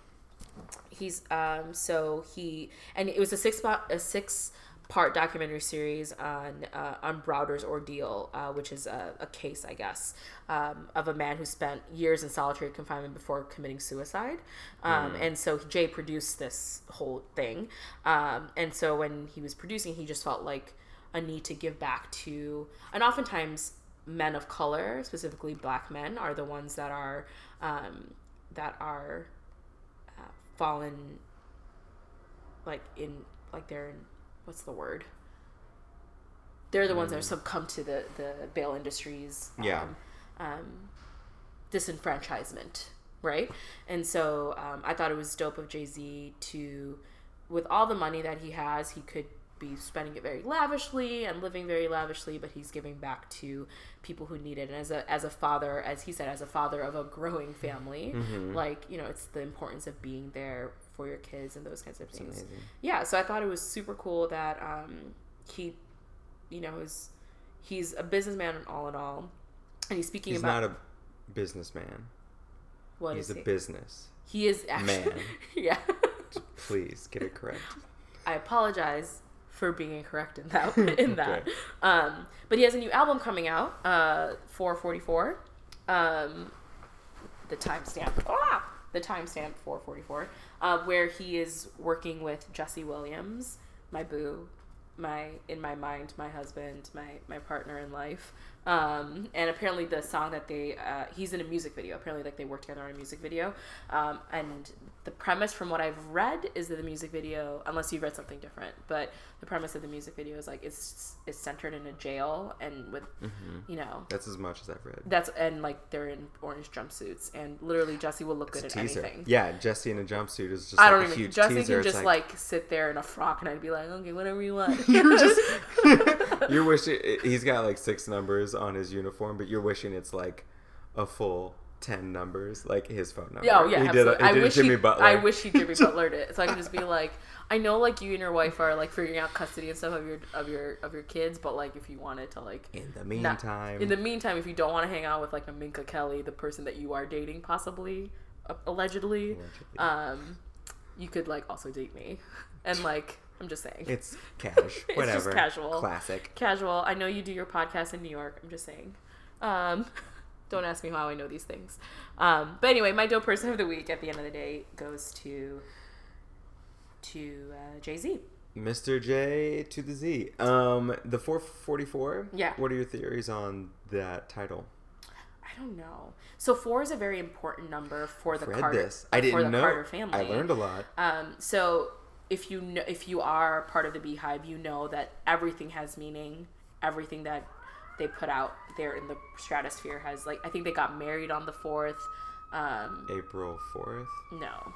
he's um, so he and it was a six part a six part documentary series on uh, on Browder's ordeal, uh, which is a, a case, I guess, um, of a man who spent years in solitary confinement before committing suicide. Um, And so Jay produced this whole thing. Um, and so when he was producing, he just felt like a need to give back to, and oftentimes men of color, specifically black men, are the ones that are um, that are uh, fallen like in like they're in what's the word? They're the ones that are succumb to the the bail industries Yeah. um, um, disenfranchisement right? And so um, i thought it was dope of jay-z to with all the money that he has he could be spending it very lavishly and living very lavishly but he's giving back to people who need it and as a as a father as he said as a father of a growing family like you know it's the importance of being there for your kids and those kinds of things amazing. yeah so i thought it was super cool that um he you know is he's a businessman in all in all and he's speaking He's about not a businessman. what He's is a he? business. he is actually man. yeah Please get it correct. I apologize for being incorrect in that in that. Okay. Um, but he has a new album coming out, uh, 444. Um, the timestamp. Ah! The timestamp 444, uh, where he is working with Jesse Williams, my boo, my in my mind, my husband, my my partner in life. Um, and apparently the song that they uh, he's in a music video. Apparently, like they work together on a music video. Um, and the premise, from what I've read, is that the music video, unless you've read something different, but the premise of the music video is like it's it's centered in a jail and with mm-hmm. you know That's as much as I've read. that's and like they're in orange jumpsuits and literally Jesse will look good It's at a teaser. anything. Yeah, Jesse in a jumpsuit is just I like don't even. Jesse teaser. can just like, sit there in a frock, and I'd be like, okay, whatever you want. you're just you're wishing he's got like six numbers on his uniform, but you're wishing it's like a full ten numbers, like his phone number. Yeah, oh yeah, he did, absolutely. a, he I did a wish Jimmy he, Butler. I wish he Jimmy Butlered it, so I could just be like, I know like you and your wife are like figuring out custody and stuff of your of your of your kids, but like if you wanted to like In the not- meantime, in the meantime, if you don't want to hang out with like a Minka Kelly, the person that you are dating, possibly, uh, allegedly, Allegedly. um, you could like also date me, and like I'm just saying, it's cash, just whatever, casual. classic. casual. I know you do your podcast in New York. I'm just saying. Um, don't ask me how I know these things. Um, but anyway, my dope person of the week at the end of the day goes to to uh, Jay Z. Mr. J to the Z. Um, the 444. Yeah. What are your theories on that title? I don't know. So four is a very important number for the Read Carter. this. I for the didn't know. Carter family. I learned a lot. Um, so if you know, if you are part of the Beehive, you know that everything has meaning. Everything that they put out there in the stratosphere has like. I think they got married on the fourth. Um, April 4th. no.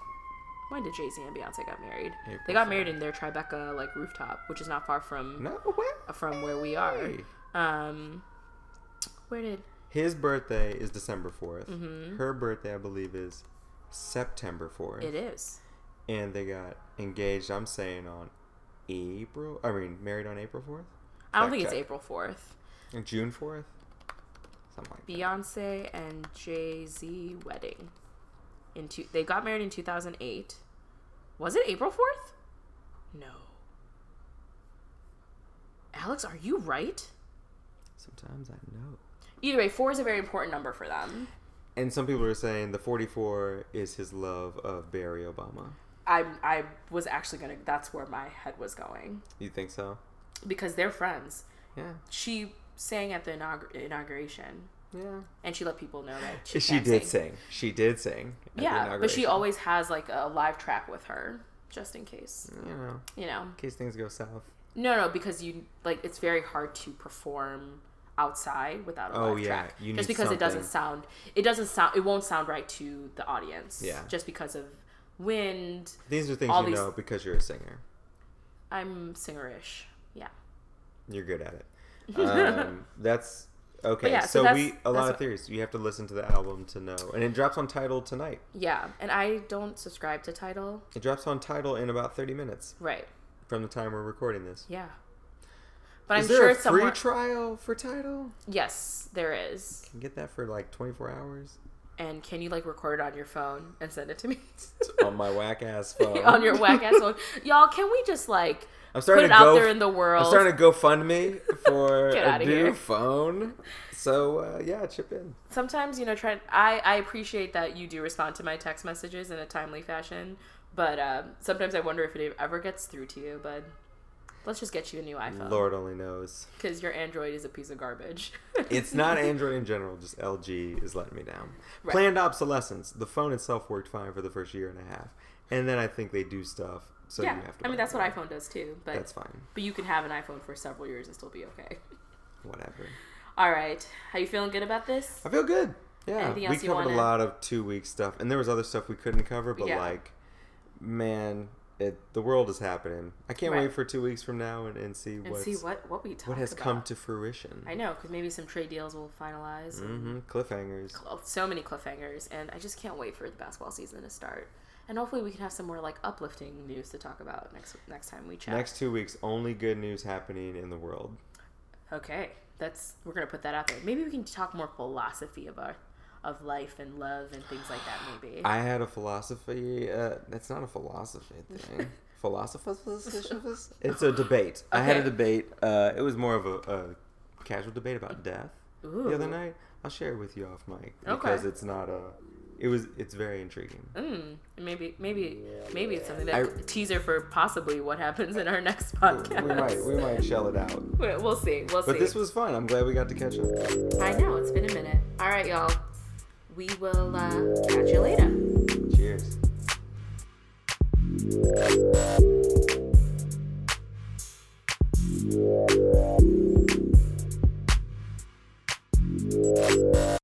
When did Jay Z and Beyonce got married? April they got married in their Tribeca like rooftop, which is not far from No way. from where we are. Hey. Um, where did His birthday is December 4th. Her birthday, I believe, is September 4th. Mm-hmm. it is? And they got engaged, I'm saying, on April. I mean, married on April 4th? I don't Fact think it's. April fourth. June 4th? Something like that. Beyonce and Jay Z wedding. In two, they got married in two thousand eight. Was it April fourth? No. Alex, are you right? Sometimes I know. Either way, four is a very important number for them. And some people are saying the 44 is his love of Barry Obama. I I was actually gonna. That's where my head was going You think so? because they're friends. Yeah. She sang at the inaugur- inauguration, Yeah. and she let people know that she, She, can't did sing. sing. She did sing. at the Yeah, but she always has like a live track with her, just in case. You know, You know, in case things go south. no, no, because you like it's very hard to perform outside without a Oh, live yeah, track. you just need because it doesn't sound, it doesn't sound, it won't sound right to the audience. Yeah. just because of wind. These are things All you these- know because you're a singer. I'm singerish. Yeah. You're good at it. Um, that's okay. yeah, so so that's- we a lot of theories. You have to listen to the album to know, and it drops on Tidal tonight. Yeah, and I don't subscribe to Tidal. It drops on Tidal in about 30 minutes Right. from the time we're recording this. Yeah. But is I'm there sure a it's free somewhere. trial for Tidal? yes, there is. You can get that for like 24 hours And can you like record it on your phone and send it to me on my whack ass phone. on your whack ass phone? Y'all, can we just like I'm put starting it to out go. there in the world? I'm starting to GoFundMe for Get a new here. phone. So uh, yeah, chip in. Sometimes you know, try. I I appreciate that you do respond to my text messages in a timely fashion, but um, sometimes I wonder if it ever gets through to you. But let's just get you a new iPhone Lord only knows. because your Android is a piece of garbage. It's not Android in general, just LG is letting me down. Right. Planned obsolescence. The phone itself worked fine for the first year and a half. And then I think they do stuff so yeah, you have to I mean that's what iPhone does too. But That's fine. but you can have an iPhone for several years and still be okay. Whatever. All right, how you feeling good about this? I feel good. Yeah. Anything we covered wanna- a lot of two week stuff and there was other stuff we couldn't cover, but Yeah. like man, it the world is happening. I can't Right. wait for two weeks from now and, and see And see what what we talk what has about. come to fruition. I know because maybe some trade deals will finalize. hmm Cliffhangers. So many cliffhangers, and I just can't wait for the basketball season to start. And hopefully, we can have some more like uplifting news to talk about next next time we chat. Next two weeks, only good news happening in the world. Okay, that's we're gonna put that out there. Maybe we can talk more philosophy of our of life and love and things like that. Maybe. I had a philosophy. Uh, that's not a philosophy thing. Philosophers? It's a debate. I had a debate. Uh, it was more of a, a casual debate about death the other night. I'll share it with you off mic Okay. because it's not a. It was. It's very intriguing. Mm, maybe, maybe, maybe it's something that I, teaser for possibly what happens in our next podcast. We might, we might shell it out. We'll see. We'll but see. But this was fun. I'm glad we got to catch up. I know it's been a minute. All right, y'all. We will uh, catch you later. Cheers. Yeah.